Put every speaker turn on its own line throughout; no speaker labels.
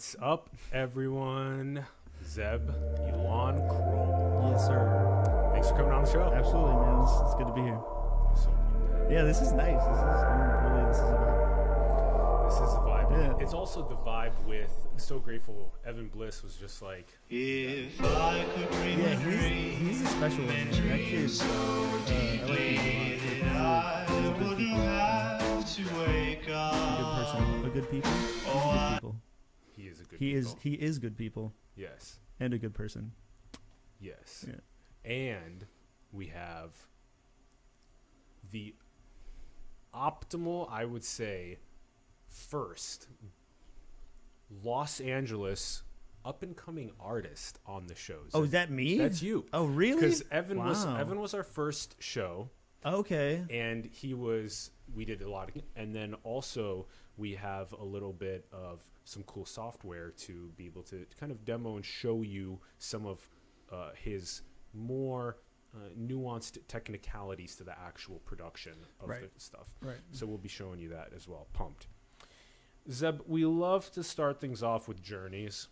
What's up, everyone? Zeb, Elon Kroll.
Yes, sir.
Thanks for coming on the show.
Absolutely, man. It's, it's good to be here.
So.
Yeah, this is nice. This is I'm really. This is a vibe.
This is the vibe.
Yeah.
It's also the vibe with So Grateful. Evan Bliss was just like,
If I could bring
Yeah, he's
dream
he's a special one. Man. That kid. Uh, I like him a lot.
I
He's a good
wouldn't
people.
have to wake
A good person. A good people.
Oh,
Good people.
he is good
He is.
people.
Good people
Yes.
and a good person.
Yes.
Yeah.
And we have the optimal, I would say, first Los Angeles up and coming artist on the shows.
Oh, is that me?
That's you.
Oh, really?
Because Evan was Evan was our first show,
Okay.
and he was we did a lot of, and then also we have a little bit of some cool software to be able to kind of demo and show you some of uh, his more uh, nuanced technicalities to the actual production of
Right.
the stuff.
Right.
So we'll be showing you that as well. Pumped. Zeb, we love to start things off with journeys.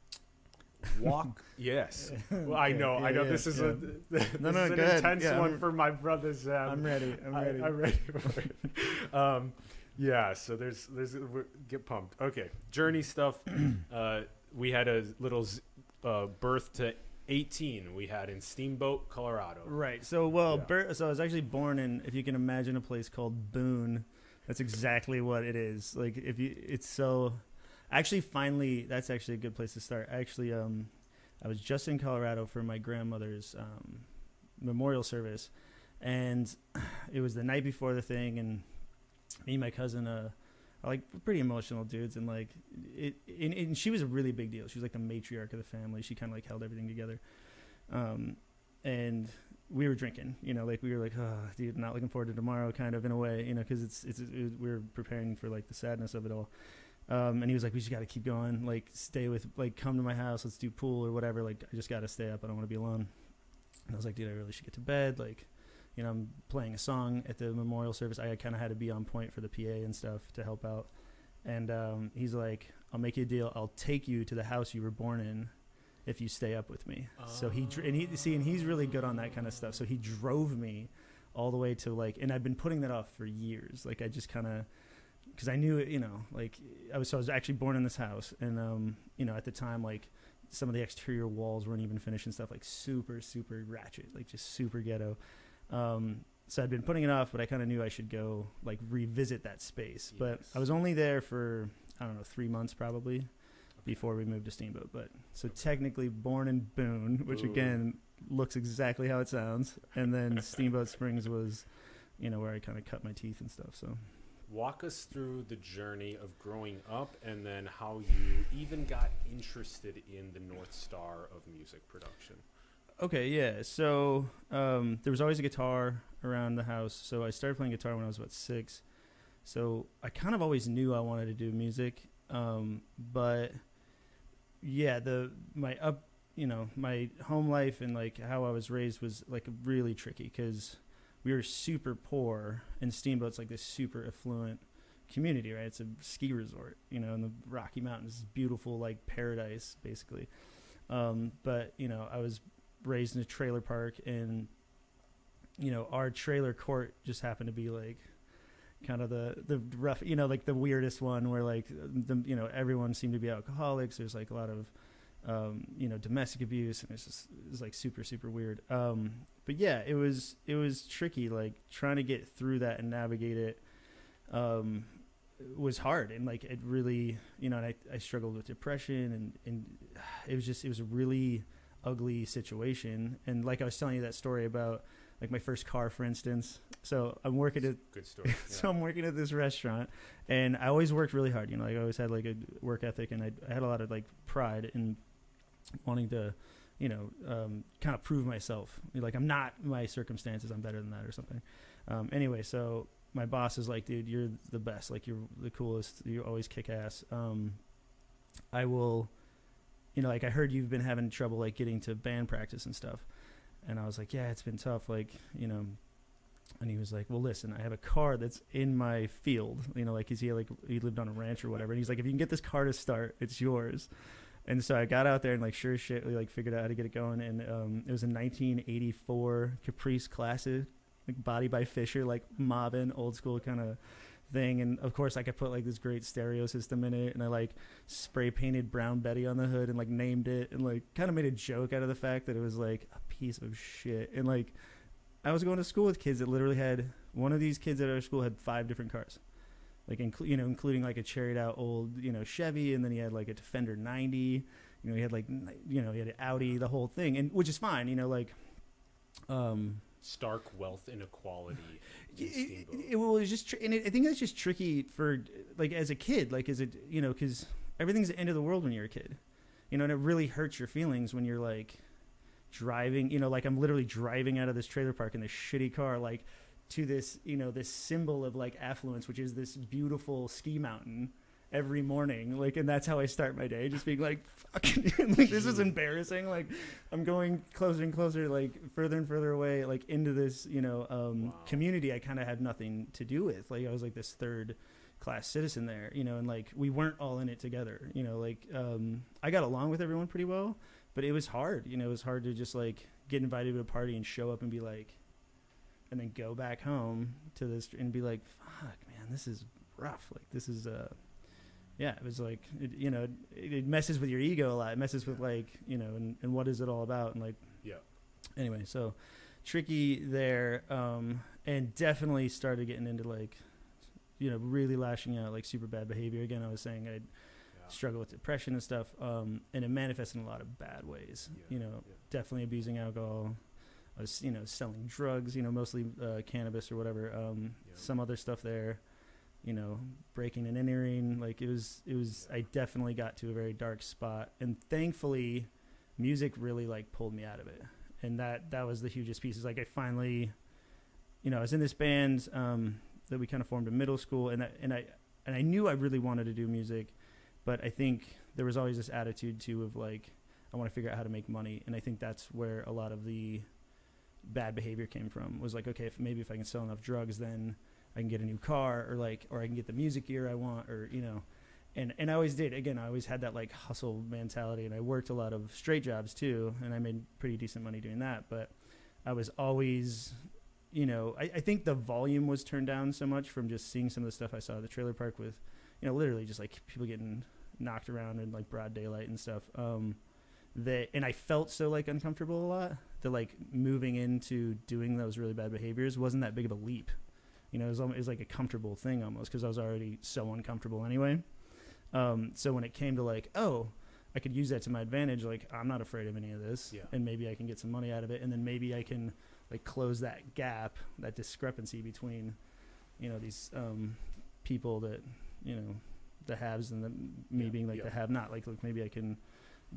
Walk, yes. Well, I
Yeah,
know, I know.
yeah,
This is
yeah.
a this
No, no,
is an
ahead.
intense
Yeah,
one
I'm-
for my brother Zeb.
I'm ready. I'm
I-
ready.
I'm ready for it. um, yeah, so there's there's get pumped. Okay, journey stuff. uh, we had a little uh, birth to 18. We had in Steamboat, Colorado.
Right. So, well,
Yeah.
So I was actually born in, if you can imagine, a place called Boone. That's exactly what it is. Like, if you, it's so. Actually, finally, that's actually a good place to start. Actually, um, I was just in Colorado for my grandmother's um, memorial service, and it was the night before the thing, and me and my cousin, uh, are like pretty emotional dudes, and like it, and, and she was a really big deal. She was like the matriarch of the family. She kind of like held everything together, um, and we were drinking. You know, like we were like, oh, dude, not looking forward to tomorrow, kind of in a way, you know, because it's it's it, we are preparing for like the sadness of it all. Um, and he was like, we just got to keep going, like stay with, like come to my house, let's do pool or whatever. Like I just got to stay up. I don't want to be alone. And I was like, dude, I really should get to bed. Like, you know, I'm playing a song at the memorial service. I kind of had to be on point for the PA and stuff to help out. And um, he's like, I'll make you a deal. I'll take you to the house you were born in if you stay up with me. So he and he see and he's really good on that kind of stuff. So he drove me all the way to like, and I've been putting that off for years. Like I just kind of because I knew you know, like I was so I was actually born in this house, and um, you know, at the time like some of the exterior walls weren't even finished and stuff like super super ratchet, like just super ghetto. Um, so I'd been putting it off, but I kind of knew I should go like revisit that space. But I was only there for I don't know three months probably before we moved to Steamboat. But so technically born in Boone, which
Boone.
again looks exactly how it sounds, and then Steamboat Springs was, you know, where I kind of cut my teeth and stuff. So
Walk us through the journey of growing up and then how you even got interested in the North Star of music production.
Okay, yeah. So um, there was always a guitar around the house. So I started playing guitar when I was about six. So I kind of always knew I wanted to do music, um, but yeah, the my up, you know, my home life and like how I was raised was like really tricky because we were super poor, and Steamboat's like this super affluent community, right? It's a ski resort, you know, in the Rocky Mountains, beautiful like paradise, basically. Um, but you know, I was raised in a trailer park and you know our trailer court just happened to be like kind of the the rough you know like the weirdest one where like the you know everyone seemed to be alcoholics. There's like a lot of um you know domestic abuse and it's just it's like super super weird. Um but yeah it was it was tricky like trying to get through that and navigate it um was hard and like it really you know and I, I struggled with depression and and it was just it was really ugly situation. And like i was telling you that story about like my first car for instance. So i'm working at
Good story.
so i'm working at this restaurant and i always worked really hard you know like i always had like a work ethic and i, I had a lot of like pride in wanting to you know um, kind of prove myself. Like i'm not my circumstances i'm better than that or something. Um, anyway so my boss is like dude you're the best. Like you're the coolest. You always kick ass. Um, i will you know like i heard you've been having trouble like getting to band practice and stuff and i was like yeah it's been tough like you know and he was like, "Well, listen, I have a car that's in my field. You know, like he's he like he lived on a ranch or whatever. And he's like, if you can get this car to start, it's yours." And so I got out there and like sure as shit, we like figured out how to get it going. And um, it was a 1984 Caprice Classic, like body by Fisher, like mobbing old school kind of thing. And of course, I could put like this great stereo system in it, and I like spray painted Brown Betty on the hood and like named it, and like kind of made a joke out of the fact that it was like a piece of shit. And like I was going to school with kids that literally had one of these kids at our school had five different cars, like inclu- you know, including like a cherried out old you know Chevy, and then he had like a Defender 90. You know, he had like you know he had an Audi, the whole thing, and which is fine. You know, like um
Stark wealth inequality. in
it, it, it was just, and it, I think that's just tricky for like as a kid, like as a you know, because everything's the end of the world when you're a kid, you know, and it really hurts your feelings when you're like driving, you know, like I'm literally driving out of this trailer park in this shitty car, like to this, you know, this symbol of like affluence, which is this beautiful ski mountain every morning, like, and that's how I start my day, just being like, fucking, like this is embarrassing, like. I'm going closer and closer, like further and further away, like into this, you know, um,
Wow.
community I kind of had nothing to do with. Like I was like this third class citizen there, you know, and like we weren't all in it together, you know. Like um, I got along with everyone pretty well, but it was hard, you know. It was hard to just like get invited to a party and show up and be like, and then go back home to this and be like, fuck, man, this is rough. Like this is uh yeah, it was like it, you know, it, it messes with your ego a lot. It messes with like you know, and, and what is it all about? And like,
Yeah.
Anyway, so tricky there, um, and definitely started getting into like, you know, really lashing out like super bad behavior. Again, I was saying I'd
Yeah.
struggle with depression and stuff, um, and it manifests in a lot of bad ways.
Yeah,
You know, definitely abusing alcohol. I was, you know, selling drugs. You know, mostly uh, cannabis or whatever. Um. Some other stuff there. You know, breaking and entering. Like it was, it was. I definitely got to a very dark spot, and thankfully, music really like pulled me out of it. And that that was the hugest piece. Is like I finally, you know, I was in this band um, that we kind of formed in middle school, and I, and I and I knew I really wanted to do music, but I think there was always this attitude too of like I want to figure out how to make money, and I think that's where a lot of the bad behavior came from. Was like, okay, if maybe if I can sell enough drugs, then I can get a new car, or like, or I can get the music gear I want, or you know. And, and I always did. Again, I always had that like hustle mentality, and I worked a lot of straight jobs too, and I made pretty decent money doing that. But I was always, you know, I, I think the volume was turned down so much from just seeing some of the stuff I saw at the trailer park with, you know, literally just like people getting knocked around in like broad daylight and stuff. Um, that and I felt so like uncomfortable a lot that like moving into doing those really bad behaviors wasn't that big of a leap. You know, it was, it was like a comfortable thing almost because I was already so uncomfortable anyway. Um, so when it came to like, oh, I could use that to my advantage. Like I'm not afraid of any of this,
Yeah.
and maybe I can get some money out of it, and then maybe I can like close that gap, that discrepancy between, you know, these um, people that you know, the haves and the me
Yeah,
being like
yeah.
the have not. Like, look, maybe I can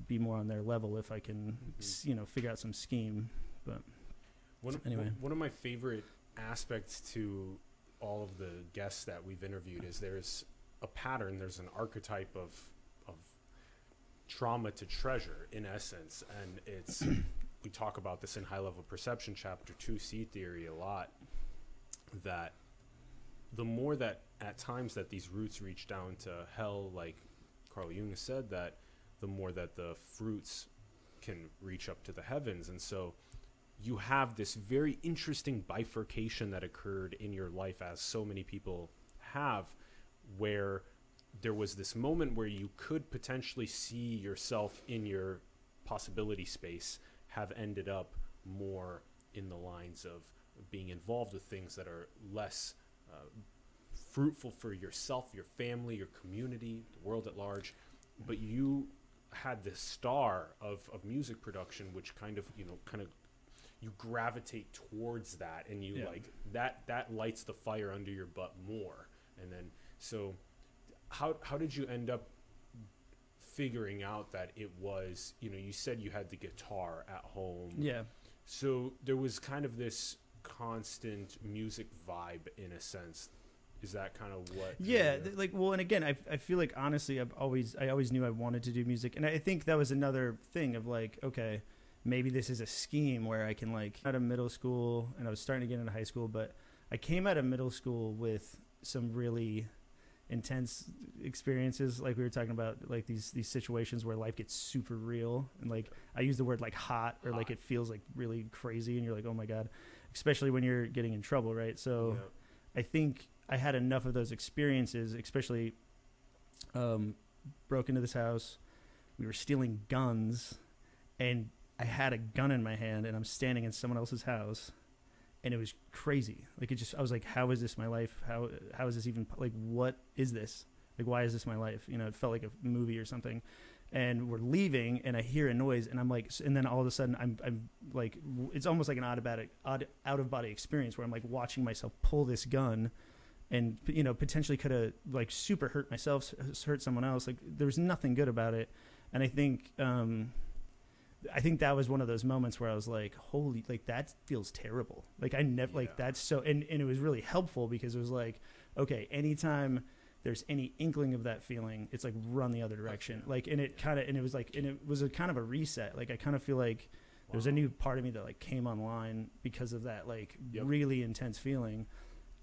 be more on their level if I can,
Mhm.
s you know, figure out some scheme.
One,
Anyway.
one of my favorite aspects to all of the guests that we've interviewed is there's a pattern, there's an archetype of of trauma to treasure in essence, and it's we talk about this in high level perception chapter two C theory a lot that the more that at times that these roots reach down to hell, like Carl Jung said, that the more that the fruits can reach up to the heavens, and so you have this very interesting bifurcation that occurred in your life as so many people have where there was this moment where you could potentially see yourself in your possibility space have ended up more in the lines of being involved with things that are less uh, fruitful for yourself, your family, your community, the world at large. But you had this star of, of music production, which kind of, you know, kind of you gravitate towards that and you
Yeah.
like that that lights the fire under your butt more and then so how how did you end up figuring out that it was you know you said you had the guitar at home
Yeah.
so there was kind of this constant music vibe in a sense is that kind of what
Yeah,
kinda-
th- like well, and again, I I feel like honestly, I've always I always knew I wanted to do music, and I think that was another thing of like, okay, maybe this is a scheme where I can like out of middle school, and I was starting to get into high school, but I came out of middle school with some really intense experiences. Like we were talking about like these these situations where life gets super real and like I use the word like hot or like it feels like really crazy and you're like oh my god especially when you're getting in trouble right? So I think I had enough of those experiences, especially um, broke into this house. We were stealing guns, and I had a gun in my hand, and I'm standing in someone else's house, and it was crazy. Like it just, I was like, "How is this my life? How how is this even like what is this? Like why is this my life? You know, it felt like a movie or something." And we're leaving, and I hear a noise, and I'm like, and then all of a sudden, I'm, I'm like, it's almost like an body, out, of body experience where I'm like watching myself pull this gun, and you know potentially could have like super hurt myself hurt someone else like there was nothing good about it and i think um i think that was one of those moments where i was like holy like that feels terrible. Like i never like that's so and, and it was really helpful because it was like okay anytime there's any inkling of that feeling it's like run the other direction.
yeah.
like and it kind of and it was like and it was a kind of a reset. Like i kind of feel like there's a new part of me that like came online because of that like
Yep.
really intense feeling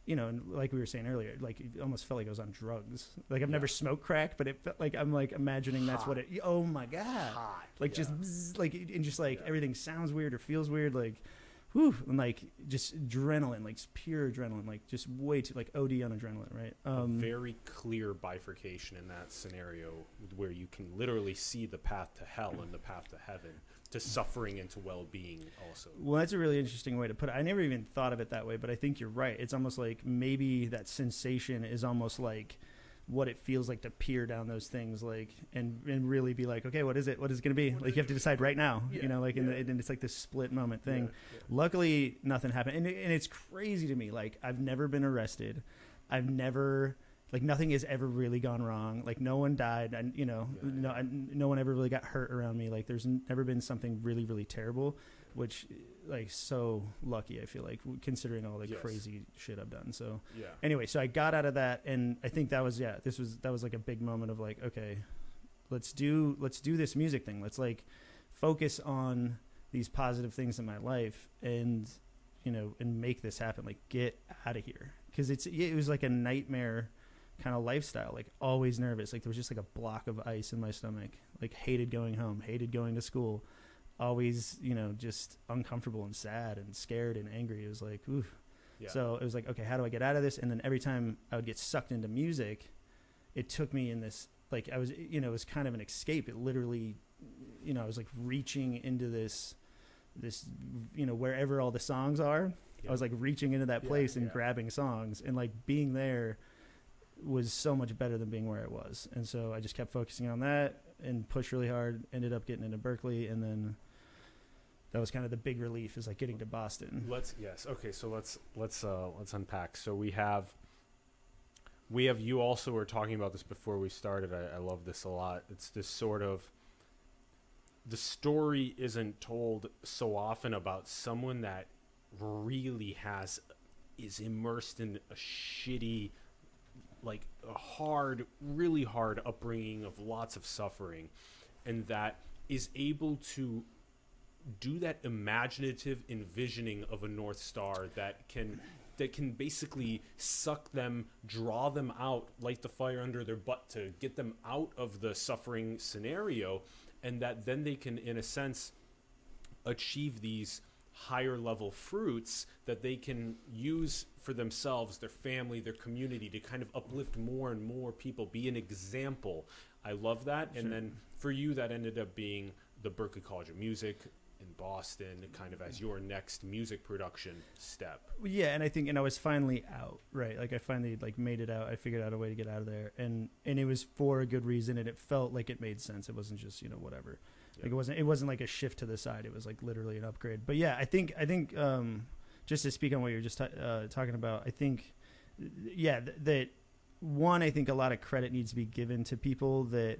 you know and like we were saying earlier like it almost felt like i was on drugs like i've
Yeah.
never smoked crack but it felt like i'm like imagining that's what it oh my god
hot.
like just
yeah.
bzzz, like and just like
Yeah.
everything sounds weird or feels weird like whew, and like just adrenaline like pure adrenaline like just way too like od on adrenaline right
a
um
very clear bifurcation in that scenario where you can literally see the path to hell and the path to heaven to suffering and to well-being also
Well, that's a really interesting way to put it. I never even thought of it that way, but I think you're right. It's almost like maybe that sensation is almost like what it feels like to peer down those things, like and and really be like, okay, what is it? What is it going to be? Like you have to decide right now,
Yeah,
you know, like and,
yeah.
and it's like this split moment thing.
Yeah.
Luckily, nothing happened, and and it's crazy to me. Like I've never been arrested. I've never like nothing has ever really gone wrong. Like no one died, and you know,
Yeah,
no, no one ever really got hurt around me. Like there's never been something really, really terrible, which like so lucky. I feel like considering all the
Yes.
crazy shit I've done. So
yeah
anyway, so I got out of that, and I think that was yeah, this was that was like a big moment of like, okay, let's do let's do this music thing. Let's like focus on these positive things in my life, and you know, and make this happen. Like get out of here because it's it was like a nightmare kind of lifestyle. Like always nervous. Like there was just like a block of ice in my stomach. Like hated going home, hated going to school. Always, you know, just uncomfortable and sad and scared and angry. It was like, ooh,
yeah
so it was like, okay, how do I get out of this? And then every time I would get sucked into music, it took me in this like I was, you know, it was kind of an escape. It literally, you know, I was like reaching into this, this, you know, wherever all the songs are.
yeah.
I was like reaching into that
Yeah,
place and
yeah.
grabbing songs, and like being there was so much better than being where it was. And so I just kept focusing on that and pushed really hard. Ended up getting into Berklee, and then that was kind of the big relief is like getting to Boston.
let's yes okay so let's let's uh let's unpack so we have we have you also were talking about this before we started I, I love this a lot it's this sort of the story isn't told so often about someone that really has is immersed in a shitty like a hard really hard upbringing of lots of suffering and that is able to do that imaginative envisioning of a north star that can that can basically suck them draw them out light the fire under their butt to get them out of the suffering scenario and that then they can in a sense achieve these higher level fruits that they can use for themselves, their family, their community to kind of uplift more and more people, be an example. I love that. And then for you, that ended up being the Berklee College of Music in Boston, kind of as your next music production step.
Yeah, and I think, and I was finally out, right? Like I finally like made it out. I figured out a way to get out of there, and and it was for a good reason, and it felt like it made sense. It wasn't just you know whatever. Like it wasn't it wasn't like a shift to the side. It was like literally an upgrade. But yeah, I think I think um, just to speak on what you're just ta- uh, talking about, I think yeah th- that one I think a lot of credit needs to be given to people that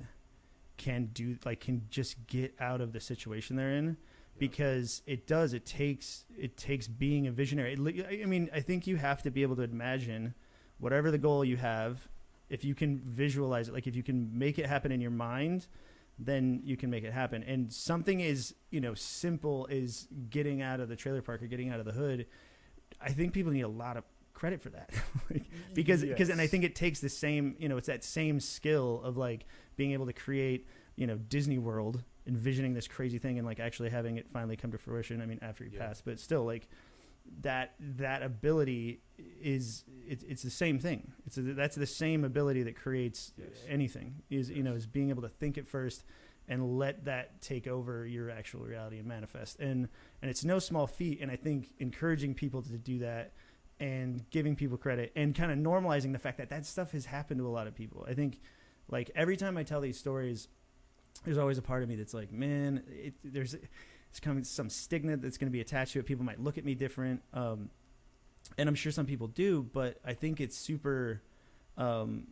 can do like can just get out of the situation they're in because it does it takes it takes being a visionary i mean i think you have to be able to imagine whatever the goal you have if you can visualize it like if you can make it happen in your mind then you can make it happen. And something is you know simple is getting out of the trailer park or getting out of the hood. I think people need a lot of credit for that. Like, because because and I think it takes the same you know it's that same skill of like being able to create you know Disney World envisioning this crazy thing and like actually having it finally come to fruition I mean after you
Yeah.
pass but still like that that ability is it, it's the same thing. It's a, that's the same ability that creates
Yes.
anything is you know is being able to think it first and let that take over your actual reality and manifest. And and it's no small feat. And i think encouraging people to do that and giving people credit and kind of normalizing the fact that that stuff has happened to a lot of people. I think like every time i tell these stories there's always a part of me that's like man it, there's it's coming some stigma that's going to be attached to it. People might look at me different um, and i'm sure some people do but i think it's super um,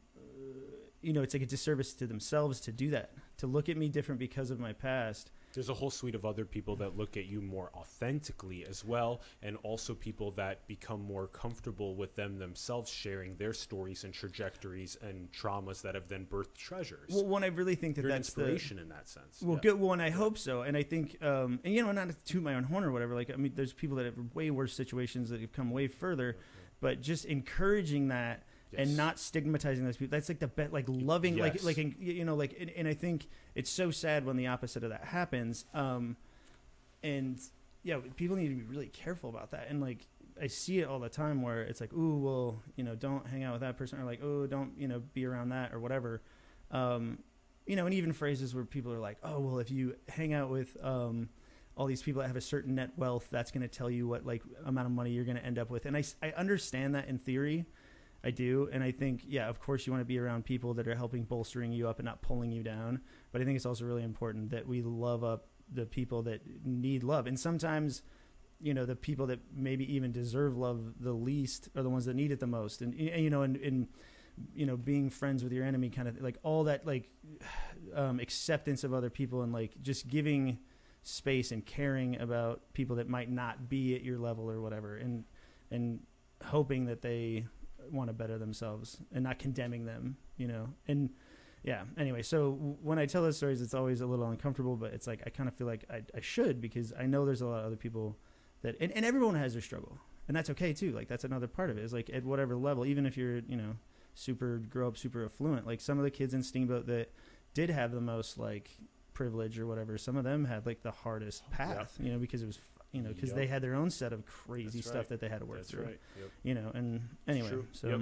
you know it's like a disservice to themselves to do that to look at me different because of my past
There's a whole suite of other people that look at you more authentically as well, and also people that become more comfortable with them themselves sharing their stories and trajectories and traumas that have then birthed treasures.
well one i really think that
You're
that's the
inspiration in that sense.
Well,
Yeah.
good. And I hope so. And I think, um, and you know, not to toot my own horn or whatever. Like, I mean, there's people that have way worse situations that have come way further. But just encouraging that
Yes.
and not stigmatizing those people. That's like the best, Like loving,
Yes.
like, like you know, like, and, and I think it's so sad when the opposite of that happens. Um, and yeah, people need to be really careful about that. And like, I see it all the time where it's like, ooh, well, you know, don't hang out with that person, or like, oh, don't, you know, be around that or whatever. Um, you know, and even phrases where people are like, oh, well, if you hang out with um, all these people that have a certain net wealth, that's going to tell you what like amount of money you're going to end up with. And I, I understand that in theory. I do. And I think, yeah, of course, you want to be around people that are helping bolstering you up and not pulling you down. But I think it's also really important that we love up the people that need love. And sometimes, you know, the people that maybe even deserve love the least are the ones that need it the most. And, and you know, and, and, you know, being friends with your enemy kind of like all that, like, um, acceptance of other people and like just giving space and caring about people that might not be at your level or whatever. And, and hoping that they want to better themselves and not condemning them, you know. And yeah, anyway, so when I tell those stories, it's always a little uncomfortable, but it's like I kind of feel like I, I should because I know there's a lot of other people that, and, and everyone has their struggle, and that's okay too. Like that's another part of it. Is like at whatever level, even if you're you know super grow up super affluent, like some of the kids in Steamboat that did have the most like privilege or whatever, some of them had like the hardest path, you know, because it was you know because they had their own set of crazy
That's
stuff
right.
that they had to work
That's
through
right. Yep.
you know and anyway so
Yep.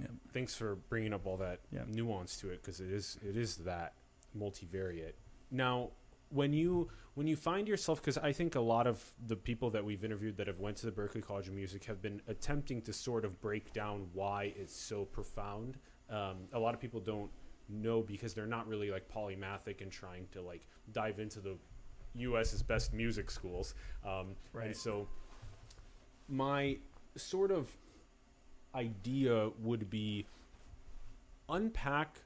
yeah.
Thanks for bringing up all that nuance to it because it is it is that multivariate. Now, when you when you find yourself because I think a lot of the people that we've interviewed that have went to the Berklee College of Music have been attempting to sort of break down why it's so profound. Um, a lot of people don't know because they're not really like polymathic and trying to like dive into the U.S.'s best music schools. Um, And
Right.
so, my sort of idea would be unpack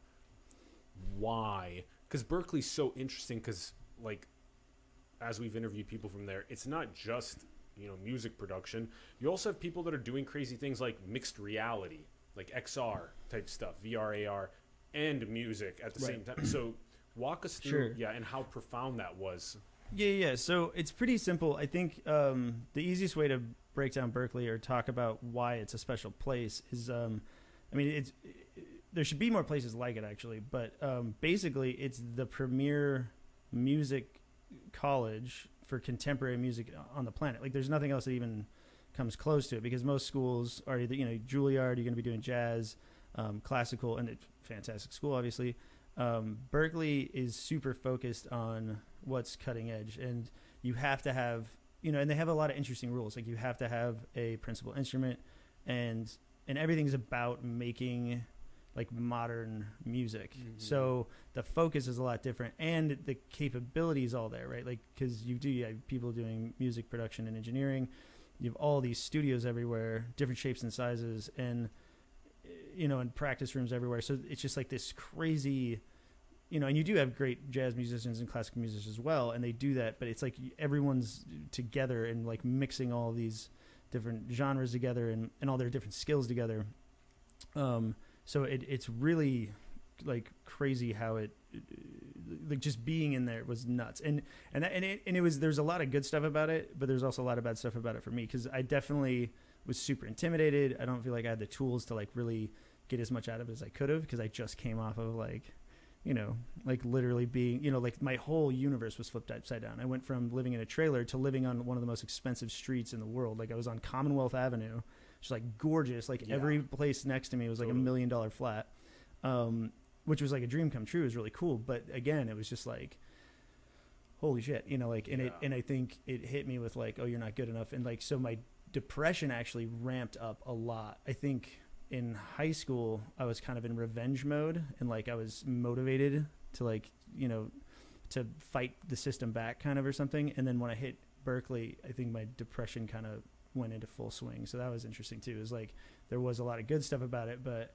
why because berklee's so interesting because like as we've interviewed people from there it's not just you know music production you also have people that are doing crazy things like mixed reality like xr type stuff vr ar and music at the
Right.
same time so walk us through
Sure.
yeah and how profound that was
yeah yeah so it's pretty simple. I think um, the easiest way to break down berklee or talk about why it's a special place is um, i mean it's there should be more places like it actually but um, basically it's the premier music college for contemporary music on the planet. Like there's nothing else that even comes close to it because most schools are either you know juilliard you're going to be doing jazz um, classical and it's fantastic school obviously. Um, berklee is super focused on what's cutting edge. And you have to have you know and they have a lot of interesting rules. Like you have to have a principal instrument and and everything's about making like modern music.
Mhm.
so the focus is a lot different and the capability is all there right? Like because you do you have people doing music production and engineering. You have all these studios everywhere different shapes and sizes and you know and practice rooms everywhere. So it's just like this crazy you know and you do have great jazz musicians and classical musicians as well and they do that but it's like everyone's together and like mixing all these different genres together and, and all their different skills together um so it, it's really like crazy how it like just being in there was nuts and and that- and it, and it was there's a lot of good stuff about it but there's also a lot of bad stuff about it for me because i definitely was super intimidated. I don't feel like I had the tools to like really get as much out of it as I could have because I just came off of like, you know, like literally being, you know, like my whole universe was flipped upside down. I went from living in a trailer to living on one of the most expensive streets in the world. Like I was on Commonwealth Avenue, just like gorgeous. Like
Yeah.
every place next to me was like a million dollar flat, um, which was like a dream come true. It was really cool. But again, it was just like, holy shit, you know, like, and it, and I think it hit me with like, oh, you're not good enough. And like, so my depression actually ramped up a lot. I think in high school, I was kind of in revenge mode and like I was motivated to like, you know, to fight the system back kind of or something. And then when I hit Berklee, I think my depression kind of went into full swing. So that was interesting too. It was like there was a lot of good stuff about it, but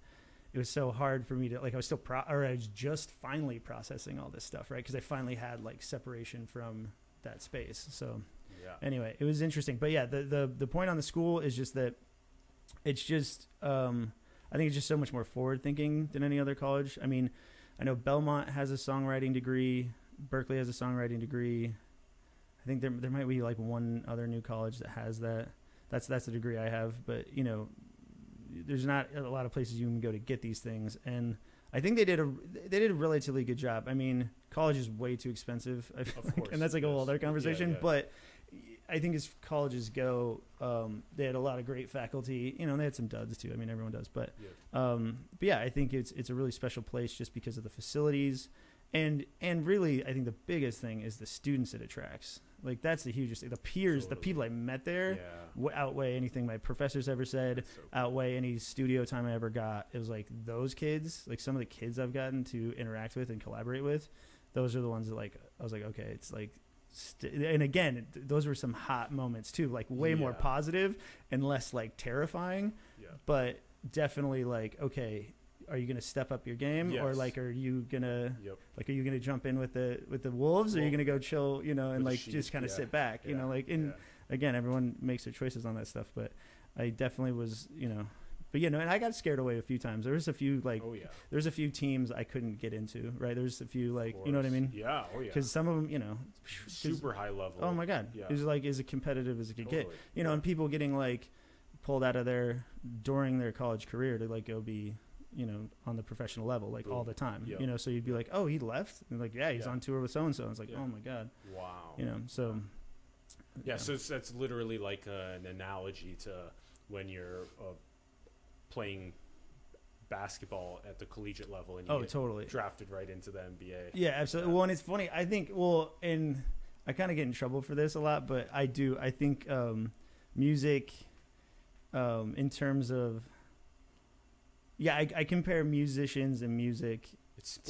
it was so hard for me to like I was still pro or I was just finally processing all this stuff, right? Because I finally had like separation from that space. So
Yeah.
anyway, it was interesting. But yeah, the the the point on the school is just that it's just um, I think it's just so much more forward thinking than any other college. I mean, I know Belmont has a songwriting degree, Berklee has a songwriting degree. I think there there might be like one other new college that has that. That's that's the degree I have, but you know, there's not a lot of places you can go to get these things and I think they did a they did a relatively good job. I mean, college is way too expensive, feel like, and that's like a whole other
Yeah,
conversation.
yeah.
But I think as colleges go, um, they had a lot of great faculty. You know, and they had some duds too. I mean, everyone does, but
Yeah.
um, but yeah, I think it's it's a really special place just because of the facilities, and and really, I think the biggest thing is the students it attracts. Like that's the hugest thing. The peers, the people I met there,
Yeah.
w- outweigh anything my professors ever said
so cool.
outweigh any studio time I ever got. It was like those kids, like some of the kids I've gotten to interact with and collaborate with, those are the ones that like I was like, okay, it's like, st- and again, th- those were some hot moments too, like way more positive and less like terrifying,
Yeah.
but definitely like, okay, are you gonna step up your game or like are you gonna
Yep.
like are you gonna jump in with the with the wolves or are you gonna go chill, you know, and
with
like just kind of
yeah.
sit back, you know, like in
yeah.
again, everyone makes their choices on that stuff, but I definitely was, you know, but you know, and I got scared away a few times. There was a few like,
oh yeah.
there's a few teams I couldn't get into, right? There's a few like, you know what I mean?
Yeah. Oh yeah.
Because some of them, you know,
super high level.
oh my god,
Yeah.
it was like as competitive as it could get, you know,
Yeah.
and people getting like pulled out of there during their college career to like go be. You know, on the professional level, like all the time.
Yeah.
You know, so you'd be like, "Oh, he left." And like, yeah, he's
Yeah.
on tour with so and so. It's like,
Yeah.
"Oh my god,"
Wow.
you know. So,
Yeah, so it's, that's literally like uh, an analogy to when you're uh, playing basketball at the collegiate level and you
oh, totally.
drafted right into the NBA.
Yeah, absolutely. Well, and it's funny. I think well, and I kind of get in trouble for this a lot, but I do. I think um, music, um, in terms of, yeah, I, I compare musicians and music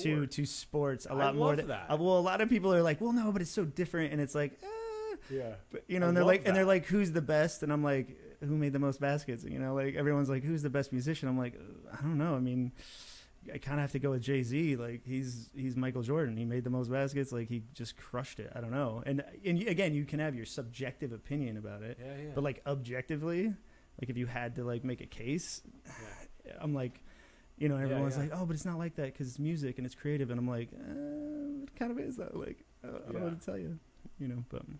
to to sports a lot more. than-
that.
well, a lot of people are like, well, no, but it's so different, and it's like. Eh,
yeah.
but, you know,
I
and they're like, and they're like, who's the best? And I'm like, who made the most baskets? You know, like everyone's like, who's the best musician? I'm like, "Uh, I don't know. I mean, I kind of have to go with Jay Z. Like he's he's Michael Jordan. He made the most baskets. Like he just crushed it. I don't know. And and again, you can have your subjective opinion about it,
Yeah, yeah.
but like objectively, like if you had to like make a case, I'm like. You know, everyone's
yeah.
like, "Oh, but it's not like that because it's music and it's creative," and I'm like, uh, "It kind of is though." Like, I don't, know
Yeah.
what to tell you. You know, but you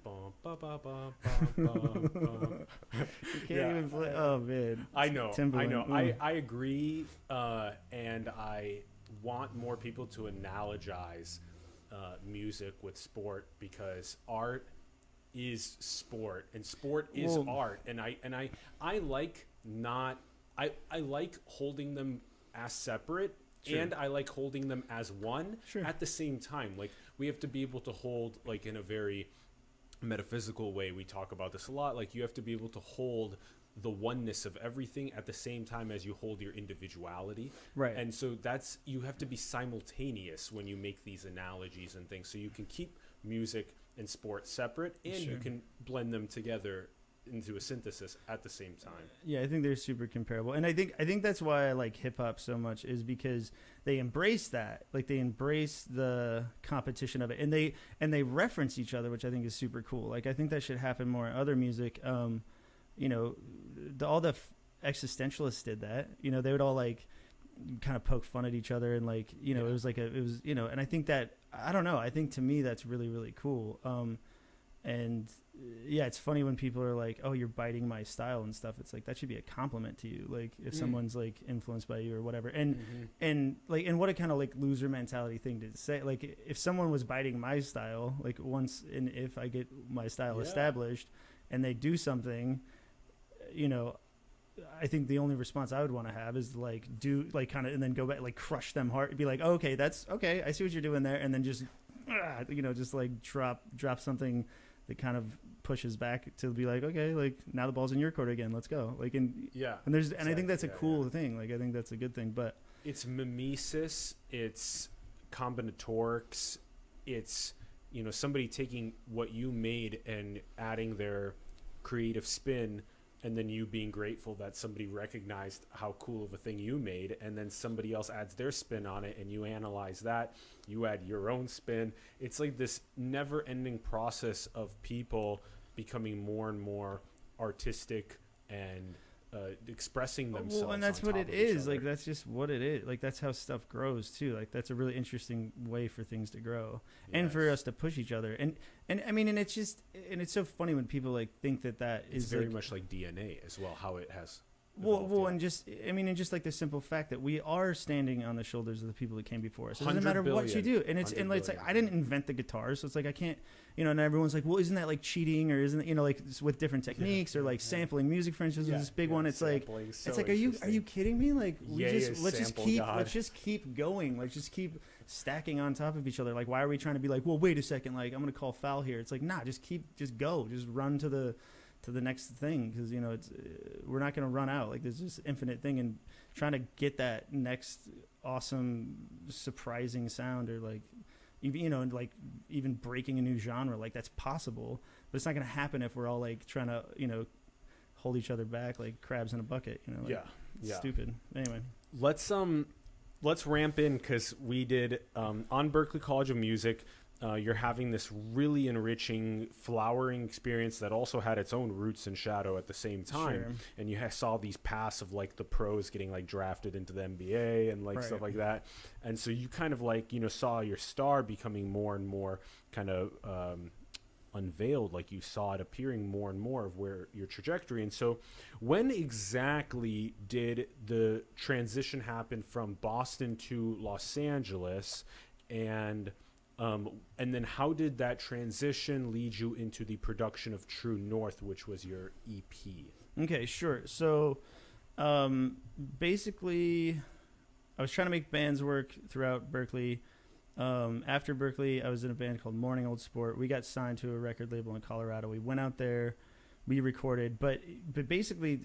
can't
Yeah.
even play. Oh man,
I know. I know.
mm.
I, I agree, uh, and I want more people to analogize uh, music with sport because art is sport and sport is
Well-
art and I and I I like not I I like holding them as separate
Sure.
and I like holding them as one
Sure.
at the same time like we have to be able to hold like in a very metaphysical way we talk about this a lot like you have to be able to hold the oneness of everything at the same time as you hold your individuality.
Right.
and so that's you have to be simultaneous when you make these analogies and things. So you can keep music and sport separate and you can blend them together into a synthesis at the same time
Yeah, I think they're super comparable, and I think I think that's why I like hip hop so much is because they embrace that, like they embrace the competition of it, and they and they reference each other, which I think is super cool. Like I think that should happen more in other music. Um, you know, the, all the f- existentialists did that. You know, they would all like kind of poke fun at each other, and like you know,
Yeah.
it was like a it was you know, and I think that I don't know. I think to me that's really really cool. Um, and yeah, it's funny when people are like, "Oh, you're biting my style and stuff." It's like that should be a compliment to you. Like if
Mm.
someone's like influenced by you or whatever. And
Mhm.
and like and what a kind of like loser mentality thing to say. Like if someone was biting my style, like once and if I get my style
Yeah.
established and they do something, you know, I think the only response I would want to have is like do like kind of and then go back like crush them hard, be like, okay, that's okay, I see what you're doing there, and then just ah, you know just like drop drop something that kind of pushes back to be like, okay, like now the ball's in your court again, let's go. Like and
yeah,
and there's and I think that's a
yeah,
cool thing. Like I think that's a good thing, but
it's mimesis, it's combinatorics, it's you know somebody taking what you made and adding their creative spin and then you being grateful that somebody recognized how cool of a thing you made and then somebody else adds their spin on it and you analyze that you add your own spin it's like this never ending process of people becoming more and more artistic and uh, expressing themselves
Well, and that's what
it is.
it
of each
is. Like that's just what it is. Like that's how stuff grows too. Like that's a really interesting way for things to grow and for us to push each other. And and I mean, and it's just and it's so funny when people like think that that
it's
is
very
like,
much like DNA as well, how it has.
Well, well,
yeah.
and just I mean, and just like the simple fact that we are standing on the shoulders of the people that came before us. It doesn't
100
matter what you do, and it's and
100
it's like I didn't invent the guitar, so it's like I can't, you know. And everyone's like, well, isn't that like cheating or isn't it, you know like with different techniques or like
yeah.
sampling music? For instance,
Yeah,
this big
yeah,
one. It's like
so
it's like, are you are you kidding me? Like, we
Ye
just let's just keep
God.
let's just keep going. Let's just keep stacking on top of each other. Like, why are we trying to be like, well, wait a second, like I'm gonna call foul here? It's like, nah, just keep, just go, just run to the to the next thing because you know it's uh, we're not gonna run out. Like, there's this infinite thing, and trying to get that next awesome, surprising sound or like. Even, you know, and like even breaking a new genre, like that's possible, but it's not going to happen if we're all like trying to, you know, hold each other back like crabs in a bucket. You know, like,
Yeah, yeah.
stupid. Anyway,
Let's um, let's ramp in because we did um on Berklee College of Music. Uh, you're having this really enriching, flowering experience that also had its own roots and shadow at the same time.
Sure.
And you ha- saw these paths of like the pros getting like drafted into the NBA and like stuff like that. And so you kind of like you know saw your star becoming more and more kind of um, unveiled like you saw it appearing more and more of where your trajectory and so when exactly did the transition happen from boston to los angeles and um, and then how did that transition lead you into the production of true north which was your ep
Okay, sure. So, um, basically, I was trying to make bands work throughout Berklee. Um, after Berklee, I was in a band called Morning Old Sport. We got signed to a record label in Colorado. We went out there, we recorded, but but basically,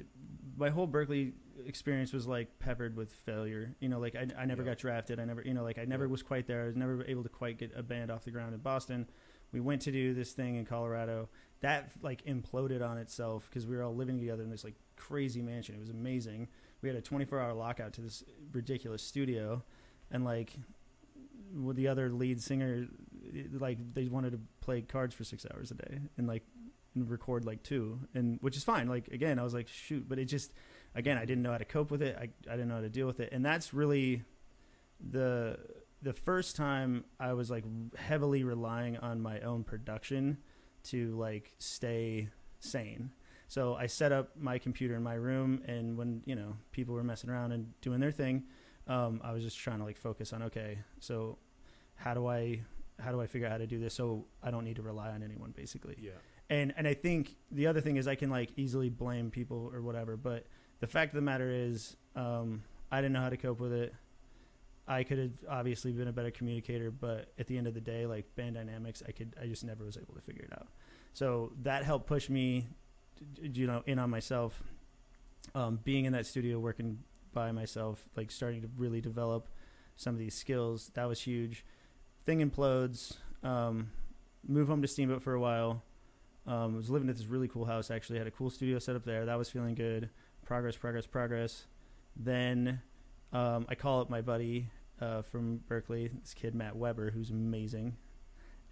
my whole Berklee experience was like peppered with failure. You know, like I, I never
Yeah.
got drafted. I never, you know, like I never
Yeah.
was quite there. I was never able to quite get a band off the ground in Boston. We went to do this thing in Colorado that like imploded on itself because we were all living together in this like crazy mansion. It was amazing. We had a 24 hour lockout to this ridiculous studio, and like with the other lead singer, like they wanted to play cards for six hours a day and like and record like two, and which is fine. Like again, I was like shoot, but it just again I didn't know how to cope with it. I I didn't know how to deal with it, and that's really the the first time I was like heavily relying on my own production to like stay sane. So I set up my computer in my room, and when you know people were messing around and doing their thing, um, I was just trying to like focus on okay, so how do I how do I figure out how to do this so I don't need to rely on anyone basically.
yeah
And and I think the other thing is I can like easily blame people or whatever, but the fact of the matter is um, I didn't know how to cope with it. I could have obviously been a better communicator, but at the end of the day, like band dynamics, I could I just never was able to figure it out. So that helped push me, you know, in on myself. Um, being in that studio, working by myself, like starting to really develop some of these skills, that was huge. Thing implodes. Um, move home to Steamboat for a while. Um, was living at this really cool house. Actually, had a cool studio set up there. That was feeling good. Progress, progress, progress. Then um, I call up my buddy uh, from Berklee, this kid Matt Weber, who's amazing,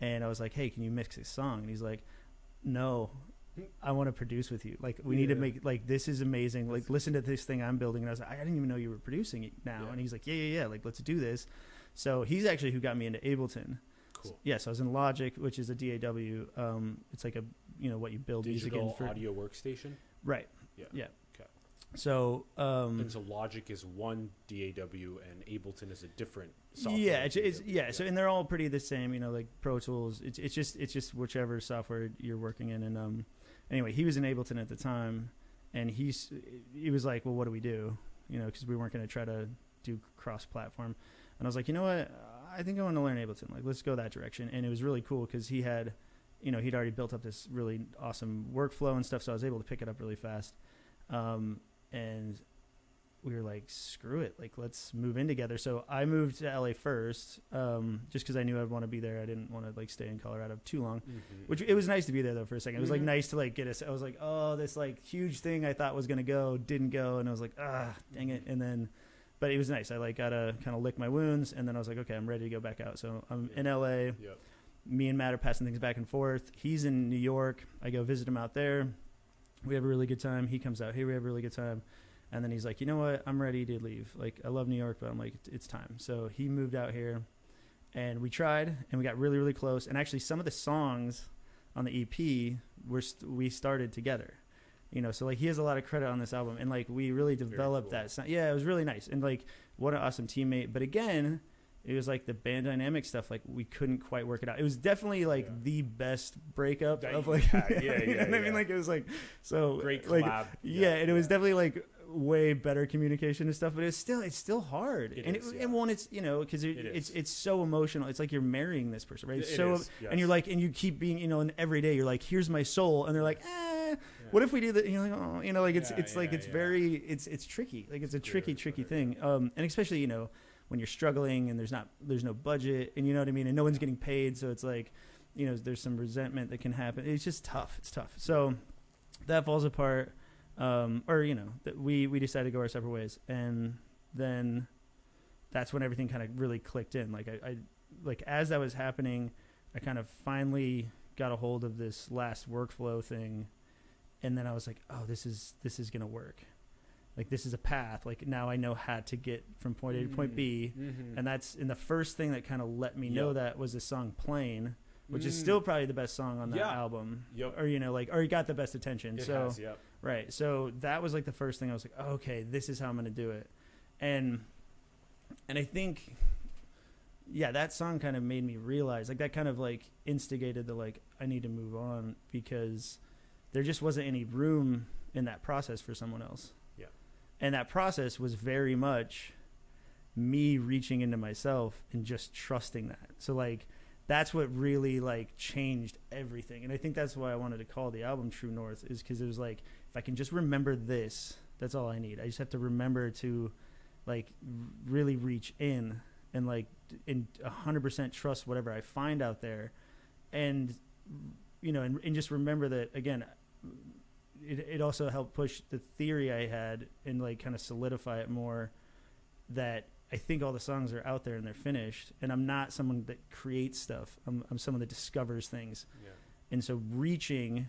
and I was like, "Hey, can you mix this song?" And he's like, "No, I want to produce with you. Like, we need to make like this is amazing. Like, listen to this thing I'm building." And I was like, "I didn't even know you were producing it now."
Yeah.
And he's like, "Yeah, yeah, yeah. Like, let's do this." So he's actually who got me into Ableton.
cool
Yes, I was in Logic, which is a DAW. Um, it's like a you know what you build music in for
audio workstation.
right
Yeah.
yeah. So um
And so Logic is one DAW, and Ableton is a different. Software
yeah it's, it's
DAW.
yeah, so and they're all pretty the same you know like pro tools it's, it's just it's just whichever software you're working in and um anyway he was in ableton at the time and he's he was like well what do we do you know because we weren't going to try to do cross platform and i was like you know what i think i want to learn ableton like let's go that direction and it was really cool because he had you know he'd already built up this really awesome workflow and stuff so i was able to pick it up really fast um, and we were like, screw it, like let's move in together. So I moved to LA first, um, just because I knew I'd want to be there. I didn't want to like stay in Colorado too long.
Mhm.
Which it was nice to be there though for a second. It was like
Mhm.
nice to like get us. I was like, oh, this like huge thing I thought was gonna go didn't go, and I was like, ah, dang it. And then, but it was nice. I like got to kind of lick my wounds, and then I was like, okay, I'm ready to go back out. So I'm in LA.
Yep.
Me and Matt are passing things back and forth. He's in New York. I go visit him out there. We have a really good time. He comes out here. We have a really good time. And then he's like, you know what? I'm ready to leave. Like, I love New York, but I'm like, it's time. So he moved out here, and we tried, and we got really, really close. And actually, some of the songs on the EP were st- we started together. You know, so like he has a lot of credit on this album, and like we really developed
cool.
that. Sound. Yeah, it was really nice, and like what an awesome teammate. But again, it was like the band dynamic stuff. Like we couldn't quite work it out. It was definitely like
Yeah.
the best breakup
That
of like,
had. Yeah,
know
yeah,
I mean, like it was like so
Great
like,
collab.
yeah, and it was definitely like way better communication and stuff, but it's still it's still hard.
It
and
is,
it,
yeah.
and one, it's you know because it,
It
it's it's so emotional. It's like you're marrying this person, right? It's
It
so
is,
and you're like and you keep being you know and every day you're like here's my soul, and they're like eh. What if we do that? You know, like, oh, you know, like it's
Yeah,
it's like it's
yeah.
very it's it's tricky. Like it's a tricky, tricky thing. Um, and especially you know when you're struggling and there's not there's no budget and you know what I mean, and no one's getting paid, so it's like you know there's some resentment that can happen. It's just tough. It's tough. So that falls apart. Um, or you know that we we decided to go our separate ways, and then that's when everything kind of really clicked in. Like I, I like as that was happening, I kind of finally got a hold of this last workflow thing, and then I was like, oh, this is this is gonna work. Like this is a path. Like now I know how to get from point A to point B,
Mhm.
and that's and the first thing that kind of let me know that was the song "Plane," which is
Mm.
still probably the best song on that
Yeah.
album.
Yep.
Or you know, like or you got the best attention.
It
so
has, yep.
Right. So that was like the first thing I was like, oh, okay, this is how I'm going to do it. And and I think yeah, that song kind of made me realize like that kind of like instigated the like I need to move on because there just wasn't any room in that process for someone else. And that process was very much me reaching into myself and just trusting that. So like that's what really like changed everything. And I think that's why I wanted to call the album True North is cuz it was like if I can just remember this, that's all I need. I just have to remember to like really reach in and like and 100% trust whatever I find out there and you know and, and just remember that again it, it also helped push the theory I had and like kind of solidify it more that I think all the songs are out there and they're finished and I'm not someone that creates stuff I'm, I'm someone that discovers things
Yeah.
and so reaching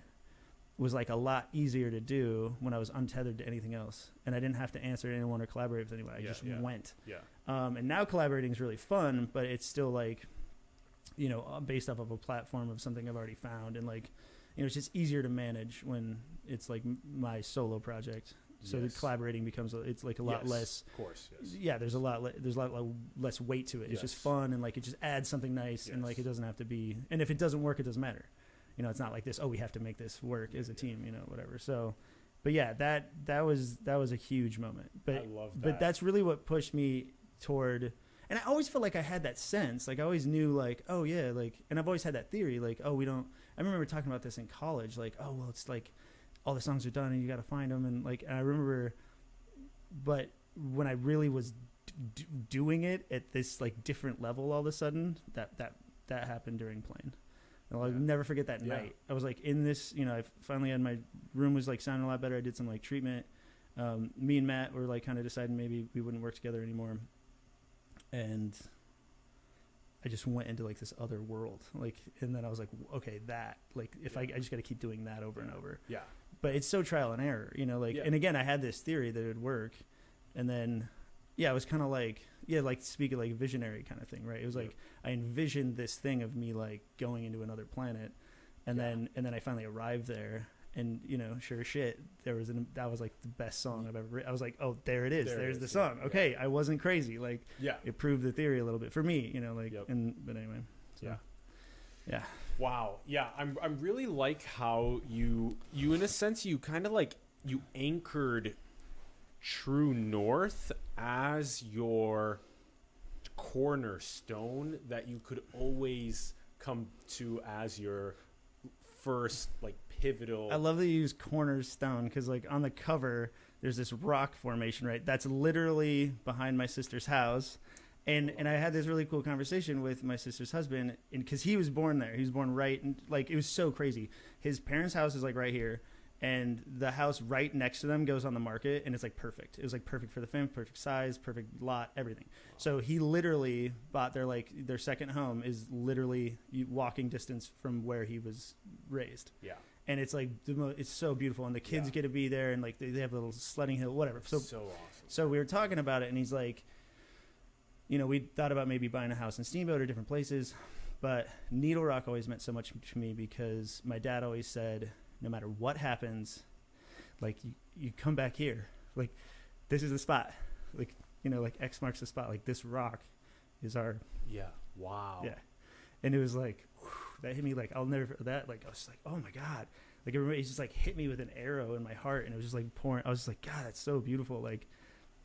was like a lot easier to do when I was untethered to anything else, and I didn't have to answer anyone or collaborate with anyone. I
Yeah,
just
yeah.
went.
Yeah.
Um, and now collaborating is really fun, but it's still like, you know, uh, based off of a platform of something I've already found, and like, you know, it's just easier to manage when it's like my solo project. So the collaborating becomes it's like a lot
Yes,
less.
Of course. Yes.
Yeah, there's a lot le- there's a lot less weight to it. It's just fun and like it just adds something nice and like it doesn't have to be. And if it doesn't work, it doesn't matter. You know, it's not like this. Oh, we have to make this work as a team. You know, whatever. So, but yeah, that that was that was a huge moment. But
I love that.
but that's really what pushed me toward. And I always felt like I had that sense. Like I always knew, like oh yeah, like and I've always had that theory. Like oh we don't. I remember talking about this in college. Like oh well, it's like all the songs are done and you got to find them and like and I remember, but when I really was d- d- doing it at this like different level, all of a sudden that that that happened during playing. And I'll
Yeah.
never forget that
Yeah.
night. I was like in this, you know, I finally had my room was like sounding a lot better. I did some like treatment. Um, me and Matt were like kind of deciding maybe we wouldn't work together anymore, and I just went into like this other world. Like, and then I was like, okay, that like if I, I just got to keep doing that over and over
yeah.
but it's so trial and error, you know. Like,
Yeah.
and again, I had this theory that it would work, and then, yeah, it was kind of like, yeah, like speaking like visionary kind of thing, right? It was like I envisioned this thing of me like going into another planet, and
Yeah.
then and then I finally arrived there. And you know, sure shit, there was an that was like the best song I've ever. Written. I was like, oh, there it is.
There
There's
is,
the song.
yeah.
Okay, I wasn't crazy. Like
Yeah.
it proved the theory a little bit for me. You know, like
Yep.
and but anyway. So,
Yeah.
Yeah.
Wow. Yeah, I'm I'm really like how you you in a sense you kind of like you anchored True North as your cornerstone that you could always come to as your first like pivotal
I love that you use cornerstone because, like, on the cover, there's this rock formation, right? That's literally behind my sister's house. And and I had this really cool conversation with my sister's husband, and because he was born there, he was born right, and like it was so crazy. His parents' house is like right here, and the house right next to them goes on the market, and it's like perfect. It was like perfect for the family, perfect size, perfect lot, everything. So he literally bought their like their second home is literally walking distance from where he was raised
yeah.
And it's like the mo- it's so beautiful and the kids
Yeah.
get to be there and like they, they have a little sledding hill whatever so
So, awesome.
so we were talking about it and he's like you know we thought about maybe buying a house in steamboat or different places but needle rock always meant so much to me because my dad always said no matter what happens like you, you come back here like this is the spot like you know like x marks the spot like this rock is our
Yeah. Wow.
yeah. And it was like, that hit me like, I'll never, that, like, I was just like, oh my God. Like, everybody just like hit me with an arrow in my heart. And it was just like pouring. I was just like, God, that's so beautiful. Like,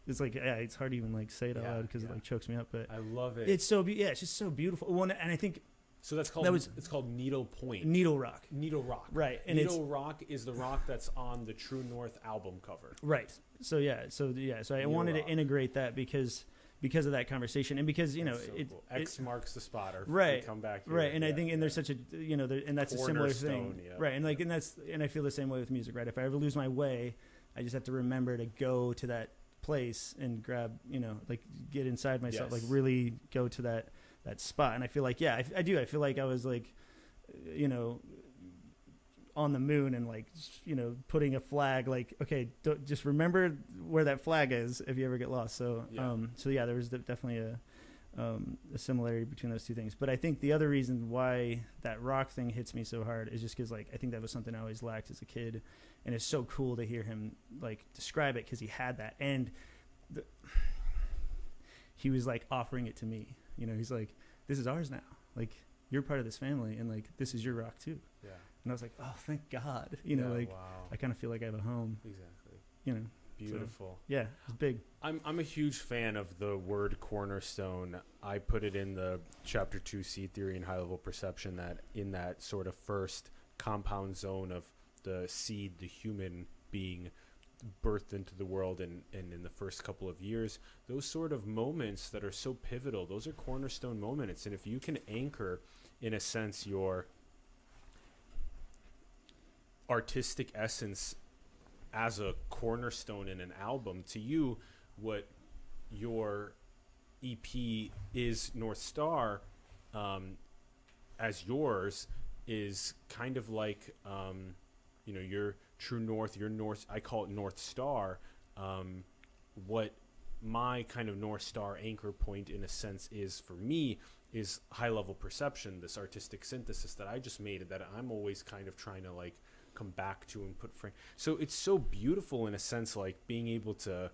it's like, yeah, it's hard to even like say it out
Yeah,
loud because
yeah.
it like chokes me up. But
I love it.
it's so, be- yeah, it's just so beautiful. One, and I think
so that's called
that was-
it's called Needle Point.
Needle Rock.
Needle Rock.
Right. And
Needle Rock is the rock that's on the True North album cover.
right. So, yeah. So, yeah. So I
Needle
wanted
Rock.
to integrate that because, because of that conversation and because, you know,
so
it,
cool.
it-
X marks the spot. Or
Right.
Come back. Here.
right and i think and
yeah.
there's such a you know there, and that's a similar thing
yeah.
right and like and that's and i feel the same way with music right if i ever lose my way i just have to remember to go to that place and grab you know like get inside myself like really go to that that spot and i feel like yeah I, I do i feel like i was like you know on the moon and like you know putting a flag like okay don't, just remember where that flag is if you ever get lost so
Yeah.
um so yeah there was definitely a um, a similarity between those two things. But I think the other reason why that rock thing hits me so hard is just because like I think that was something I always lacked as a kid, and it's so cool to hear him like describe it because he had that, and the, he was like offering it to me. You know, he's like, "This is ours now. Like you're part of this family, and like this is your rock too."
Yeah.
And I was like, "Oh, thank God!" You know,
Yeah,
like
wow.
I kind of feel like I have a home.
exactly.
You know,
Beautiful.
yeah, it's big.
I'm I'm a huge fan of the word cornerstone. I put it in the chapter two seed theory and high level perception that in that sort of first compound zone of the seed, the human being birthed into the world and, and in the first couple of years, those sort of moments that are so pivotal, those are cornerstone moments. And if you can anchor in a sense your artistic essence as a cornerstone in an album to you what your ep is north star um, as yours is kind of like um, you know your true north your north i call it north star um, what my kind of north star anchor point in a sense is for me is high level perception this artistic synthesis that i just made that i'm always kind of trying to like come back to and put frame. So it's so beautiful in a sense like being able to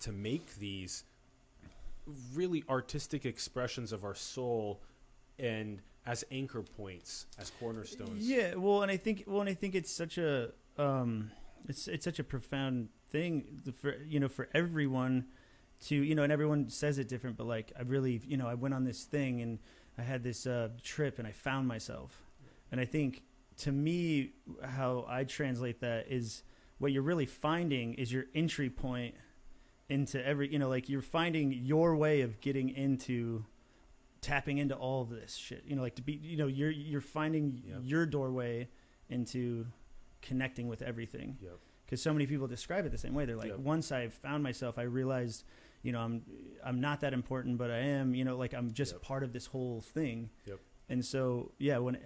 to make these really artistic expressions of our soul and as anchor points as cornerstones.
Yeah, well, and I think well, and I think it's such a um, it's it's such a profound thing for you know for everyone to you know, and everyone says it different, but like I really you know I went on this thing and I had this uh, trip and I found myself, and I think to me how I translate that is what you're really finding is your entry point into every you know like you're finding your way of getting into tapping into all of this shit you know like to be you know you're you're finding
Yep.
your doorway into connecting with everything
Yep.
because so many people describe it the same way they're like
Yep.
once i found myself i realized you know i'm i'm not that important but i am you know like i'm just part of this whole thing
Yep.
And so yeah when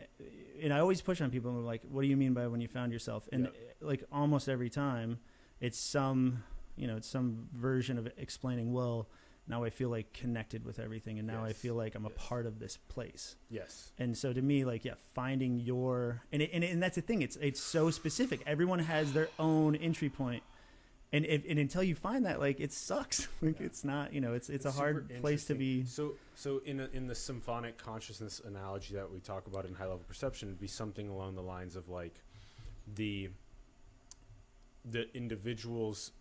and i always push on people and I'm like what do you mean by when you found yourself and
Yep.
like almost every time it's some you know it's some version of explaining well now I feel like connected with everything, and now I feel like I'm a part of this place.
Yes.
And so to me, like yeah, finding your and it, and, it, and that's the thing. It's it's so specific. Everyone has their own entry point, and if, and until you find that, like it sucks. like
Yeah.
it's not you know it's it's, a hard place to be.
So, so in a, in the symphonic consciousness analogy that we talk about in high level perception, it'd be something along the lines of like the the individual's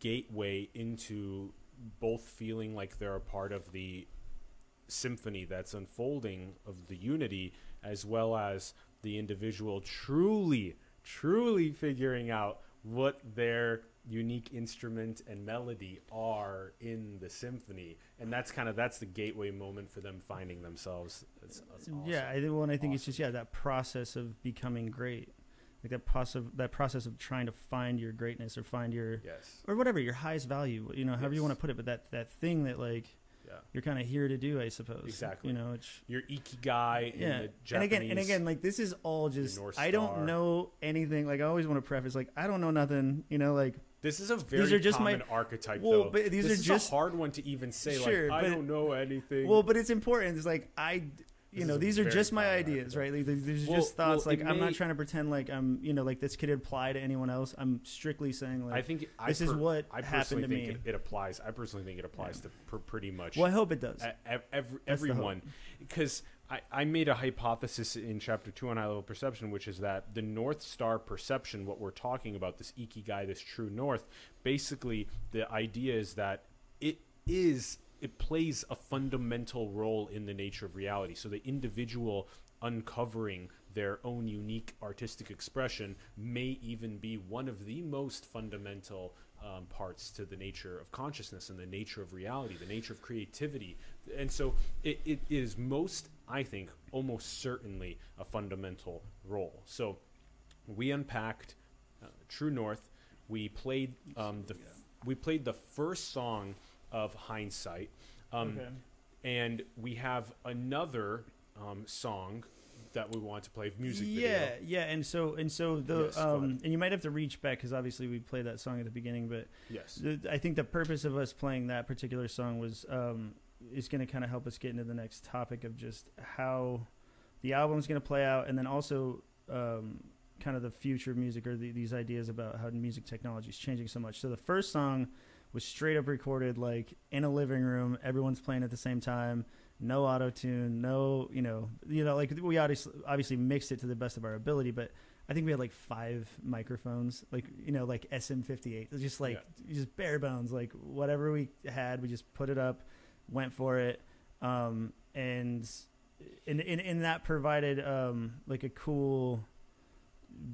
gateway into both feeling like they're a part of the symphony that's unfolding of the unity, as well as the individual truly, truly figuring out what their unique instrument and melody are in the symphony and that's kind of that's the gateway moment for them finding themselves it's, it's awesome.
Yeah, I think. Well, and I think it's just yeah that process of becoming great, like that process that process of trying to find your greatness or find your
yes
or whatever your highest value. You know, however you want to put it, but that that thing that like
yeah
you're kind of here to do, I suppose.
Exactly.
You know, it's
your ikigai in
yeah. And again, and again, like this is all just I don't know anything. Like I always want to preface, like I don't know nothing. You know, like
this is a very
are just my-
common archetype
Well,
though
but these
this
are
is
just-
a hard one to even say
Sure,
like i
but-
don't know anything
well, but it's important. It's like I. You
This
know, these are just my ideas,
archetype.
right? Like, these- these are
Well-
just thoughts.
well,
like, I'm
may-
not trying to pretend like I'm, you know, like this could apply to anyone else. I'm strictly saying like
I think I
this is what
I
happened
personally
to
think
me.
It, it applies. I personally think it applies to pr- pretty much
Well, I hope it does.
every,
That's the hope.
everyone because I, I made a hypothesis in chapter two on high level perception which is that the north star perception what we're talking about this ikigai this true north basically the idea is that it is it plays a fundamental role in the nature of reality so the individual uncovering their own unique artistic expression may even be one of the most fundamental um, parts to the nature of consciousness and the nature of reality, the nature of creativity. And so it, it is most, I think, almost certainly a fundamental role. So we unpacked uh, True North. We played um, the f- we played the first song of Hindsight, um,
Okay.
and we have another um, song that we want to play music
yeah,
video.
yeah, and so and so the
Yes,
um, and you might have to reach back because obviously we played that song at the beginning, but
Yes.
the, I think the purpose of us playing that particular song was um, is going to kind of help us get into the next topic of just how the album is going to play out, and then also um, kind of the future of music or the, these ideas about how music technology is changing so much. So the first song was straight up recorded like in a living room, everyone's playing at the same time. No auto tune, no, you know, you know, like we obviously obviously mixed it to the best of our ability, but I think we had like five microphones, like you know, like SM58, just like just bare bones, like whatever we had, we just put it up, went for it, um, and in in in that provided um like a cool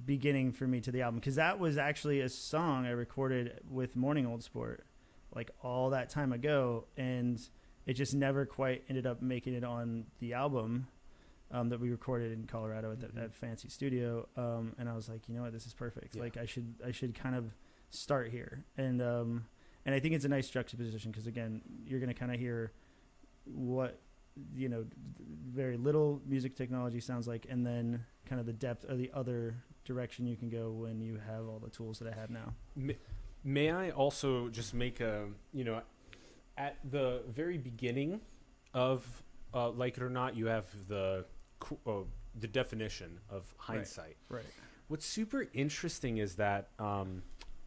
beginning for me to the album because that was actually a song I recorded with Morning Old Sport like all that time ago, and it just never quite ended up making it on the album um, that we recorded in Colorado at that,
Mhm.
fancy studio. Um, and I was like, you know what, this is perfect.
Yeah.
Like I should I should kind of start here, and um, and I think it's a nice juxtaposition because again, you're gonna kind of hear what you know very little music technology sounds like and then kind of the depth of the other direction you can go when you have all the tools that I have now.
May, may I also just make a you know, at the very beginning of uh, like it or not, you have the uh, the definition of hindsight.
Right.
What's super interesting is that um,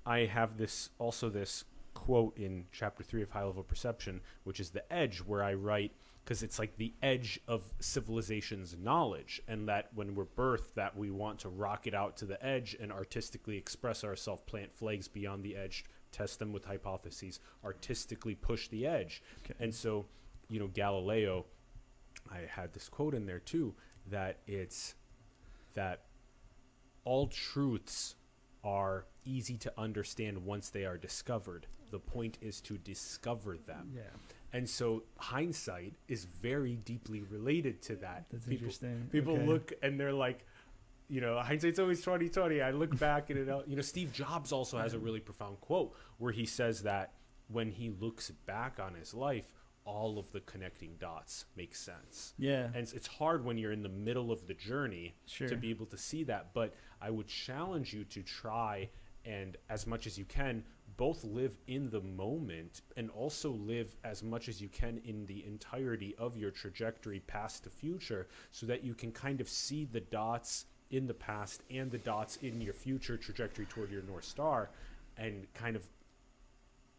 I have this also this quote in chapter three of High Level Perception, which is the edge, where I write because it's like the edge of civilization's knowledge, and that when we're birthed, that we want to rocket out to the edge and artistically express ourselves, plant flags beyond the edge, test them with hypotheses, artistically push the edge,
Okay.
and so, you know, Galileo, I had this quote in there too that it's that all truths are easy to understand once they are discovered. The point is to discover them.
yeah.
And so hindsight is very deeply related to that.
That's
people,
interesting.
People
Okay.
look and they're like, you know, hindsight's always twenty twenty. I look back and it, you know, Steve Jobs also has a really profound quote where he says that when he looks back on his life, all of the connecting dots make sense.
Yeah.
And it's, it's hard when you're in the middle of the journey
Sure.
to be able to see that. But I would challenge you to try and, as much as you can, both live in the moment and also live as much as you can in the entirety of your trajectory past the future so that you can kind of see the dots in the past and the dots in your future trajectory toward your north star and kind of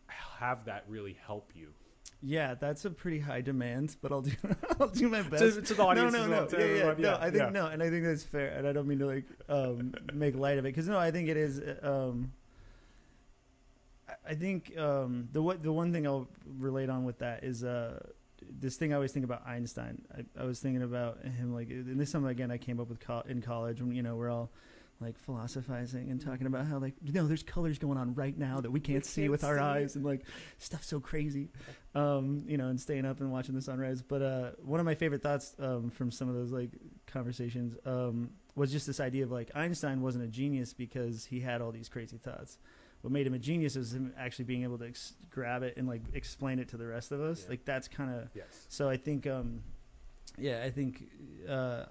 have that really help you
Yeah, that's a pretty high demand, but I'll do I'll do my best.
to, to the audience
no, no,
well,
no.
to
Yeah, yeah,
everyone,
no. I think
yeah.
no, and I think that's fair, and I don't mean to like um, make light of it because no, I think it is. Um, I- think um, the what the one thing I'll relate on with that is uh, this thing I always think about Einstein. I, I was thinking about him like, and this is something again I came up with co- in college when you know we're all like philosophizing and talking about how like you know there's colors going on right now that we can't see
can't
with our
see.
eyes and like stuff's so crazy um, you know, and staying up and watching the sunrise. But uh, one of my favorite thoughts um, from some of those like conversations um, was just this idea of like Einstein wasn't a genius because he had all these crazy thoughts. What made him a genius is him actually being able to ex- grab it and like explain it to the rest of us.
Yeah.
Like that's kind of
yes
so. I think, um, yeah, I think, uh,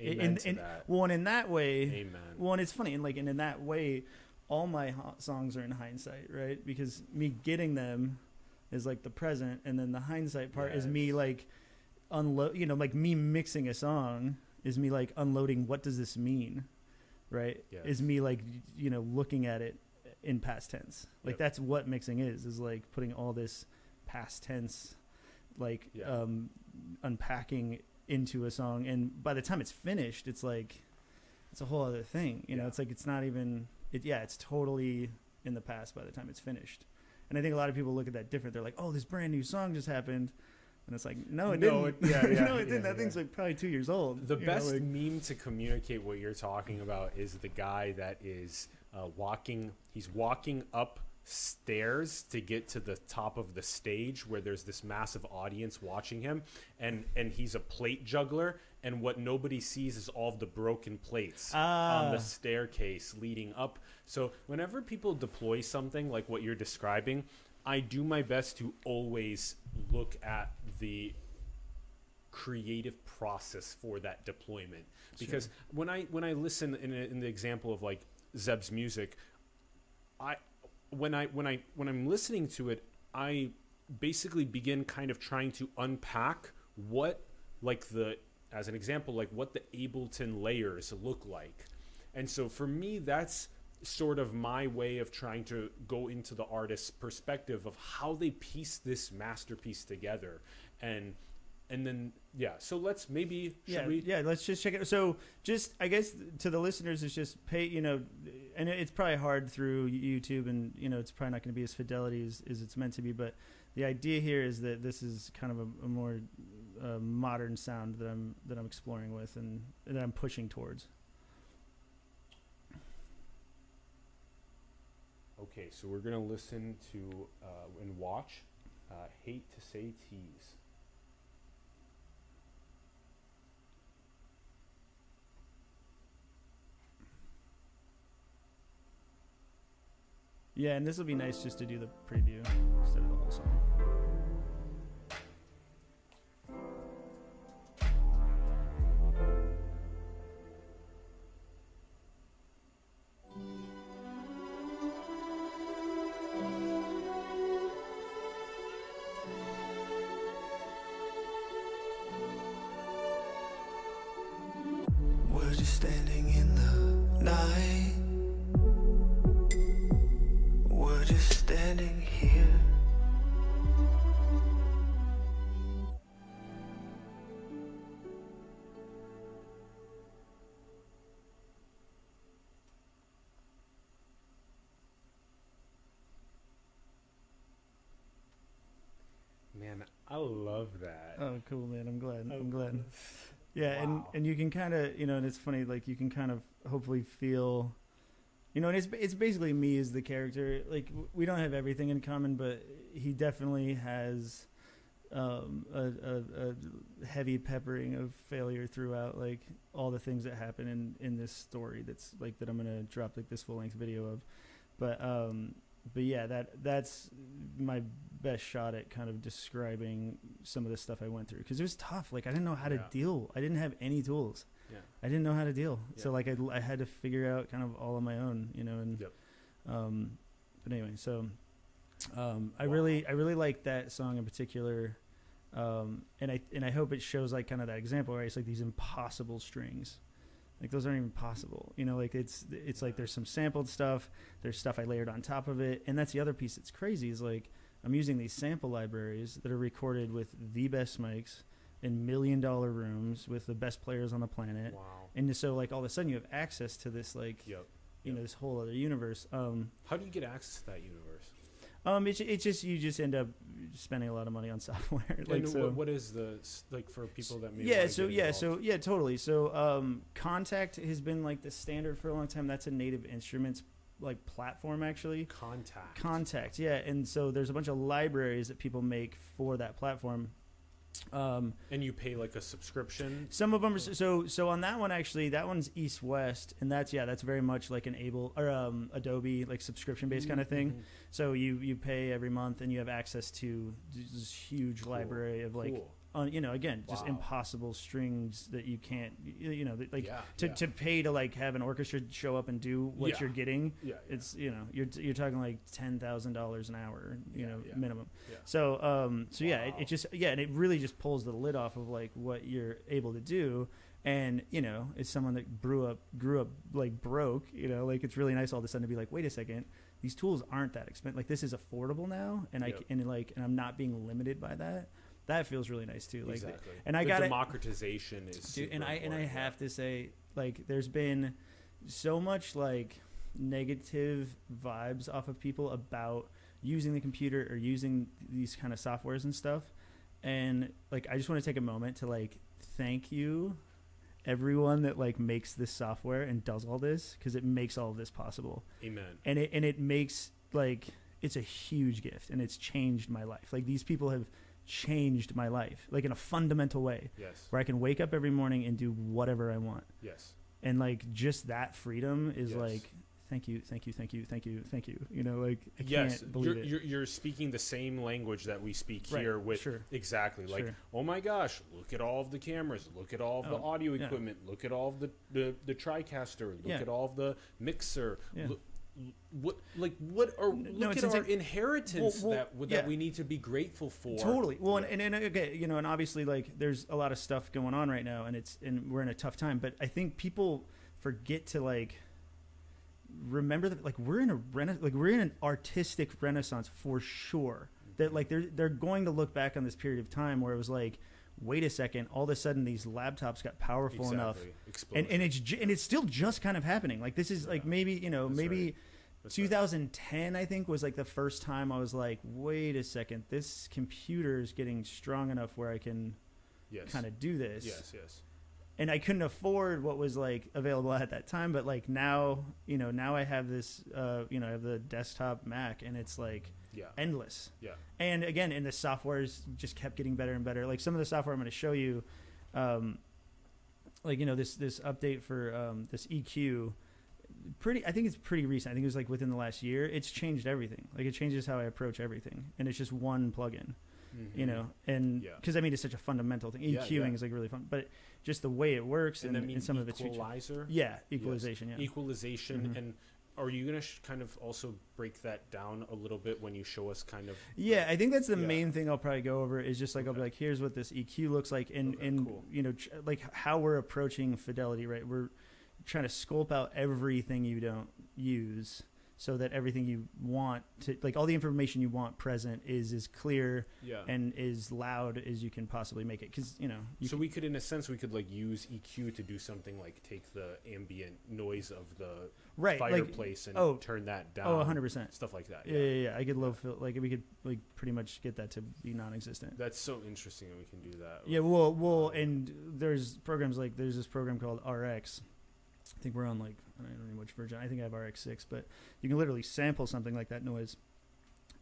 amen
in-
that
well, and in that way,
amen
well, and it's funny, and like, and in that way, all my songs are in hindsight, right? Because me getting them is like the present, and then the hindsight part is me like unload. You know, like me mixing a song is me like unloading. What does this mean? Right? Is me like you know looking at it in past tense. Like
Yep.
that's what mixing is. Is like putting all this past tense, like
Yeah.
um, unpacking into a song, and by the time it's finished, it's like it's a whole other thing. You know, it's like it's not even. It yeah, it's totally in the past by the time it's finished. And I think a lot of people look at that different. They're like, "Oh, this brand new song just happened," and it's like, "No, it
No,
didn't.
it- yeah, yeah,
no, it didn't.
yeah,
that thing's like probably two years old."
The
you know,
best
like-
meme to communicate what you're talking about is the guy that is uh, walking. He's walking up stairs to get to the top of the stage where there's this massive audience watching him, and and he's a plate juggler. And what nobody sees is all of the broken plates on
Ah.
the staircase leading up. So whenever people deploy something like what you're describing, I do my best to always look at the creative process for that deployment because when i when i listen in, in the example of like zeb's music i when i when i when i'm listening to it i basically begin kind of trying to unpack what like the as an example like what the ableton layers look like. And so for me that's sort of my way of trying to go into the artist's perspective of how they piece this masterpiece together. And and then yeah so let's maybe should
yeah,
we
yeah. Let's just check it. So, just I guess to the listeners, it's just pay. You know, and it's probably hard through YouTube, and you know, it's probably not going to be as fidelity as, as it's meant to be. But the idea here is that this is kind of a, a more uh, modern sound that I'm that I'm exploring with, and that I'm pushing towards.
okay so we're gonna listen to uh, and watch uh, hate to say tease
Yeah, and this will be nice just to do the preview instead of the whole song.
Love that
Oh, cool, man! I'm glad. I'm glad. Yeah, and
Wow.
and you can kind of you know, and it's funny, like you can kind of hopefully feel, you know, and it's it's basically me as the character. Like we don't have everything in common, but he definitely has um, a, a, a heavy peppering of failure throughout, like all the things that happen in in this story. That's like that I'm gonna drop like this full length video of, but um, but yeah, that that's my best shot at kind of describing some of the stuff I went through because it was tough. Like I didn't know how to deal. I didn't have any tools.
yeah
I didn't know how to deal. So like I, I had to figure out kind of all on my own, you know. And
Yep.
um, But anyway, so um, I really I really like that song in particular, um, and I and I hope it shows like kind of that example, right? It's like these impossible strings. Like those aren't even possible, you know. Like it's it's like there's some sampled stuff, there's stuff I layered on top of it, and that's the other piece that's crazy is like I'm using these sample libraries that are recorded with the best mics in million dollar rooms with the best players on the planet,
Wow.
and so like all of a sudden you have access to this like
Yep.
you know this whole other universe. Um,
How do you get access to that universe?
um, it's it's just you just end up spending a lot of money on software. like
and
so.
what, is the like for people that maybe
yeah, so yeah, so yeah, totally. So um, Kontakt has been like the standard for a long time. That's a Native Instruments like platform actually.
Kontakt.
Kontakt, yeah, and so there's a bunch of libraries that people make for that platform. Um,
and you pay like a subscription.
some of them are so so on that one actually that one's East West and that's yeah that's very much like an able or um, Adobe like subscription based kind of thing.
Mhm.
So you you pay every month and you have access to this huge
Cool.
library of like
Cool.
On you know again just
Wow.
impossible strings that you can't you, know like
yeah,
to,
yeah.
to pay to like have an orchestra show up and do what
Yeah.
you're getting
yeah,
it's you know you're you're talking like ten thousand dollars an hour you know minimum so um so yeah it, it just yeah and it really just pulls the lid off of like what you're able to do and you know it's someone that grew up grew up like broke you know like it's really nice all of a sudden to be like wait a second these tools aren't that expensive like this is affordable now and i
Yep.
c- and like and i'm not being limited by that that feels really nice too like
exactly.
and I got
democratization is
Dude, and I and I have to say, like, there's been so much like negative vibes off of people about using the computer or using these kind of softwares and stuff. And like, I just want to take a moment to like thank you, everyone that like makes this software and does all this because it makes all of this possible.
Amen.
And it and it makes like it's a huge gift and it's changed my life. Like these people have changed my life like in a fundamental way
Yes.
where I can wake up every morning and do whatever I want.
Yes.
And like just that freedom is
Yes.
like thank you, thank you, thank you, thank you, thank you. You know, like I
yes,
can't believe
you're,
it.
you're you're speaking the same language that we speak
Right,
here with
sure.
exactly like
Sure.
oh my gosh look at all of the cameras look at all of the
Oh,
audio
yeah.
equipment look at all of the the, the tricaster look
Yeah.
at all of the mixer
Yeah.
look, what like what are
No,
look
it's
at our inheritance
Well, well,
that that
yeah.
we need to be grateful for
Totally. Well,
Yeah.
and, and, uh, and okay, you know, and obviously, like, there's a lot of stuff going on right now, and it's and we're in a tough time. But I think people forget to like remember that, like, we're in a rena- like we're in an artistic renaissance for sure. That like they're they're going to look back on this period of time where it was like, wait a second, all of a sudden these laptops got powerful
exactly.
enough, and
Explosion.
and it's ju- and it's still just kind of happening. Like this is like maybe you know
That's
maybe.
right. That's right.
2010 i think was like the first time i was like wait a second this computer is getting strong enough where i can
yes.
kind of do this.
Yes yes.
And i couldn't afford what was like available at that time but like now you know now i have this uh you know i have the desktop mac and it's like
yeah.
endless.
Yeah.
And again and the software's just kept getting better and better. Like some of the software i'm going to show you um like you know this this update for um this eq pretty i think it's pretty recent i think it was like within the last year it's changed everything like it changes how i approach everything and it's just one plugin you
Mhm.
know and
Yeah.
because i mean it's such a fundamental thing
Yeah,
eqing
yeah.
is like really fun but just the way it works
and
and,
that
and
means
some of its
equalizer
yeah equalization yeah
equalization
Mhm.
and are you gonna sh- kind of also break that down a little bit when you show us kind of
Yeah, I think that's the
Yeah.
main thing I'll probably go over is just like I'll be like, here's what this EQ looks like, and
Okay,
and
cool.
you know, ch- like how we're approaching fidelity. Right, we're trying to sculpt out everything you don't use, so that everything you want to, like all the information you want present, is as clear
yeah
and as loud as you can possibly make it. Because you know, you
so we could in a sense we could like use eq to do something like take the ambient noise of the
right, like
fireplace and
oh,
turn that oh, down
oh, 100 percent.
stuff like that
Yeah, yeah, yeah. I could low fill, like we could like pretty much get that to be non-existent.
that's so interesting that we can do that
Yeah, well, well, um, and there's programs like there's this program called RX. I think we're on like I don't know which version. I think I have RX six, but you can literally sample something like that noise,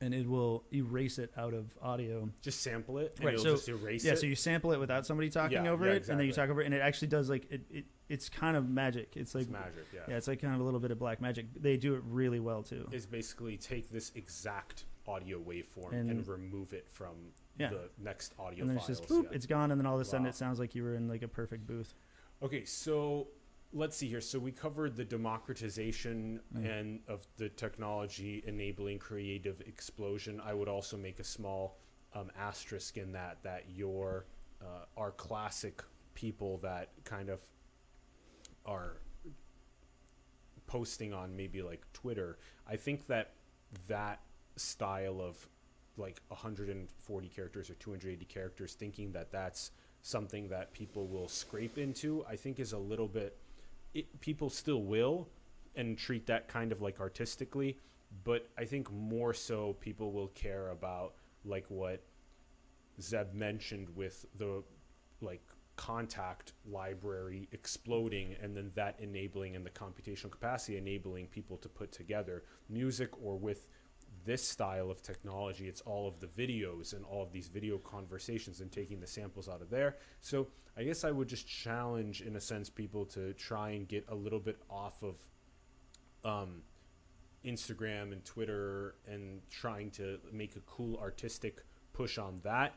and it will erase it out of audio.
just sample it and
Right,
it'll
so-
just erase it.
yeah,
it
so you sample it without somebody talking
Yeah,
over
yeah,
it, and then you talk over it, and it actually does like it. it it's kind of magic. It's like
it's magic yeah.
yeah, it's like kind of a little bit of black magic. They do it really well too.
is basically take this exact audio waveform and,
And-
remove it from
Yeah.
the next audio
and then it's just boop, it's gone, and then all of a sudden
Wow.
it sounds like you were in like a perfect booth.
Okay, so let's see here. So we covered the democratization
Mm.
and of the technology enabling creative explosion. I would also make a small um, asterisk in that that your uh, our classic people that kind of are posting on maybe like Twitter. I think that that style of like 140 characters or 280 characters, thinking that that's something that people will scrape into, I think is a little bit. It, people still will and treat that kind of like artistically, but I think more so people will care about like what Zeb mentioned with the like Kontakt library exploding and then that enabling and the computational capacity enabling people to put together music or with this style of technology it's all of the videos and all of these video conversations and taking the samples out of there. So i guess i would just challenge in a sense people to try and get a little bit off of um, instagram and twitter and trying to make a cool artistic push on that.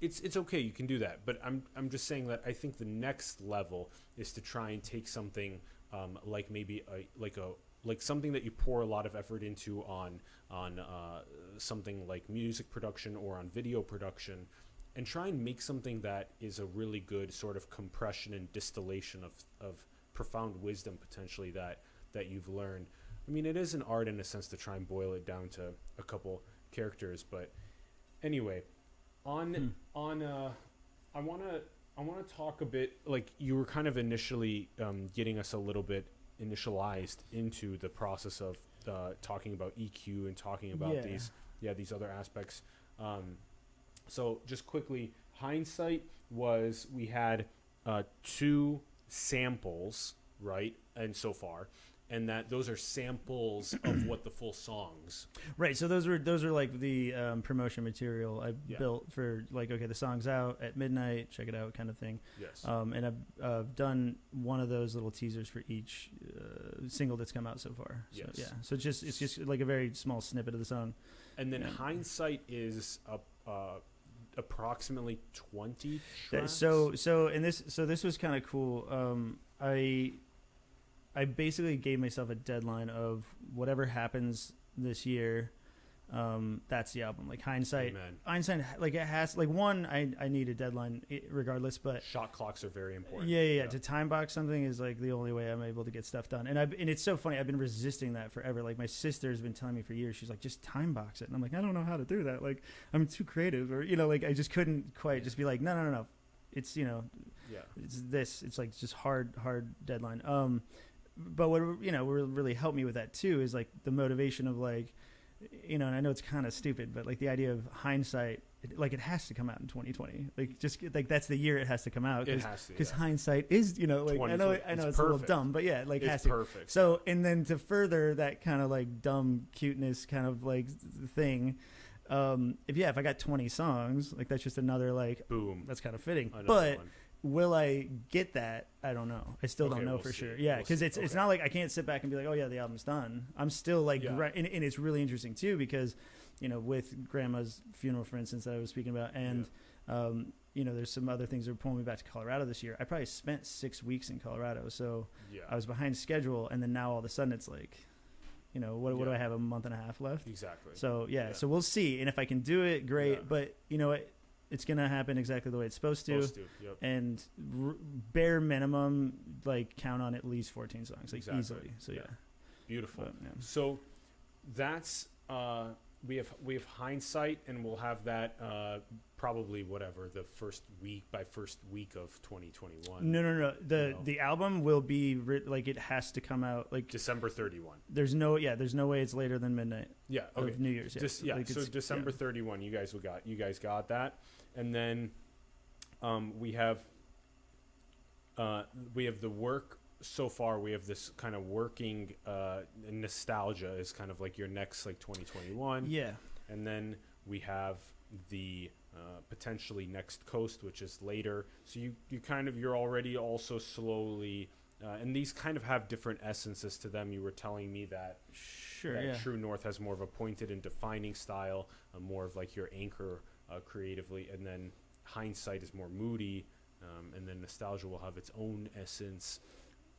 It's it's okay you can do that but i'm i'm just saying that i think the next level is to try and take something um, like maybe a like a like something that you pour a lot of effort into on on uh, something like music production or on video production and try and make something that is a really good sort of compression and distillation of of profound wisdom potentially that that you've learned i mean it is an art in a sense to try and boil it down to a couple characters but anyway on
Hmm.
on uh i want to i want to talk a bit like you were kind of initially um, getting us a little bit initialized into the process of uh, talking about eq and talking about
Yeah.
these yeah these other aspects um, so just quickly hindsight was we had uh, two samples right and so far and that those are samples of what the full songs
Right. So those were those are like the um, promotion material I
Yeah.
built for like okay the song's out at midnight check it out kind of thing.
yes
Um, and I've uh, done one of those little teasers for each uh, single that's come out so far. So,
Yes.
Yeah. So it's just it's just like a very small snippet of the song.
And then
Yeah.
hindsight is a, uh, approximately twenty. Tracks?
so so and this so this was kind of cool. Um, I I basically gave myself a deadline of whatever happens this year. Um, that's the album. Like hindsight,
Amen.
Einstein like it has like one. I I need a deadline regardless, but
shot clocks are very important.
yeah, yeah, yeah. To time box something is like the only way I'm able to get stuff done. And I and it's so funny. I've been resisting that forever. Like my sister's been telling me for years. She's like, just time box it, and I'm like, I don't know how to do that. Like I'm too creative, or you know, like I just couldn't quite just be like, no, no, no, no. It's you know,
yeah.
it's this. It's like just hard, hard deadline. Um, but what you know, really helped me with that too is like the motivation of like, you know, and I know it's kind of stupid, but like the idea of hindsight, it, like it has to come out in 2020. Like just like that's the year it has to come out.
It has to.
Because
yeah.
hindsight is, you know, like I know, I know
It's
it's, a little dumb, but yeah, like
it's
has to.
perfect.
So, and then to further that kind of like dumb cuteness kind of like thing, um, if yeah, if I got 20 songs, like that's just another like
boom.
that's kind of fitting.
Another
but
one.
Will I get that? I don't know. I still
Okay,
don't know
we'll
for
see.
sure. Yeah,
We'll
because
see.
it's it's not like I can't sit back and be like, oh yeah, the album's done. I'm still like,
Yeah.
right, and, and it's really interesting too because, you know, with grandma's funeral, for instance, that I was speaking about, and um, you know, there's some other things that are pulling me back to Colorado this year. I probably spent six weeks in Colorado, so
Yeah.
I was behind schedule, and then now all of a sudden it's like, you know, what, what do I have a month and a half left?
exactly.
So yeah,
Yeah.
so we'll see, and if I can do it, great.
Yeah.
But you know what? It's gonna happen exactly the way it's supposed to
Supposed to. Yep.
and r- bare minimum like count on at least 14 songs like
Exactly.
easily so yeah,
Yeah. Beautiful.
But, yeah.
So that's uh, we have we have hindsight, and we'll have that uh, probably whatever the first week by first week of 2021.
no no no the
No.
the album will be writ- like it has to come out like
December 31.
there's no yeah there's no way it's later than midnight
Yeah. Okay.
of new year's yeah,
yeah.
Like,
so December
yeah.
31, you guys will got you guys got that, and then um, we have uh, we have the work so far. We have this kind of working uh, nostalgia is kind of like your next like 2021,
yeah
and then we have the uh, potentially next coast, which is later. So you you kind of you're already also slowly. Uh, and these kind of have different essences to them. You were telling me that
sure
that
yeah
True North has more of a pointed and defining style, uh, more of like your anchor uh, creatively, and then Hindsight is more moody, um, and then Nostalgia will have its own essence.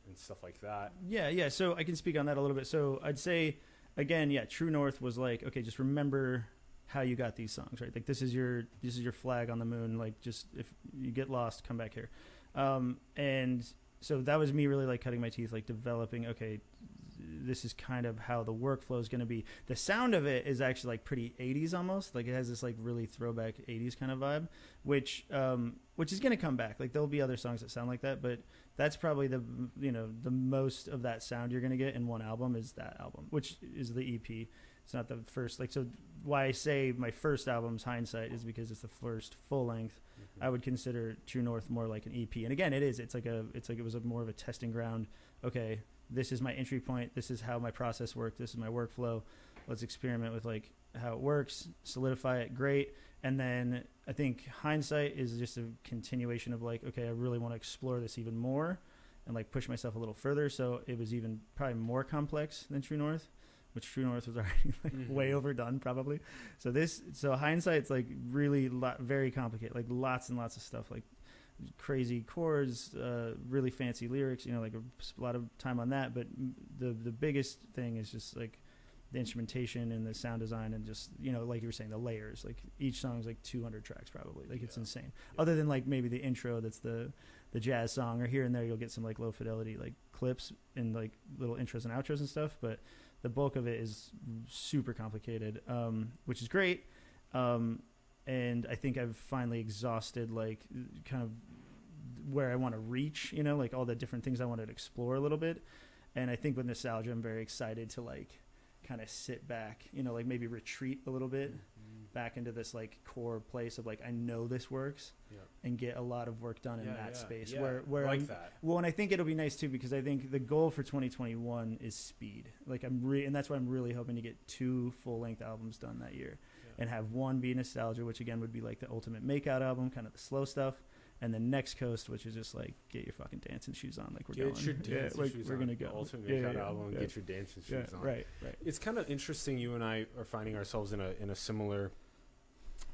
and stuff like that.
Yeah, yeah. So I can speak on that a little bit. So I'd say, again, yeah, True North was like, okay, just remember how you got these songs, right? Like this is your this is your flag on the moon. Like just if you get lost, come back here. Um, and so that was me really like cutting my teeth, like developing. Okay, this is kind of how the workflow is going to be. The sound of it is actually like pretty 80s almost. Like it has this like really throwback 80s kind of vibe, which um, which is going to come back. Like there'll be other songs that sound like that, but that's probably the you know the most of that sound you're going to get in one album is that album, which is the EP. It's not the first like so. Why I say my first album's Hindsight is because it's the first full length. I would consider True North more like an EP, and again, it is. It's like a it's like it was a more of a testing ground. Okay, this is my entry point. This is how my process works. This is my workflow. Let's experiment with like how it works, solidify it, great. And then I think hindsight is just a continuation of like, okay, I really want to explore this even more and like push myself a little further. So it was even probably more complex than True North, which True North was already like
Mhm.
way overdone probably. So this, so hindsight's like really lot, very complicated, like lots and lots of stuff, like crazy chords, uh, really fancy lyrics. You know, like a lot of time on that. But the the biggest thing is just like the instrumentation and the sound design and just you know like you were saying the layers like each song is like 200 tracks probably like it's
Yeah.
insane
Yeah.
other than like maybe the intro that's the the jazz song or here and there you'll get some like low fidelity like clips and like little intros and outros and stuff but the bulk of it is super complicated um, which is great um, and i think i've finally exhausted like kind of where i want to reach you know like all the different things i want to explore a little bit and i think with nostalgia i'm very excited to like kind of sit back you know like maybe retreat a little bit mm-hmm. back into this like core place of like i know this works
Yeah.
and get a lot of work done in
Yeah,
that
yeah,
space
yeah.
where where
like
I'm,
that.
well and i think it'll be nice too because i think the goal for 2021 is speed like i'm re- and that's why i'm really hoping to get two full length albums done that year and have one be nostalgia which again would be like the ultimate makeout album kind of the slow stuff and then next coast which is just like get your fucking dancing shoes on like we're
Get
going
your
yeah,
dancing
like,
shoes
we're
on.
gonna go
Ultimate
Yeah,
Makeout
yeah,
album.
yeah.
Get your dancing
yeah,
shoes on.
right right
It's kind of interesting. You and I are finding ourselves in a in a similar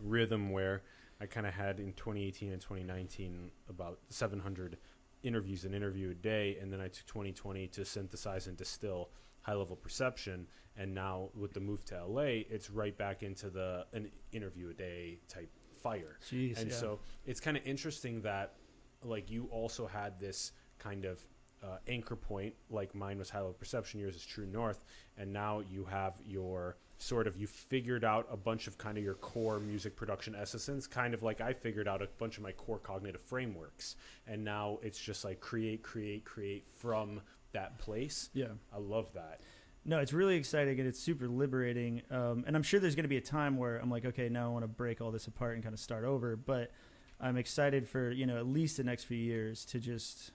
rhythm where I kind of had in 2018 and 2019 about 700 interviews an interview a day, and then I took 2020 to synthesize and distill high level perception, and now with the move to LA, it's right back into the an interview a day type fire.
Jeez,
and
yeah.
so it's kind of interesting that like you also had this kind of uh, anchor point like mine was high level perception yours is true north and now you have your sort of you figured out a bunch of kind of your core music production essence kind of like i figured out a bunch of my core cognitive frameworks and now it's just like create create create from that place
yeah
i love that
No, it's really exciting and it's super liberating. Um, and I'm sure there's going to be a time where I'm like, okay, now I want to break all this apart and kind of start over. But I'm excited for you know at least the next few years to just,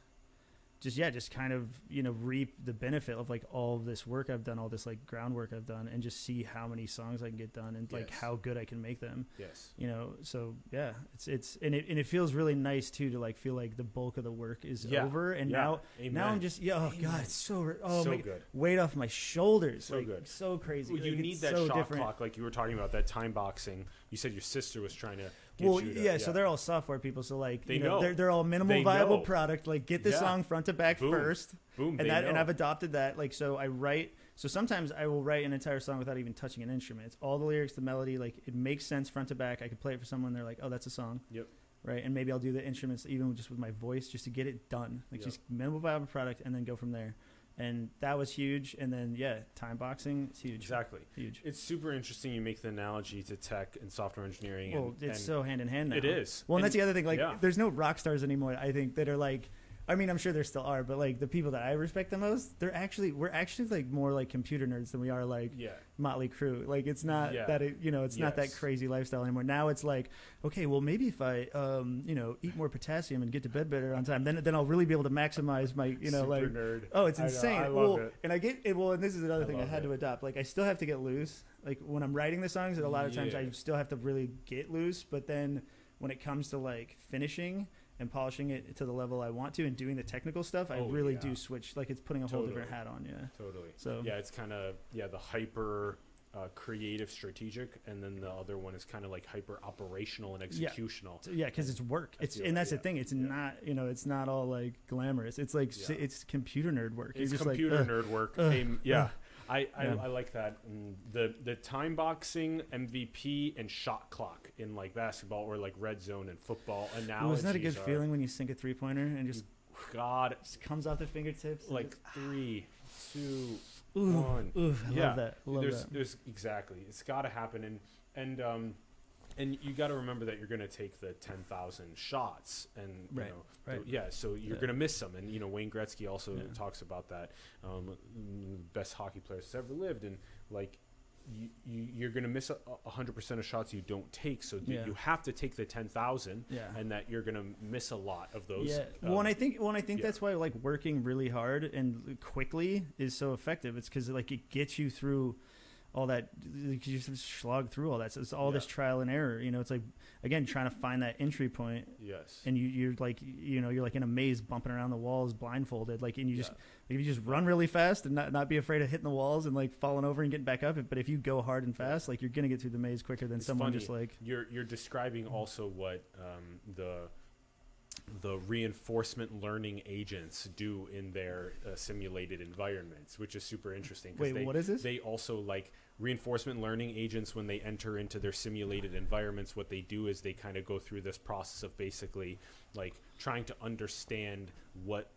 just yeah, just kind of you know reap the benefit of like all of this work I've done, all this like groundwork I've done, and just see how many songs I can get done and like
Yes.
how good I can make them.
yes
You know, so yeah, it's it's and it and it feels really nice too to like feel like the bulk of the work is
Yeah.
over, and
Yeah.
now
Amen.
now I'm just yeah, oh
Amen.
god, it's so oh
so
my
good
weight off my shoulders.
So
like,
good.
So crazy.
Well, you
Like,
need that
so
shot
different.
clock like you were talking about that time boxing you said your sister was trying to
Well,
to,
yeah, so they're all software people. So like,
They
you know,
know.
they're they're all minimal
They
viable
know.
product. Like, get the
Yeah.
song front to back
Boom.
first,
boom
and
they
that and. I've adopted that. Like, so I write. So sometimes I will write an entire song without even touching an instrument. It's all the lyrics, the melody. Like, it makes sense front to back. I could play it for someone. They're like, oh, that's a song.
Yep.
Right, and maybe I'll do the instruments even just with my voice, just to get it done. Like,
Yep.
just minimal viable product, and then go from there. And that was huge. And then yeah, time boxing is huge.
exactly
Huge.
It's super interesting. You make the analogy to tech and software engineering.
Well,
and,
it's
and
so hand in hand now.
It is.
Well, and,
And-
that's the other thing. Like,
yeah.
there's no rock stars anymore. I think that are like, I mean, I'm sure there still are, but like the people that I respect the most, they're actually we're actually like more like computer nerds than we are like
yeah,
Motley Crue. Like, it's not
Yeah.
that it, you know, it's not that crazy lifestyle anymore. Now it's like, okay, well, maybe if I, um, you know, eat more potassium and get to bed better on time, then then I'll really be able to maximize my, you know,
super
like.
nerd.
Oh, it's
I know,
insane.
I
well,
it.
and I get it. Well, and this is another
I
thing I had
it.
to adopt. Like, I still have to get loose. Like when I'm writing the songs, a lot of times
Yeah.
I still have to really get loose. But then when it comes to like finishing and polishing it to the level I want to and doing the technical stuff, I
Oh,
really
yeah.
do switch. Like it's putting a whole different
Totally.
hat on. Yeah.
Totally.
So
Yeah, it's kind of yeah the hyper uh, creative, strategic, and then the other one is kind of like hyper operational and executional.
Yeah, because it's work. It's and
that,
that's
yeah.
the thing. It's
Yeah.
not you know it's not all like glamorous. It's like
Yeah.
it's computer nerd work.
It's computer
like,
nerd work.
ugh,
Aim- yeah. I, I,
Yeah.
I like that. And the the time boxing MVP and shot clock in like basketball or like red zone and football analogies.
Wasn't that a good
are-
feeling when you sink a three pointer and just,
God,
just comes off the fingertips?
like three, two,
ooh,
one.
ooh, I
Yeah,
love that. I love
there's
that.
there's exactly it's got to happen and and um and you got to remember that you're going to take the 10,000 shots and you
Right,
know
right.
yeah so you're
Yeah.
going to miss some and you know Wayne Gretzky also
Yeah.
talks about that um best hockey players that's ever lived and like you, you you're going to miss a, a hundred percent of shots you don't take so you-
Yeah.
you have to take the 10,000
Yeah.
and that you're going to miss a lot of those
Yeah.
um,
Well, and I think well, and I think
yeah.
that's why like working really hard and quickly is so effective. It's because like it gets you through all that. You just slog through all that. So it's all this trial and error. You know, it's like again trying to find that entry point,
yes
and you you're like you know you're like in a maze bumping around the walls blindfolded. Like and you just
Yeah.
like, if you just run really fast and not not be afraid of hitting the walls and like falling over and getting back up. But if you go hard and fast, like you're gonna get through the maze quicker than
It's
someone
funny.
just like
you're you're describing also what um, the the reinforcement learning agents do in their uh, simulated environments, which is super interesting.
wait,
they,
what is this?
They also like reinforcement learning agents when they enter into their simulated environments. What they do is they kind of go through this process of basically like trying to understand what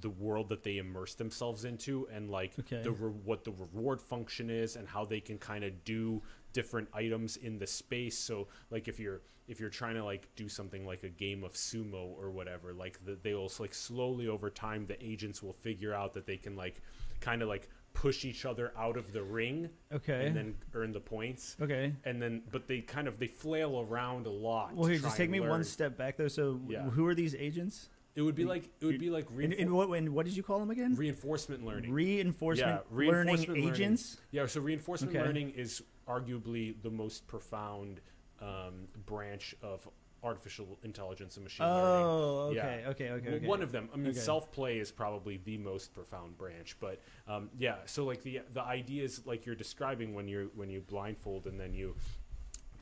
the world that they immerse themselves into and like
Okay.
the re- what the reward function is and how they can kind of do different items in the space so like if you're if you're trying to like do something like a game of sumo or whatever like the, they will like slowly over time the agents will figure out that they can like kind of like push each other out of the ring
okay.
and then earn the points
okay.
and then but they kind of they flail around a lot
Well, here, just take me one step back though. So,
Yeah.
who are these agents?
it would be like it would be like
And,
reinfor-
and what, what did you call them again?
reinforcement learning
Reinforcement,
Yeah,
learning
learning.
agents.
Yeah, so reinforcement
Okay.
learning is arguably the most profound um, branch of artificial intelligence and machine learning.
Oh,
Yeah.
okay, okay, okay,
Well,
okay.
One of them. I mean,
Okay.
self play is probably the most profound branch, but um, yeah. So like the the idea is like you're describing when you when you blindfold and then you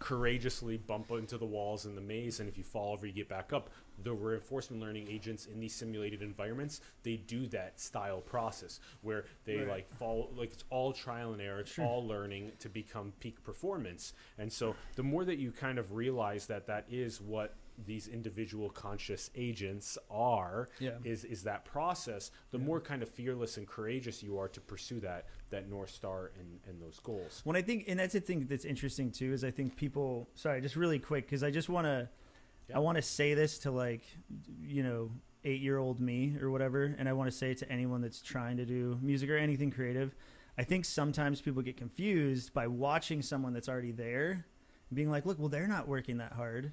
courageously bump into the walls in the maze and if you fall over you get back up the reinforcement learning agents in these simulated environments they do that style process where they
Right.
like fall like it's all trial and error it's
Sure.
all learning to become peak performance and so the more that you kind of realize that that is what these individual conscious agents are
Yeah.
is is that process the more kind of fearless and courageous you are to pursue that that north star and and those goals
When I think, and that's the thing that's interesting too, is I think people. Sorry, just really quick, because I just want to.
Yeah.
I want to say this to like, you know, eight-year-old me or whatever, and I want to say it to anyone that's trying to do music or anything creative. I think sometimes people get confused by watching someone that's already there, being like, "Look, well, they're not working that hard,"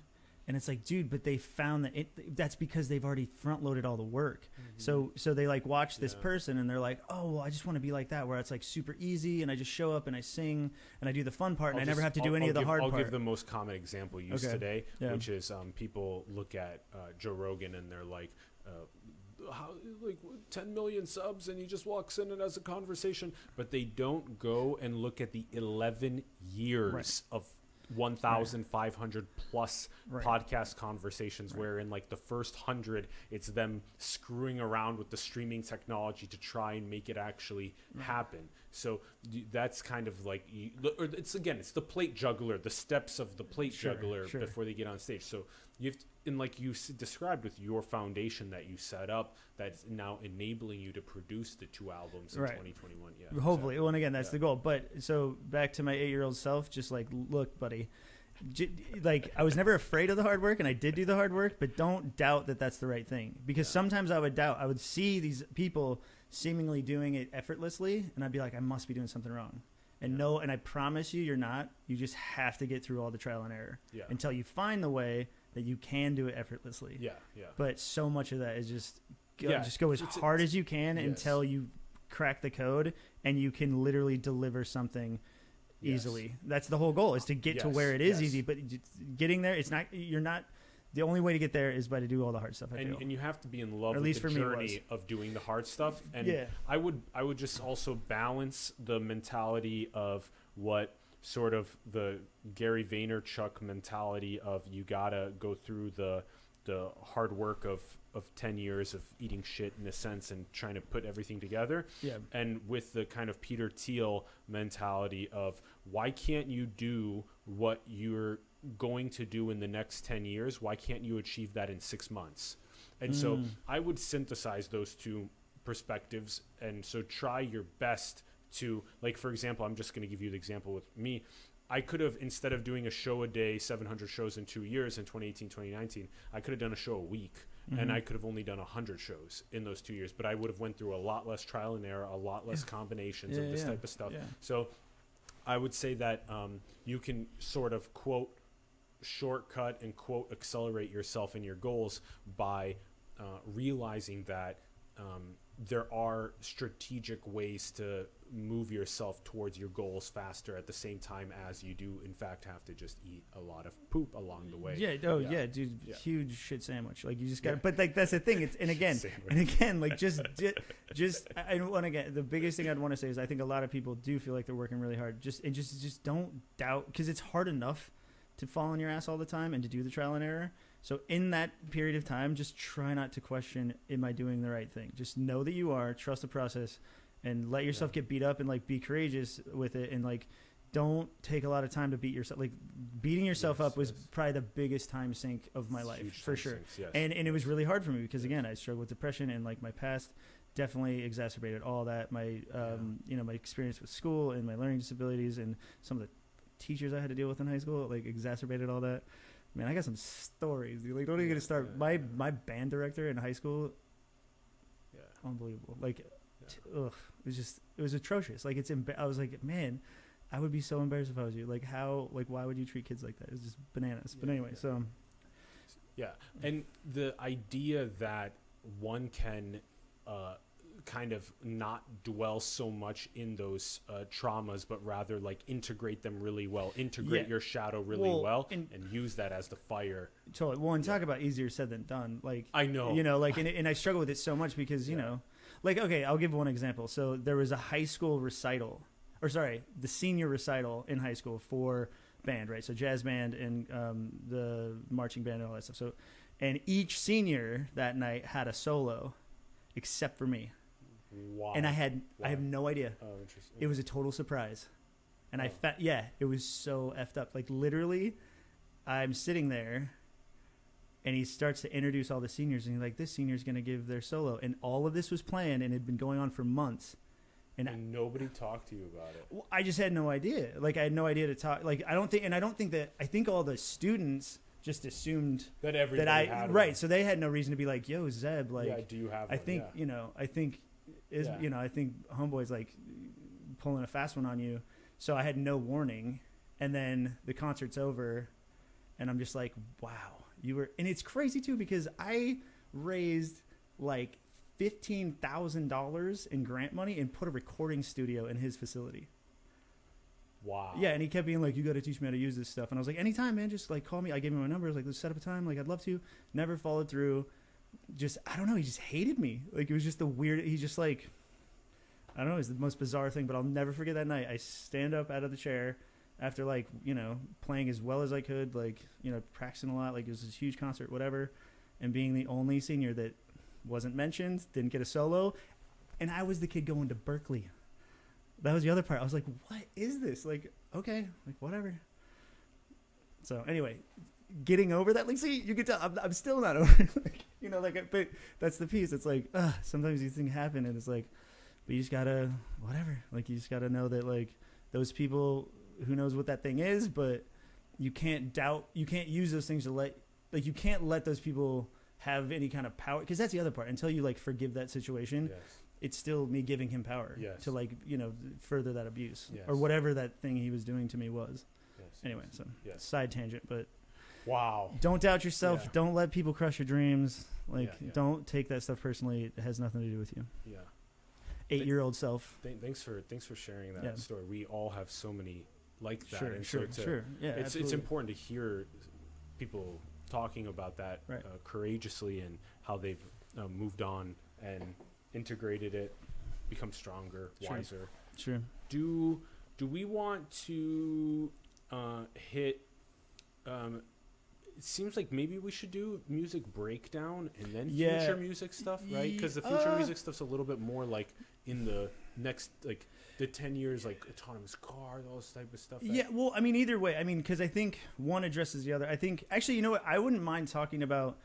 and it's like, dude, but they found that it, that's because they've already front-loaded all the work. So so they like watch this
Yeah.
person and they're like, oh, well, I just want to be like that, where it's like super easy and I just show up and I sing and I do the fun part and
I'll
I never have to do
I'll-
any
I'll
of the
give-
hard
I'll
part.
give the most common example used
Okay.
today,
Yeah.
which is um, people look at uh, Joe Rogan and they're like, uh, how, like 10 million subs, and he just walks in and has a conversation, but they don't go and look at the 11 years
Right.
of 1,500 plus
Right.
podcast conversations where in like the first hundred it's them screwing around with the streaming technology to try and make it actually mm. happen so that's kind of like or it's again it's the plate juggler the steps of the plate
Sure,
juggler
sure.
before they get on stage so you've and like you s- described with your foundation that you set up that's now enabling you to produce the two albums in
Right.
2021 yeah
Hopefully,
so-
well, and again, that's
yeah.
the goal. But so back to my eight-year-old self, just like, look, buddy, j- like I was never afraid of the hard work, and I did do the hard work. But don't doubt that that's the right thing, because
Yeah.
sometimes I would doubt. I would see these people seemingly doing it effortlessly, and I'd be like, I must be doing something wrong. And
Yeah.
no, and I promise you, you're not. You just have to get through all the trial and error
yeah
until you find the way that you can do it effortlessly.
yeah yeah
But so much of that is just go,
Yeah,
just go as
it's-
hard as you can
yes.
until you crack the code and you can literally deliver something
Yes.
easily. That's the whole goal is to get to where it is
yes.
easy. But getting there, it's not. You're not. The only way to get there is by to do all the hard stuff. I
and,
feel.
and you have to be in love
at
with
least
the
for me
journey of doing the hard stuff and
Yeah.
i would i would just also balance the mentality of what sort of the Gary Vaynerchuk mentality of you gotta go through the the hard work of of 10 years of eating shit in a sense and trying to put everything together
Yeah.
and with the kind of Peter Thiel mentality of why can't you do what you're going to do in the next 10 years? Why can't you achieve that in six months? And so
Mm.
I would synthesize those two perspectives. And so try your best to, like, for example, I'm just going to give you the example with me. I could have, instead of doing a show a day, 700 shows in two years in 2018, 2019, I could have done a show a week and
Mhm.
I could have only done 100 shows in those two years, but I would have went through a lot less trial and error, a lot less combinations
Yeah,
of this
yeah,
type of stuff.
yeah.
So I would say that um, you can sort of quote shortcut and quote accelerate yourself in your goals by uh, realizing that um, there are strategic ways to move yourself towards your goals faster at the same time as you do in fact have to just eat a lot of poop along the way
Yeah, oh
Yeah.
yeah, dude,
Yeah.
huge shit sandwich. Like you just got,
Yeah.
but like that's the thing. It's and again, and again, like just, just, I I want to get the biggest thing I'd want to say is I think a lot of people do feel like they're working really hard. Just and just, just don't doubt because it's hard enough to fall on your ass all the time and to do the trial and error. So in that period of time, just try not to question, am I doing the right thing? Just know that you are, trust the process, and let yourself
Yeah.
get beat up and like be courageous with it and like don't take a lot of time to beat yourself. Like beating yourself
Yes,
up was
yes.
probably the biggest time sink of my
It's
life for sure.
sinks, yes.
And and it was really hard for me because again, I struggled with depression and like my past definitely exacerbated all that. My um, you know my experience with school and my learning disabilities and some of the teachers I had to deal with in high school like exacerbated all that. Man, I got some stories. Dude. Like, don't even get to start.
Yeah.
My my band director in high school,
yeah.
unbelievable. Like, ugh, it was just it was atrocious. Like, it's emba- I was like, man, I would be so embarrassed if I was you. Like, how like why would you treat kids like that? It's just bananas. but anyway,
yeah.
so
Yeah, and the idea that one can uh, kind of not dwell so much in those uh, traumas, but rather like integrate them really well, integrate
Yeah.
your shadow really
Well,
well,
and-
and, use that as the fire.
totally. Well, and
Yeah.
talk about easier said than done. Like,
I know.
you know like and, and i struggle with it so much because you
Yeah.
know like okay i'll give one example. So there was a high school recital or sorry the senior recital in high school for band right? So jazz band and um, the marching band and all that stuff. So and each senior that night had a solo except for me.
Wow.
and i had i have no idea.
Oh, interesting.
it was a total surprise. And i
Oh.
fa- yeah it was so effed up. Like literally i'm sitting there and he starts to introduce all the seniors and he's like this senior's going to give their solo and all of this was planned and had been going on for months and I-
nobody talked to you about it.
well, I just had no idea. Like I had no idea to talk. Like I don't think, and I don't think that I think all the students just assumed
That everybody
that I
had
right.
one.
So they had no reason to be like, "Yo, Zeb." Like
yeah, do you have?
I
one?
think
Yeah.
you know. I think is
Yeah.
you know. I think homeboy's like pulling a fast one on you. So I had no warning, and then the concert's over, and I'm just like, "Wow, you were." And it's crazy too because I raised like fifteen thousand dollars in grant money and put a recording studio in his facility.
Wow.
Yeah, and he kept being like, "You got to teach me how to use this stuff." And I was like, "Anytime, man. Just like call me." I gave him my number. I was like, "Let's set up a time. Like, I'd love to." Never followed through. Just I don't know. He just hated me. Like it was just the weird. He just like I don't know. It's the most bizarre thing. But I'll never forget that night. I stand up out of the chair after like you know playing as well as I could, like you know practicing a lot. Like it was this huge concert, whatever, and being the only senior that wasn't mentioned, didn't get a solo, and I was the kid going to Berklee that was the other part. I was like, "What is this?" Like, okay, like whatever. So anyway, getting over that, like, see, you can tell I'm, I'm still not over. like, you know, like, but that's the piece. It's like, uh, sometimes these things happen, and it's like, but you just gotta, whatever. Like, you just gotta know that, like, those people, who knows what that thing is, but you can't doubt, you can't use those things to let, like, you can't let those people have any kind of power, because that's the other part. Until you like forgive that situation,
Yes.
it's still me giving him power
Yes.
to like you know further that abuse
Yes.
or whatever that thing he was doing to me was anyway so side tangent but
Wow.
don't doubt yourself
Yeah.
don't let people crush your dreams like
Yeah, yeah.
don't take that stuff personally it has nothing to do with you
Yeah.
eight year old self
Th- thanks for thanks for sharing that story. We all have so many like that.
sure
and
sure
so to-
sure yeah
it's it's important to hear people talking about that
Right.
uh, courageously and how they've uh, moved on and integrated it, become stronger,
Sure.
wiser.
sure
Do do we want to uh, hit? Um, it seems like maybe we should do music breakdown and then
Yeah.
future music stuff, right? Because the future
Uh,
music stuff's a little bit more like in the next like the ten years, like autonomous cars, all this type of stuff.
Yeah, well, I mean, either way, I mean, because I think one addresses the other. I think actually, you know what? I wouldn't mind talking about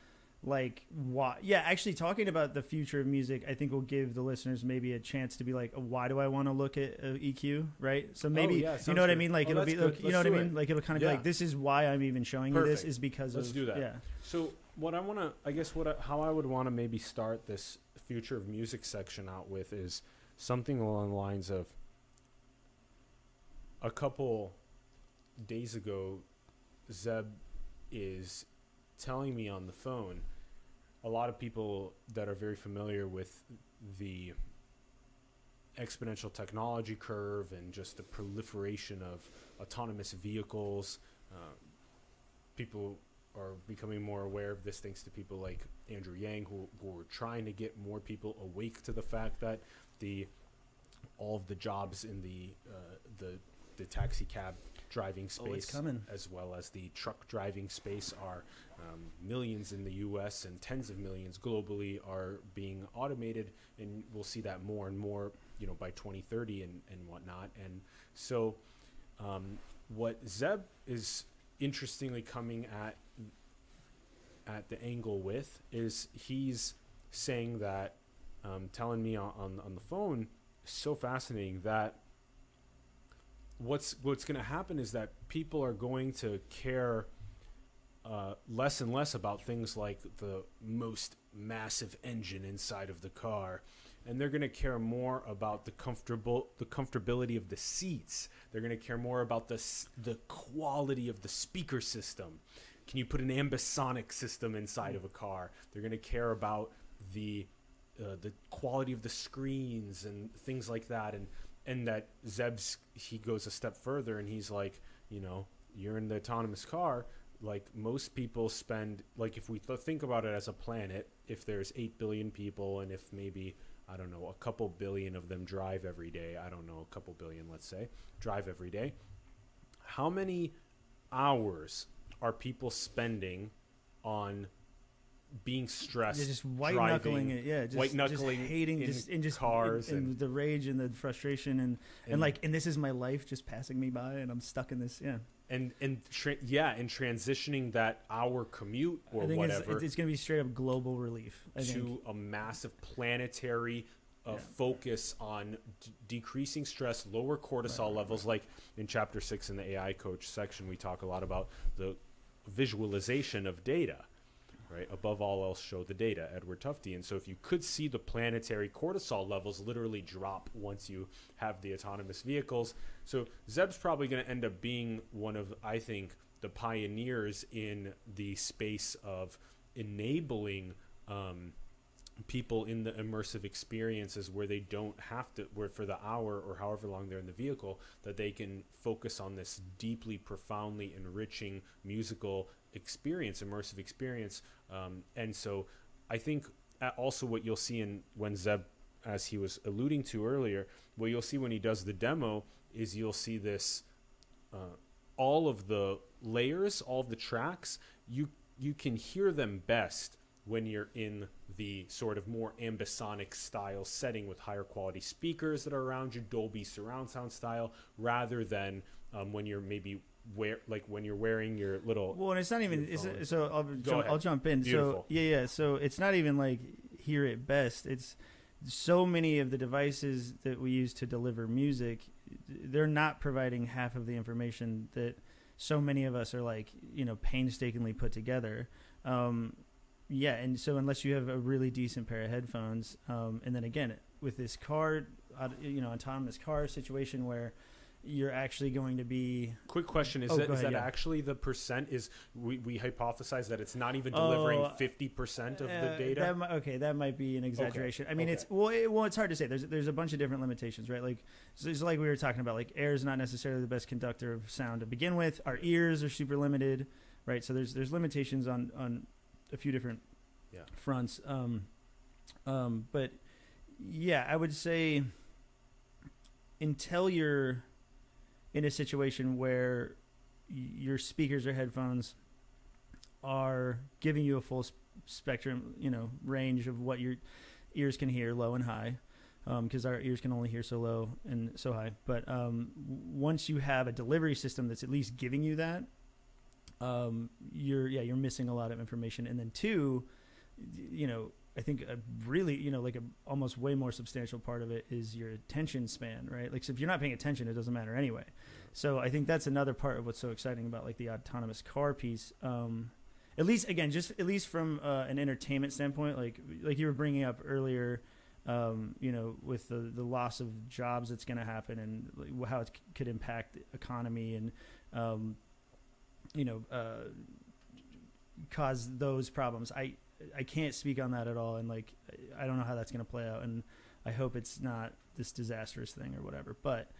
like why. Yeah, actually, talking about the future of music, I think will give the listeners maybe a chance to be like, why do I want to look at uh, EQ? Right. So maybe
Oh, yeah,
you know what I mean. Like
Oh,
it'll be, like, you know what I mean.
it.
Like it'll kind of
Yeah.
be like, this is why I'm even showing you this is because
Let's
of
do that.
Yeah.
So what I want to, I guess, what I, how I would want to maybe start this future of music section out with is something along the lines of a couple days ago, Zeb is telling me on the phone. A lot of people that are very familiar with the exponential technology curve and just the proliferation of autonomous vehicles. Uh, people are becoming more aware of this thanks to people like Andrew Yang, who, who are trying to get more people awake to the fact that the all of the jobs in the uh, the the taxi cab driving space,
Oh,
as well as the truck driving space, are um, millions in the U.S. and tens of millions globally are being automated, and we'll see that more and more, you know, by 2030 and and whatnot. And so, um, what Zeb is interestingly coming at at the angle with is he's saying that um, telling me on, on on the phone so fascinating that what's what's going to happen is that people are going to care uh, less and less about things like the most massive engine inside of the car and they're going to care more about the comfortable the comfortability of the seats. They're going to care more about the the quality of the speaker system. Can you put an ambisonic system inside of a car? They're going to care about the uh, the quality of the screens and things like that and and that Zeb's he goes a step further and he's like you know you're in the autonomous car. Like most people spend like if we th- think about it as a planet if there's 8 billion people and if maybe i don't know a couple billion of them drive every day i don't know a couple billion let's say drive every day how many hours are people spending on being stressed
Yeah, just white
driving,
knuckling it. Yeah, just,
white knuckling
just hating,
in
just and just
cars
and, and
and-
the rage and the frustration and, and
And-
like and this is my life just passing me by and I'm stuck in this. Yeah,
and and tra- yeah and transitioning that hour commute or
I think it's,
whatever
it's, it's going to be straight up global relief. I think.
to a massive planetary uh,
Yeah.
focus on d- decreasing stress, lower cortisol levels. Like in chapter six in the AI coach section, we talk a lot about the visualization of data. Right, above all else, show the data, Edward Tufte. And so, if you could see the planetary cortisol levels literally drop once you have the autonomous vehicles, so Zeb's probably going to end up being one of, I think, the pioneers in the space of enabling um, people in the immersive experiences where they don't have to where for the hour or however long they're in the vehicle that they can focus on this deeply profoundly enriching musical experience immersive experience. Um, and so i think uh, also what you'll see in when zeb as he was alluding to earlier what you'll see when he does the demo is you'll see this uh, all of the layers, all the tracks, you you can hear them best when you're in the sort of more ambisonic style setting with higher quality speakers that are around you, Dolby surround sound style, rather than um, when you're maybe wear like when you're wearing your little.
Well, and it's not even. It's, so I'll jump. I'll jump in.
Beautiful.
So yeah, yeah. So it's not even like hear it best. It's so many of the devices that we use to deliver music. They're not providing half of the information that so many of us are like you know painstakingly put together. Um, yeah, and so unless you have a really decent pair of headphones, um, and then again with this car, uh, you know, autonomous car situation where you're actually going to be
Quick question: Is
Oh,
that
ahead,
that
yeah.
actually the percent? Is we, we hypothesize that it's not even delivering
Oh,
fifty percent of the
Uh,
data?
That okay, that might be an exaggeration. I mean,
okay.
it's well, it, well, it's hard to say. There's there's a bunch of different limitations, right? Like so it's like we were talking about. Like air is not necessarily the best conductor of sound to begin with. Our ears are super limited, right? So there's there's limitations on on a few different
Yeah.
fronts. Um, um, but yeah, I would say until you're in a situation where your speakers or headphones are giving you a full spectrum, you know, range of what your ears can hear, low and high, because our ears can only hear so low and so high. But um, once you have a delivery system that's at least giving you that, um, you're yeah you're missing a lot of information. And then two, you know, I think a really you know like a almost way more substantial part of it is your attention span, right? Like so if you're not paying attention, it doesn't matter anyway. So I think that's another part of what's so exciting about like the autonomous car piece. Um, at least again, just at least from uh, an entertainment standpoint, like like you were bringing up earlier, um, you know, with the the loss of jobs that's going to happen and like, how it c- could impact the economy and um, you know uh, cause those problems. I I can't speak on that at all, and like I don't know how that's going to play out, and I hope it's not this disastrous thing or whatever, but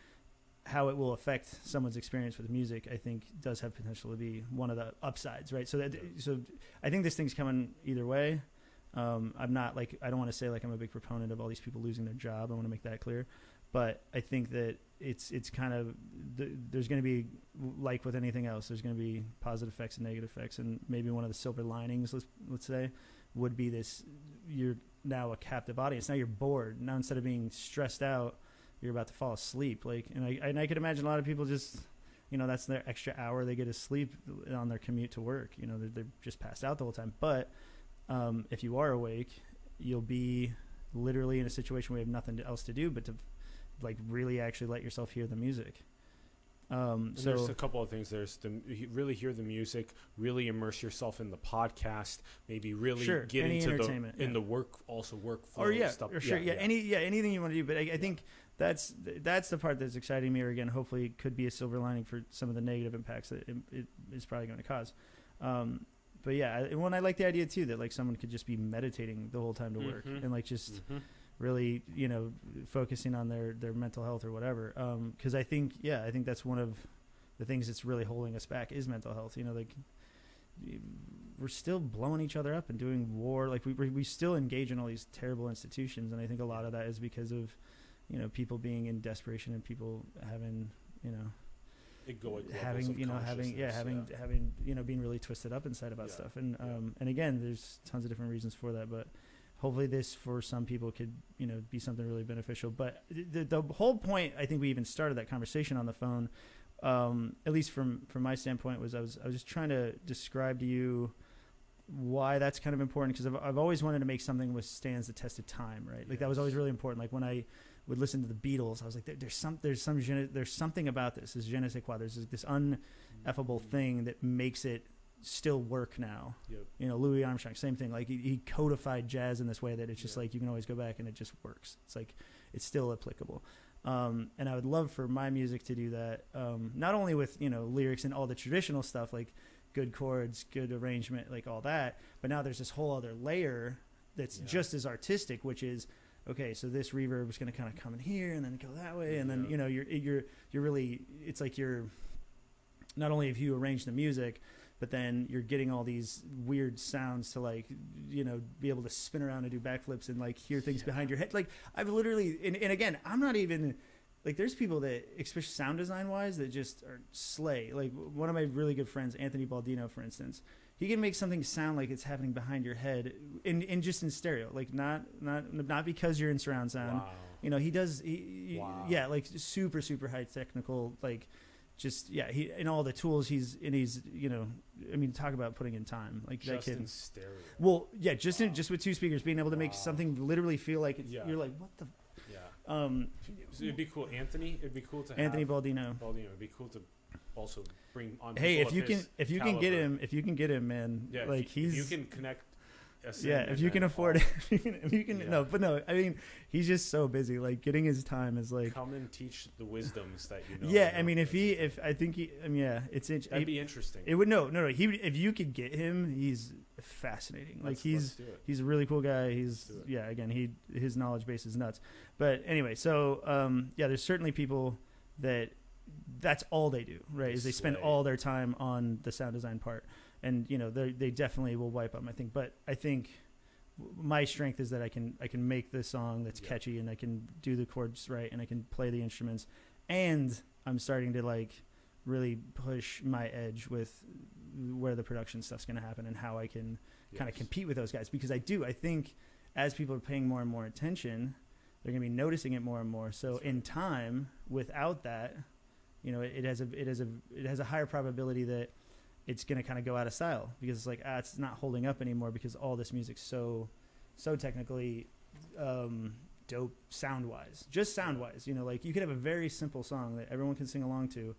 how it will affect someone's experience with music, I think, does have potential to be one of the upsides, right? So that, so I think this thing's coming either way. Um, I'm not like I don't want to say like I'm a big proponent of all these people losing their job. I want to make that clear, but I think that it's it's kind of th- there's going to be like with anything else, there's going to be positive effects and negative effects, and maybe one of the silver linings, let's let's say, would be this: you're now a captive audience. Now you're bored. Now instead of being stressed out, you're about to fall asleep. Like, and I and I could imagine a lot of people just, you know, that's their extra hour they get to sleep on their commute to work. You know, they're, they're just passed out the whole time. But um, if you are awake, you'll be literally in a situation where you have nothing else to do but to like really actually let yourself hear the music. Um, so
there's a couple of things. There's the really hear the music, really immerse yourself in the podcast, maybe really
Sure,
get into the in
yeah.
the work also workflow
or yeah,
stuff.
or sure, yeah, any yeah anything you want to do. But I, I think that's that's the part that's exciting me. Or again, hopefully, it could be a silver lining for some of the negative impacts that it, it is probably going to cause. Um, but yeah, I, when I like the idea too that like someone could just be meditating the whole time to work
Mhm.
and like just
Mhm.
Really you know focusing on their their mental health or whatever. Because I think yeah, I think that's one of the things that's really holding us back is mental health. You know, like we're still blowing each other up and doing war. Like we we still engage in all these terrible institutions, and I think a lot of that is because of you know people being in desperation and people having you know
Egoic
having you know having yeah having having you know being really twisted up inside about
Yeah,
stuff and
yeah.
um and again there's tons of different reasons for that but hopefully this for some people could you know be something really beneficial but the, the whole point i think we even started that conversation on the phone um at least from from my standpoint was i was i was just trying to describe to you why that's kind of important because I've, I've always wanted to make something which stands the test of time right like that was always really important like when i would listen to the Beatles, I was like, there, there's some, there's some, there's something about this. This je ne sais quoi. There's this, this uneffable thing that makes it still work now.
Yep.
You know, Louis Armstrong, same thing. Like he, he codified jazz in this way that it's just like you can always go back and it just works. It's like it's still applicable. Um, and I would love for my music to do that. Um, not only with you know lyrics and all the traditional stuff like good chords, good arrangement, like all that, but now there's this whole other layer that's
Yeah.
just as artistic, which is okay. So this reverb is going to kind of come in here and then go that way, and then you know you're you're you're really it's like you're not only have you arranged the music, but then you're getting all these weird sounds to like you know be able to spin around and do backflips and like hear things behind your head. Like i've literally and, and again i'm not even like there's people that especially sound design wise that just are slay. Like one of my really good friends anthony baldino for instance he can make something sound like it's happening behind your head in, in just in stereo. Like not not not because you're in surround sound.
Wow.
you know he does he, he-
Wow.
yeah like super super high technical like just yeah he and all the tools he's and he's you know i mean talk about putting in time like that kid
in stereo.
well yeah just in, just with two speakers being able to make something literally feel like it's,
Yeah.
you're like what the
Yeah.
um
So it'd be cool, Anthony. It'd be cool to
anthony baldino
Baldino. It'd be cool to also bring on.
hey if you can if you can get him if you can get him man
yeah, if
like
you, if
he's
you can connect.
Yeah if you can afford it if you can, if you can
Yeah.
no but no i mean he's just so busy like getting his time is like
come and teach the wisdoms that you know.
yeah i mean if he if i think he I mean, yeah it's int-
that'd be interesting.
It would no, no, no. He if you could get him, he's fascinating. Like
Let's-
he's
let's
he's a really cool guy. He's yeah. Again, he his knowledge base is nuts. But anyway, so um, yeah, there's certainly people that that's all they do. Right? Is they spend all their time on the sound design part, and you know they they definitely will wipe up. I think, but I think my strength is that I can I can make the song that's
Yeah.
catchy and I can do the chords right and I can play the instruments and I'm starting to like really push my edge with where the production stuff's going to happen and how I can kind of compete with those guys because I do. I think as people are paying more and more attention, they're going to be noticing it more and more. So
That's
in time, without that, you know, it, it has a it has a it has a higher probability that it's going to kind of go out of style because it's like ah, it's not holding up anymore because all this music's so so technically um, dope sound wise, just sound wise. You know, like you could have a very simple song that everyone can sing along to,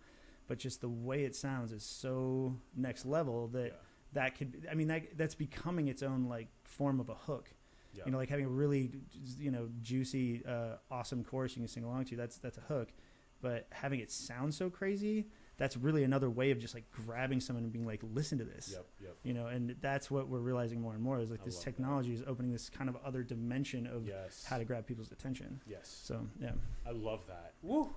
but just the way it sounds is so next level that
Yeah.
that could. I mean, that that's becoming its own like form of a hook.
Yeah.
You know, like having a really you know juicy, uh, awesome chorus you can sing along to. That's that's a hook, but having it sound so crazy. That's really another way of just like grabbing someone and being like, listen to this
Yep. Yep.
you know and that's what we're realizing more and more is like
I
this technology is opening this kind of other dimension of
Yes.
how to grab people's attention
Yes.
so yeah
I love that. Woo.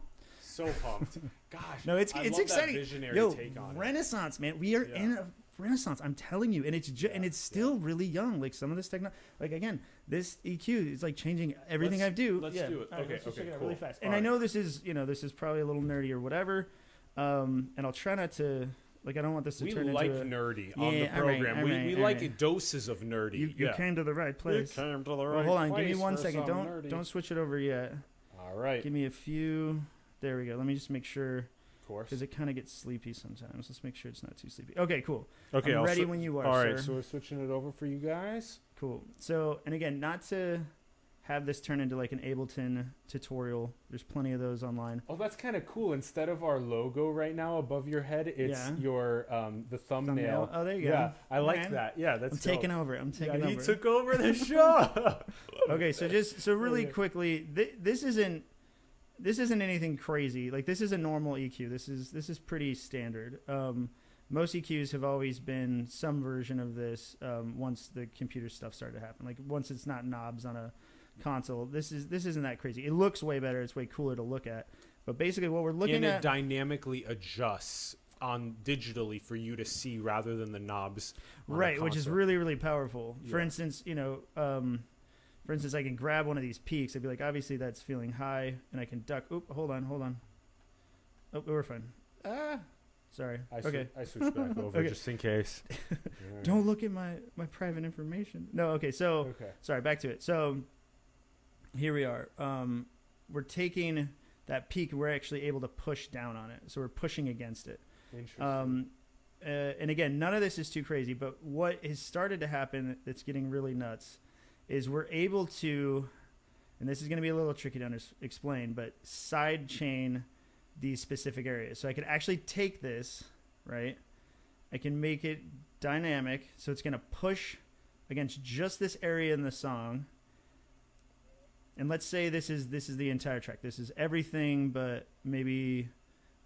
So pumped. Gosh.
no it's
I
it's exciting
That visionary
yo
take on it.
renaissance man we are
Yeah.
in a renaissance i'm telling you and it's ju- and it's still really young like some of this techno like again this eq is like changing everything
Let's-
i do
let's
yeah.
do it.
All right,
Okay,
let's
okay,
it
cool.
really fast
All
and i
right.
know this is you know this is probably a little nerdy or whatever um and i'll try not to like i don't want this to
We
turn
like
into a,
nerdy on the
Yeah, all right,
program.
all
we
right,
we like
right.
doses of nerdy.
you, you
yeah.
came to the right place
came to the
well, hold on give me
place
one
for
second
some
don't
nerdy.
don't switch it over yet
All right.
Give me a few. There we go. Let me just make sure
Of course.
because it kind of gets sleepy sometimes. Let's make sure it's not too sleepy. Okay, cool.
Okay.
I'm
I'll
ready
swi-
when you are,
All right.
sir.
So we're switching it over for you guys.
Cool. So, and again, not to have this turn into like an Ableton tutorial. There's plenty of those online.
Oh, that's kind of cool. Instead of our logo right now above your head, it's
Yeah.
your um the thumbnail.
Thumbnail. Oh, there you go.
Yeah, I like that. Yeah, that's
I'm taking over. I'm taking
yeah,
over.
he took over the show.
okay, so just so really quickly, th- this isn't this isn't anything crazy. Like this is a normal EQ. This is this is pretty standard. Um, most EQs have always been some version of this. Um, once the computer stuff started to happen, like once it's not knobs on a console, this is this isn't that crazy. It looks way better. It's way cooler to look at. But basically, what we're looking
and it
at,
dynamically adjusts on digitally for you to see rather than the knobs.
right, which is really really powerful. For instance, you know. Um, for instance, I can grab one of these peaks. I'd be like, obviously that's feeling high, and I can duck. Oop, hold on, hold on. Oh, we're fine. Ah, sorry.
I,
okay.
I switched back over
Okay.
just in case.
Don't look at my my private information. No. Okay. So
Okay.
sorry. Back to it. So here we are. Um, we're taking that peak. We're actually able to push down on it. So we're pushing against it.
Interesting.
Um, uh, and again, none of this is too crazy, but what has started to happen that's getting really nuts is we're able to, and this is going to be a little tricky to under- explain, but side chain these specific areas. So I could actually take this, right? I can make it dynamic, so it's going to push against just this area in the song. And let's say this is this is the entire track. This is everything, but maybe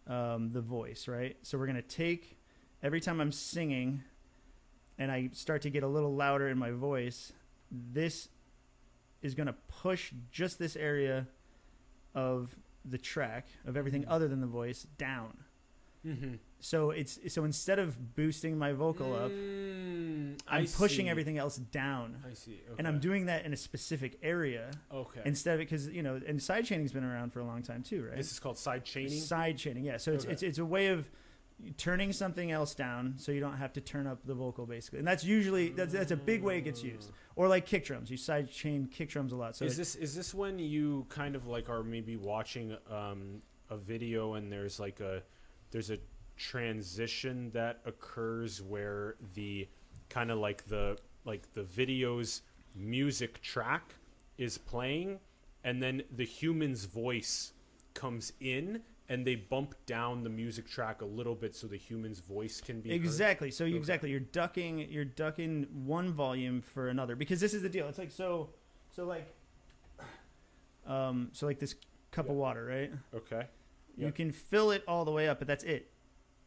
um, the voice, right? So we're gonna take every time I'm singing, and I start to get a little louder in my voice. This is gonna push just this area of the track of everything other than the voice down.
mm-hmm.
So it's so instead of boosting my vocal up,
Mm,
I'm pushing
see.
everything else down,
I see. Okay.
and I'm doing that in a specific area
okay.
instead of because you know, and side chaining's been around for a long time too, right?
this is called side chaining.
Side chaining, yeah. So it's,
Okay.
it's it's a way of turning something else down, so you don't have to turn up the vocal, basically. And that's usually that's that's a big way it gets used. Or like kick drums, you side chain kick drums a lot. So
is
it-
this is this when you kind of like are maybe watching um, a video and there's like a there's a transition that occurs where the kind of like the like the video's music track is playing and then the human's voice comes in and they bump down the music track a little bit so the human's voice can be heard?
exactly. So you
Okay.
exactly you're ducking you're ducking one volume for another because this is the deal. It's like so so like um so like this cup of water, right?
okay
You can fill it all the way up, but that's it.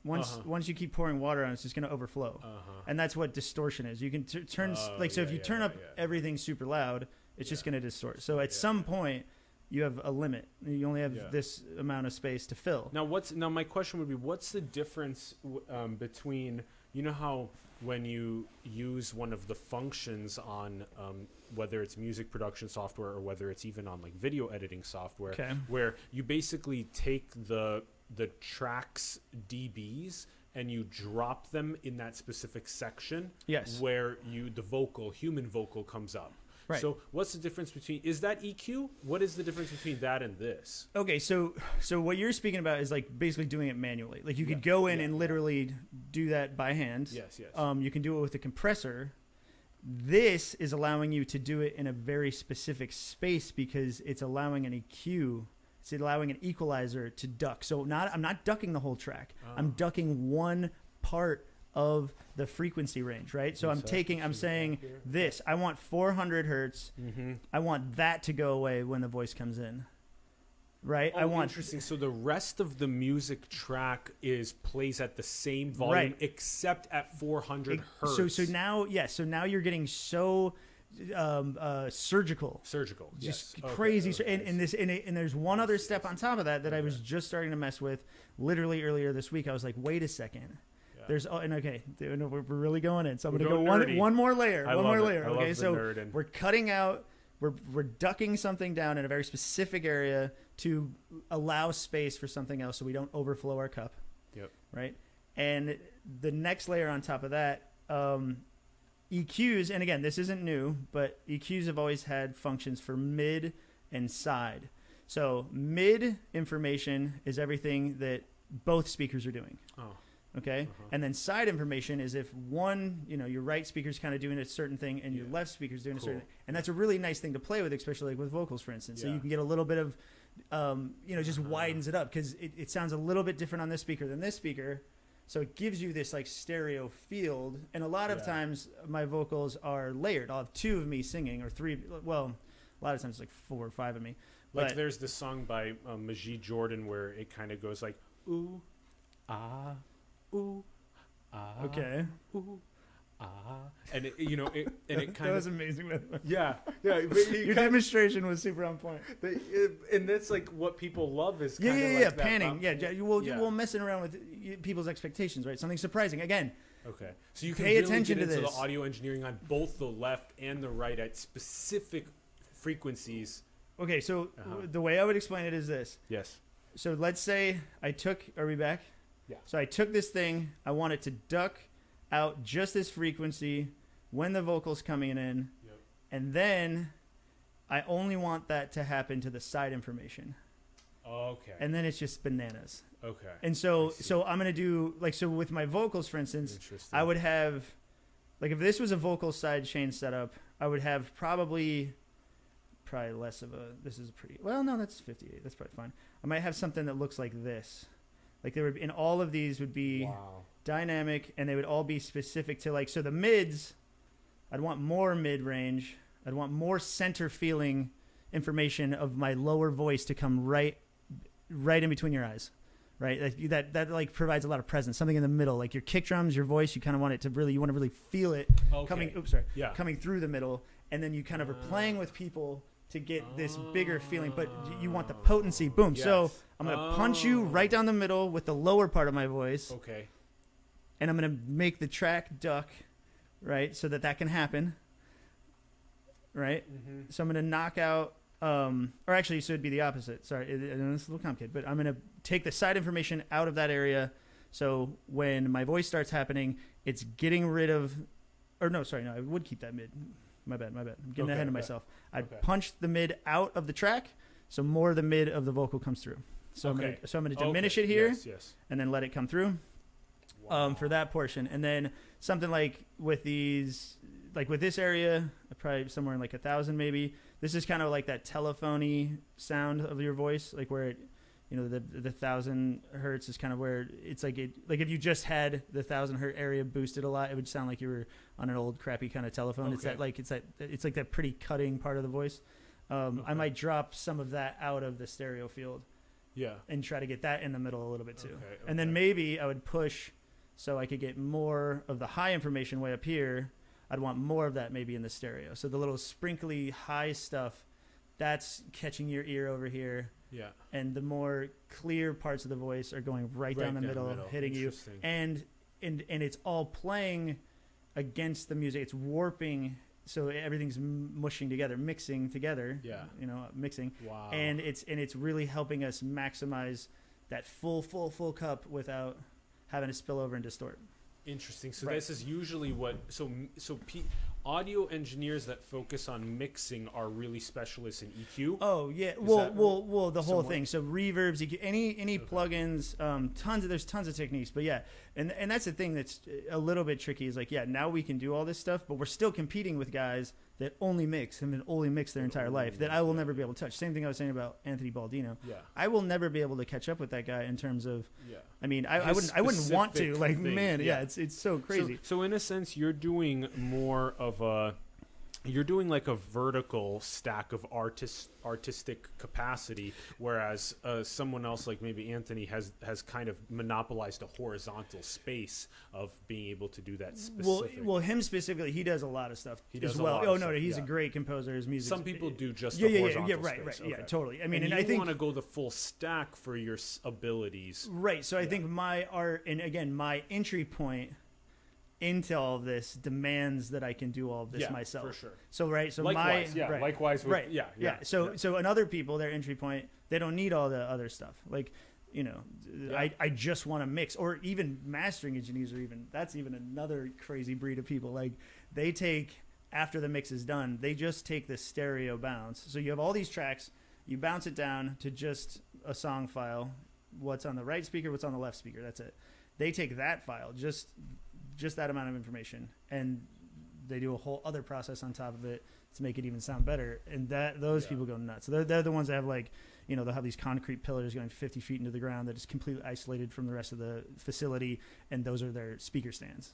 Once
Uh-huh.
once you keep pouring water on, it, it's just going to overflow.
uh-huh
and that's what distortion is. You can t- turn
Oh,
like so if you
yeah,
turn up
yeah.
everything super loud, it's just going to distort. So at
Yeah,
some
yeah.
point, you have a limit. You only have
Yeah.
this amount of space to fill.
Now, what's now? My question would be, what's the difference um, between you know how when you use one of the functions on um, whether it's music production software or whether it's even on like video editing software,
Okay.
where you basically take the the tracks dBs and you drop them in that specific section
Yes.
where you the vocal human vocal comes up.
Right.
So what's the difference between is that EQ? What is the difference between that and this?
Okay, so so what you're speaking about is like basically doing it manually. Like you could
Yeah,
go in
yeah,
and
yeah.
literally do that by hand.
Yes, yes.
Um, you can do it with a compressor. This is allowing you to do it in a very specific space because it's allowing an EQ. It's allowing an equalizer to duck. So not I'm not ducking the whole track. I'm
Oh.
ducking one part of the frequency range, right? So I'm taking I'm saying this. I want 400 hertz.
mm-hmm.
I want that to go away when the voice comes in. Right? I
Oh,
want
interesting. So the rest of the music track is plays at the same volume
Right.
except at 400 hertz.
So so now yeah, so now you're getting so um, uh, surgical,
surgical.
just
yes.
Crazy.
okay.
And, and this and, it, and there's one other step on top of that that I was just starting to mess with literally earlier this week. I was like, wait a second.
Yeah.
There's oh, and okay, dude, we're really going in. So I'm gonna go one one more layer,
I
one more
it.
layer.
I
okay, so we're cutting out, we're we're ducking something down in a very specific area to allow space for something else, so we don't overflow our cup.
Yep.
Right. And the next layer on top of that, um, EQs, and again, this isn't new, but EQs have always had functions for mid and side. So mid information is everything that both speakers are doing.
Oh.
Okay.
Uh-huh.
And then side information is if one, you know, your right speaker's kind of doing a certain thing and your
Yeah.
left speaker's doing a certain thing. And that's a really nice thing to play with, especially like with vocals, for instance. So you can get a little bit of, um, you know, just
Uh-huh.
widens it up because it, it sounds a little bit different on this speaker than this speaker. So it gives you this like stereo field. And a lot of
Yeah.
times my vocals are layered. I'll have two of me singing or three. Well, a lot of times it's like four or five of me.
Like
But-
there's this song by um, Majid Jordan where it kind of goes like ooh ah ooh ah
Okay.
ooh ah and it, you know it and it
that
kind
was
of
amazing. by the way.
yeah yeah you
Your demonstration was super on point.
the- it- and that's like what people love is
Yeah,
kind
yeah,
of
yeah,
like that
panning. Yeah, yeah, you will,
Yeah.
you will messing around with people's expectations, right? Something surprising. Again,
Okay, so you can
Pay
really
attention to this.
the audio engineering on both the left and the right at specific frequencies.
okay, so
Uh-huh.
the way I would explain it is this.
Yes.
So let's say I took, are we back?
Yeah.
So I took this thing, I want it to duck out just this frequency when the vocal's coming in,
Yep.
and then I only want that to happen to the side information.
Okay.
And then it's just bananas.
okay.
And so, so I'm going to do, like, so with my vocals, for instance,
Interesting.
I would have, like, if this was a vocal side chain setup, I would have probably, probably less of a. This is pretty. Well, no, that's 58. That's probably fine. I might have something that looks like this. Like there would, in all of these would be
Wow.
Dynamic, and they would all be specific to like. So the mids, I'd want more mid range. I'd want more center feeling information of my lower voice to come right, right in between your eyes right? Like that that like provides a lot of presence. Something in the middle, like your kick drums, your voice. You kind of want it to really, you want to really feel it
Okay.
coming. Oops, sorry,
Yeah.
coming through the middle, and then you kind of are playing with people to get this bigger feeling. But you want the potency. Boom. So I'm gonna oh. punch you
Oh.
right down the middle with the lower part of my voice,
Okay.
And I'm gonna make the track duck, right, so that that can happen. Right.
Mm-hmm.
So I'm going to knock out, um, or actually, so it'd be the opposite. Sorry, it, it, it's a little complicated, but I'm going to take the side information out of that area. So when my voice starts happening, it's getting rid of, or no, sorry, no, I would keep that mid. My bad, my bad. I'm getting
Okay,
ahead of
okay.
myself. I'd
Okay.
punch the mid out of the track, so more of the mid of the vocal comes through. So I'm gonna, so I'm going to diminish it here
Yes. Yes.
and then let it come through um, for that portion. And then something like with these, like with this area, probably somewhere in like a thousand maybe. This is kind of like that telephony sound of your voice, like where it, you know, the the thousand hertz is kind of where it's like it, like if you just had the thousand hertz area boosted a lot, it would sound like you were on an old crappy kind of telephone. It's that like it's that it's like that pretty cutting part of the voice. Um, I might drop some of that out of the stereo field
Yeah.
and try to get that in the middle a little bit too.
Okay,
And then maybe I would push so I could get more of the high information way up here. I'd want more of that maybe in the stereo. So the little sprinkly high stuff, that's catching your ear over here.
Yeah.
And the more clear parts of the voice are going right, down the middle, hitting you. And and and it's all playing against the music. It's warping so everything's mushing together, mixing together.
Yeah.
You know, mixing
Wow.
and it's and it's really helping us maximize that full, full, full cup without having to spill over and distort.
Interesting. So
Right.
this is usually what so so P, audio engineers that focus on mixing are really specialists in EQ.
Oh yeah, well, well, well, the whole
somewhat-
thing. So reverbs, can- any any
Okay.
plugins, um, tons of there's tons of techniques. But yeah, and and that's the thing that's a little bit tricky. Is like yeah, now we can do all this stuff, but we're still competing with guys that only mix and only mix their entire life that I will never be able to touch. Same thing I was saying about Anthony Baldino.
Yeah.
I will never be able to catch up with that guy in terms of.
Yeah.
I mean, I, I wouldn't. I wouldn't want to. Like,
thing,
man, yeah,
yeah.
it's it's so crazy.
So, so in a sense, you're doing more of a you're doing like a vertical stack of artist artistic capacity, whereas uh, someone else like maybe Anthony has has kind of monopolized a horizontal space of being able to do that
well,
specific.
well, him specifically, he does a lot of stuff
He does
as well. oh no, no, he's
yeah.
a great composer. His music.
Some people do just
Yeah,
the
yeah, yeah, yeah, right,
space.
right, yeah, totally. I mean,
and,
and
you
I think
want to go the full stack for your abilities.
Right. So I
Yeah.
think my art, and again, my entry point into all of this demands that I can do all of this
yeah,
myself.
for sure.
So right. So
likewise,
my
yeah.
right,
Likewise, with,
right.
yeah,
yeah.
yeah.
So
yeah.
so and other people, their entry point, they don't need all the other stuff. Like you know. I, I just want to mix, or even mastering engineers, or even that's even another crazy breed of people. Like they take after the mix is done, they just take the stereo bounce. So you have all these tracks, you bounce it down to just a song file. What's on the right speaker, what's on the left speaker. That's it. They take that file, just just that amount of information, and they do a whole other process on top of it to make it even sound better. And that those
Yeah.
people go nuts. So they're, they're the ones that have like, you know, they'll have these concrete pillars going 50 feet into the ground that is completely isolated from the rest of the facility, and those are their speaker stands.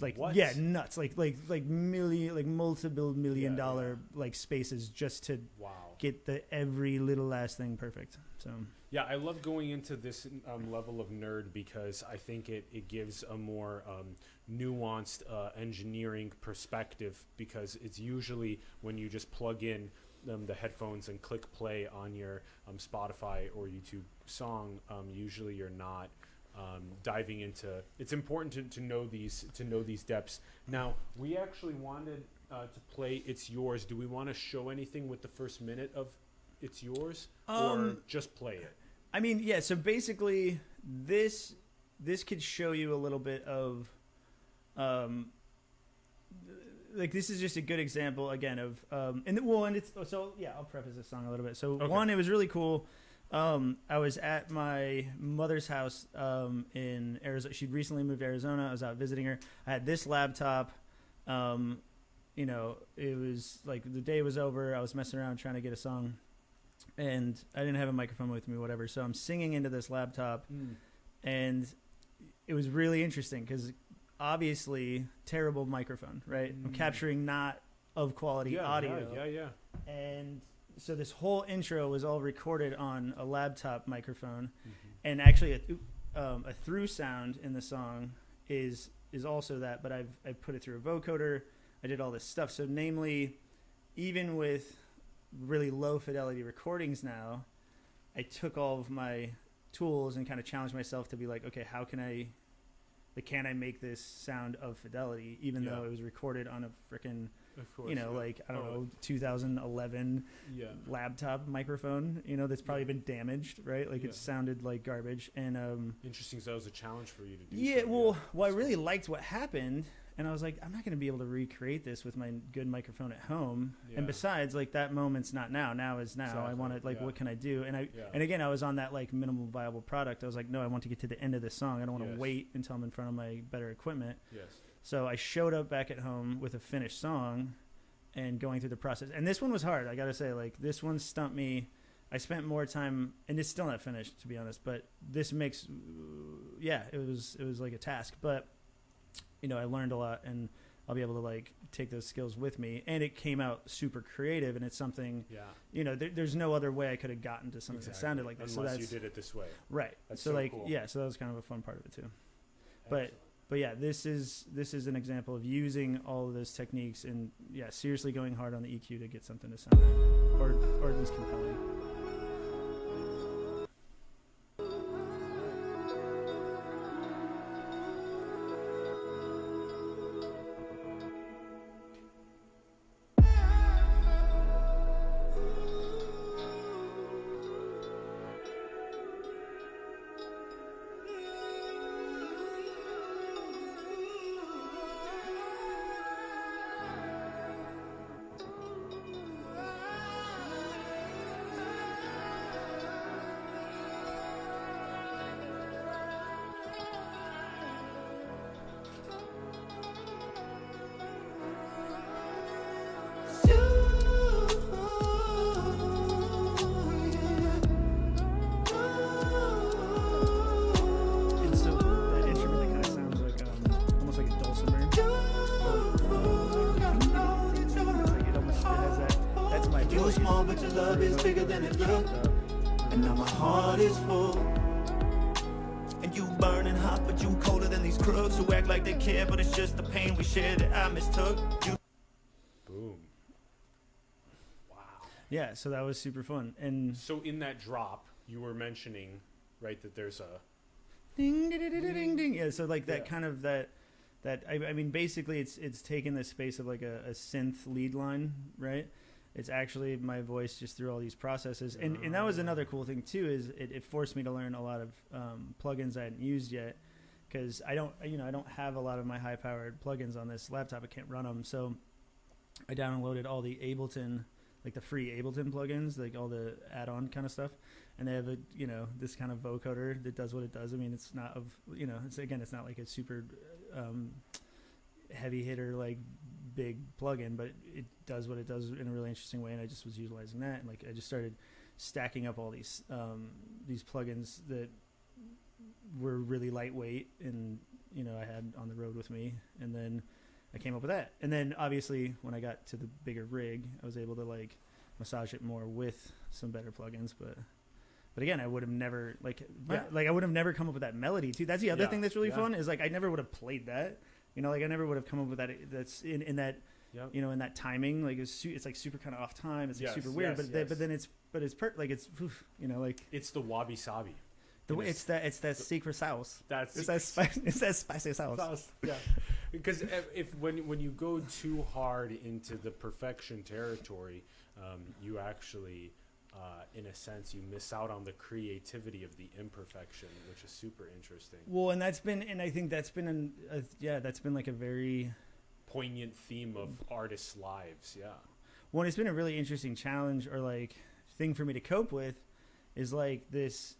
Like
What?
yeah, nuts. Like like like million like multiple million
Yeah,
dollar like spaces just to
wow.
get the every little last thing perfect. So
Yeah, I love going into this um, level of nerd because I think it, it gives a more um, nuanced uh, engineering perspective because it's usually when you just plug in um, the headphones and click play on your um, Spotify or YouTube song, um, usually you're not um, diving into. It's important to, to know these to know these depths. Now we actually wanted uh, to play "It's Yours." Do we want to show anything with the first minute of "It's Yours" or
Um,
just play it?
I mean, yeah. So basically, this this could show you a little bit of, um, like this is just a good example again of, um, and well, and it's so yeah. I'll preface this song a little bit. So
Okay.
one, it was really cool. Um, I was at my mother's house um, in Arizona. She'd recently moved to Arizona. I was out visiting her. I had this laptop. Um, you know, it was like the day was over. I was messing around trying to get a song, and I didn't have a microphone with me, whatever. So I'm singing into this laptop, and it was really interesting because obviously terrible microphone, right? I'm
Mm.
capturing not of quality
yeah,
audio,
Yeah, yeah, yeah.
and so this whole intro was all recorded on a laptop microphone,
Mm-hmm.
and actually a, um, a through sound in the song is is also that, but I've I put it through a vocoder. I did all this stuff. So namely, even with really low fidelity recordings now, I took all of my tools and kind of challenged myself to be like, okay, how can I, like, can I make this sound of fidelity, even
Yeah.
though it was recorded on a freaking, you know,
yeah.
like I don't
Totally.
know, 2011
Yeah.
laptop microphone, you know, that's probably been damaged, right? Like it sounded like garbage, and um,
Interesting. So that was a challenge for you to do.
yeah, well, well, I really liked what happened, and I was like, I'm not going to be able to recreate this with my good microphone at home.
Yeah.
And besides, like that moment's not now. Now is now. I
Exactly,
want to like,
yeah.
what can I do? And I
Yeah.
and again, I was on that like minimum viable product. I was like, no, I want to get to the end of this song. I don't want to
Yes.
wait until I'm in front of my better equipment.
Yes.
So I showed up back at home with a finished song and going through the process. And this one was hard. I got to say, like, this one stumped me. I spent more time, and it's still not finished, to be honest. But this makes, yeah, it was it was like a task. But you know, I learned a lot, and I'll be able to like take those skills with me. And it came out super creative, and it's something
Yeah.
you know. There, there's no other way I could have gotten to something that sounded like this.
Unless
so that's
you did it this way.
right.
That's
so,
so
like,
cool.
yeah. So that was kind of a fun part of it too. But-
Excellent.
But yeah, this is this is an example of using all of those techniques and yeah, seriously going hard on the EQ to get something to sound right, or or at least compelling.
Just the pain we share that I mistook. You
Boom. Wow.
Yeah, so that was super fun. And
So in that drop, you were mentioning, right, that there's a
ding ding ding ding ding ding. Yeah, so like that
Yeah.
kind of that that I, I mean basically it's it's taken the space of like a, a synth lead line, right? It's actually my voice just through all these processes, and and that was another cool thing too. Is it, it forced me to learn a lot of um, plugins I hadn't used yet, because I don't you know I don't have a lot of my high powered plugins on this laptop. I can't run them, so I downloaded all the Ableton, like the free Ableton plugins, like all the add-on kind of stuff, and they have a you know this kind of vocoder that does what it does. I mean, it's not of you know it's again it's not like a super um, heavy hitter like big plugin, but it does what it does in a really interesting way. And I just was utilizing that, and like I just started stacking up all these um, these plugins that were really lightweight and you know I had on the road with me, and then I came up with that. And then obviously when I got to the bigger rig, I was able to like massage it more with some better plugins, but. But again, I would have never like yeah, like I would have never come up with that melody too. That's the other
Yeah,
thing that's really
yeah.
fun is like I never would have played that. You know, like I never would have come up with that. That's in, in that
Yep.
you know in that timing. Like it's su- it's like super kind of off time. It's like
Yes,
super weird.
yes,
but then,
yes.
but then it's but it's per- like it's oof, you know like
It's the wabi sabi.
The way it's that it's that secret sauce.
That's
It's that spice. It's that spicy sauce.
sauce. Yeah. Because if, if when when you go too hard into the perfection territory, um, you actually, uh, in a sense, you miss out on the creativity of the imperfection, which is super interesting.
Well, and that's been and I think that's been an uh, yeah that's been like a very
Poignant theme of artists' lives. Yeah.
one it's been a really interesting challenge or like thing for me to cope with is like this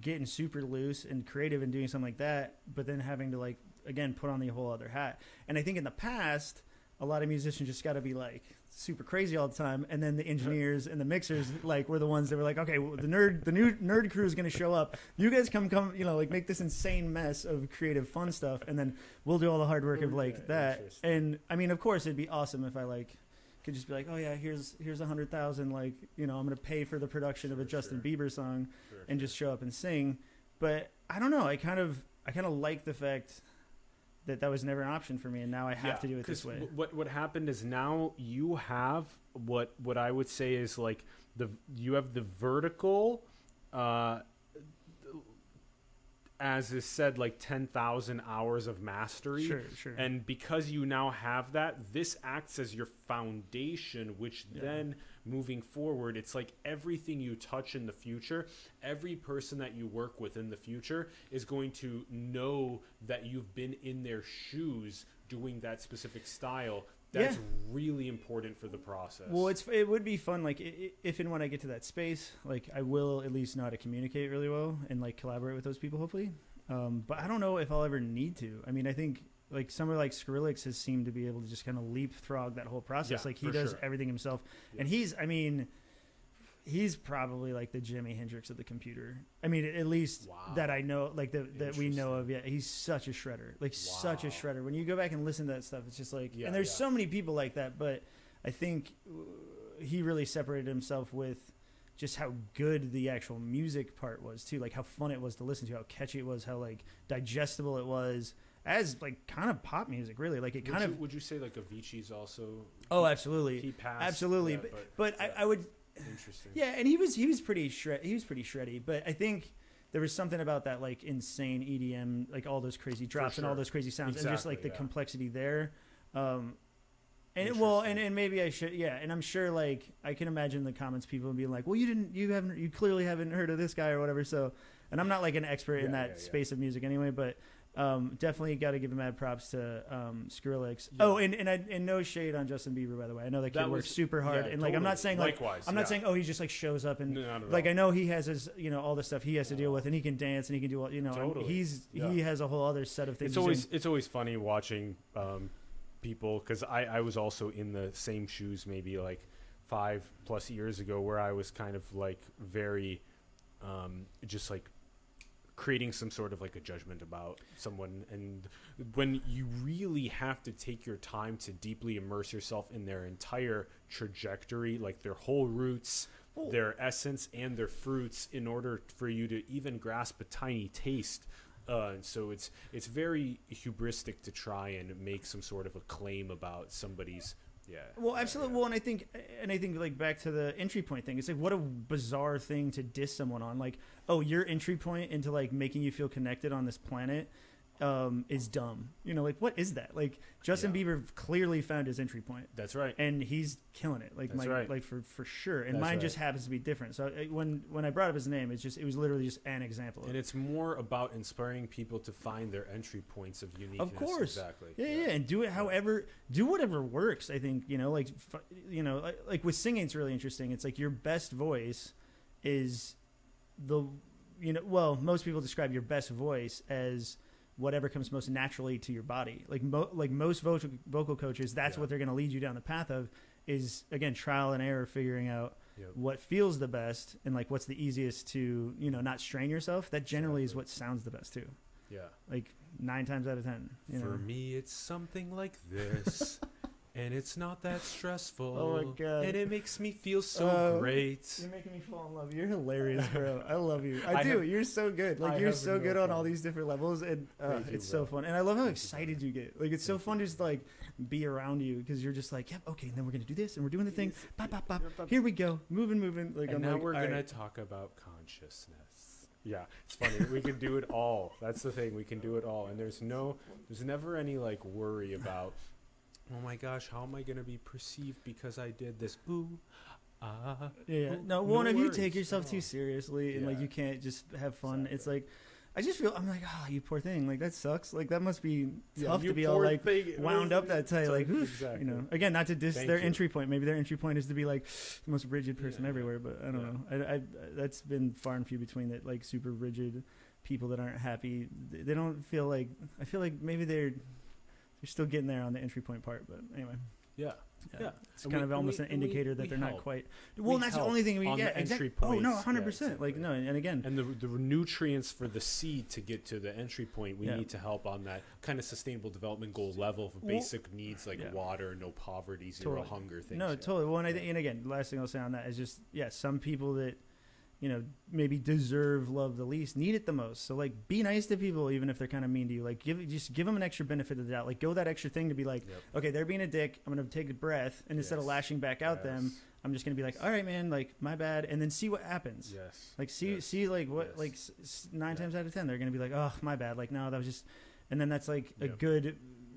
getting super loose and creative and doing something like that but then having to like again put on the whole other hat. And i think in the past a lot of musicians just got to be like super crazy all the time and then the engineers and the mixers like were the ones that were like okay well, the nerd the new nerd crew is going to show up. You guys come come you know like make this insane mess of creative fun stuff and then we'll do all the hard work of like that. and i mean of course it'd be awesome if i like could just be like, oh yeah, here's here's a hundred thousand, like you know, I'm gonna pay for the production of a Justin
sure.
Bieber song
Sure,
and
sure.
just show up and sing. But I don't know. I kind of I kind of like the fact that that was never an option for me, and now I have
Yeah,
to do it this way.
wh- What what happened is now you have what what I would say is like the you have the vertical, uh, as is said, like ten thousand hours of mastery.
Sure, sure.
And because you now have that, this acts as your foundation, which
Yeah.
then moving forward, it's like everything you touch in the future, every person that you work with in the future is going to know that you've been in their shoes doing that specific style. That's
Yeah.
really important for the process.
Well, it's it would be fun. Like if and when I get to that space, like I will at least know how to communicate really well and like collaborate with those people. Hopefully, um, but I don't know if I'll ever need to. I mean, I think like somewhere like Skrillex has seemed to be able to just kind of leapfrog that whole process.
Yeah,
like he does
sure.
everything himself, and he's I mean. He's probably like the Jimi Hendrix of the computer. I mean, at least
Wow.
that I know, like the, that we know of. Yeah, he's such a shredder, like such a shredder. When you go back and listen to that stuff, it's just like,
Yeah,
and there's
yeah.
so many people like that. But I think uh, he really separated himself with just how good the actual music part was too, like how fun it was to listen to, how catchy it was, how like digestible it was, as like kind of pop music, really. Like it
would
kind
you,
of.
would you say like Avicii's also?
Oh, absolutely,
He passed.
absolutely.
yeah,
but but
yeah,
I, I would
interesting.
yeah, and he was he was pretty shred he was pretty shreddy, but I think there was something about that like insane EDM, like all those crazy drops and all those crazy sounds, and just like the
yeah.
complexity there. Um, and it- well, and, and maybe I should, yeah. And I'm sure, like, I can imagine the comments people being like, "Well, you didn't, you haven't, you clearly haven't heard of this guy or whatever." So, and I'm not like an expert in that
yeah, yeah.
space of music anyway, but um, definitely got to give him mad props to um, Skrillex.
Yeah.
Oh, and and, I, and no shade on Justin Bieber, by the way. I know that kid
That
works
was-
super hard,
yeah,
and like I'm not saying like
Likewise,
I'm not
yeah.
saying oh he just like shows up and
No,
like. I know he has his you know all the stuff he has to deal with, and he can dance and he can do all you know.
Totally.
He's he has a whole other set of things.
it's always it's always funny watching um, people because I, I was also in the same shoes maybe like five plus years ago where I was kind of like very um, just like creating some sort of like a judgment about someone and when you really have to take your time to deeply immerse yourself in their entire trajectory like their whole roots their essence and their fruits in order for you to even grasp a tiny taste uh, and so it's it's very hubristic to try and make some sort of a claim about somebody's yeah
Well, absolutely. Well, and I think, and I think, like back to the entry point thing. It's like what a bizarre thing to diss someone on. Like, oh, your entry point into like making you feel connected on this planet um, is dumb. You know, like what is that? Like Justin
Yeah.
Bieber clearly found his entry point,
that's right
and he's killing it. Like
That's
my,
right.
like for for sure. And
That's
mine
right.
just happens to be different. So uh, when when I brought up his name, it's just it was literally just an example. Of
and
it.
it's more about inspiring people to find their entry points of uniqueness
Of course,
exactly
Yeah, yeah, and do it however, do whatever works. I think you know, like you know, like, like with singing, it's really interesting. It's like your best voice is the, you know, well, most people describe your best voice as whatever comes most naturally to your body. Like mo- like most vocal vocal coaches, that's
Yeah.
what they're going to lead you down the path of. Is again trial and error, figuring out
Yep.
what feels the best and like what's the easiest to you know not strain yourself. That generally is what sounds the best too.
yeah
Like nine times out of ten. You
For
know?
me, it's something like this, and it's not that stressful.
Oh my God.
And it makes me feel so
Oh,
great.
You're making me fall in love. You're hilarious, bro. I love you. I,
I
do.
have-
you're so good. Like
I
you're so
no
good on all these different levels, and uh,
you,
it's so fun. And I love how
Thank
excited you get. Like it's so fun
you.
to just like be around you because you're just like, yep, okay. And then we're gonna do this, and we're doing the thing. Bop, bop, bop. Here we go. Moving, moving. Like
and
I'm
now
like,
we're gonna
right.
talk about consciousness. Yeah, it's funny. we can do it all. That's the thing. We can do it all, and there's no, there's never any like worry about. Oh my gosh, how am I gonna be perceived because I did this? Ooh, ah.
Yeah, yeah.
Ooh,
No, one of you take yourself too seriously and like you can't just have fun. It's like I just feel I'm like, oh, you poor thing. Like that sucks. Like that must be
Yeah,
tough to be all like
thing.
wound up that tight. Like, oof,
exactly.
you know. Again, not to diss
Thank
their
you.
entry point. Maybe their entry point is to be like the most rigid person
Yeah, yeah.
everywhere. But I don't
Yeah.
know. I, I that's been far and few between that. Like super rigid people that aren't happy. They don't feel like. I feel like maybe they're they're still getting there on the entry point part. But anyway.
Yeah. Yeah.
It's
And
kind
we-
of almost
we-
an
and we-
indicator that they're not quite.
We
Well, that's the only thing we get. Oh no, hundred
Yeah,
percent. Like no, and again,
And the, the nutrients for the seed to get to the entry point, we
Yeah.
need to help on that kind of sustainable development goal level for
Well-
basic needs like
Yeah.
water, no poverty, zero
Totally.
hunger things.
No,
yeah.
totally. Well, and, I
Yeah.
think, and again, the last thing I'll say on that is just yeah, some people that you know maybe deserve love the least need it the most. So like, be nice to people even if they're kind of mean to you. Like, give just give them an extra benefit of the doubt. Like, go that extra thing to be like,
Yep.
okay, they're being a dick. I'm gonna take a breath, and instead of lashing back out them, I'm just gonna be like, all right, man, like my bad, and then see what happens.
Yes.
Like see
Yes.
see like what
Yes.
like nine times out of ten they're gonna be like, oh my bad. Like no, that was just, and then that's like a good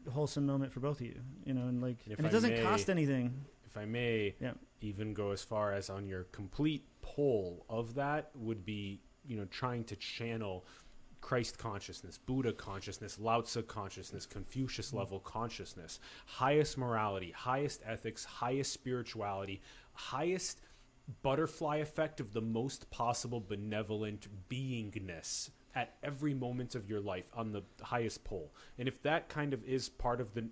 wholesome moment for both of you. You know, and like,
And
and it
I
doesn't
may-
cost anything.
If I may
Yeah.
even go as far as on your complete pole of that would be, you know, trying to channel Christ consciousness, Buddha consciousness, Lao Tzu consciousness, Confucius mm-hmm. level consciousness, highest morality, highest ethics, highest spirituality, highest butterfly effect of the most possible benevolent beingness at every moment of your life on the highest pole. And if that kind of is part of the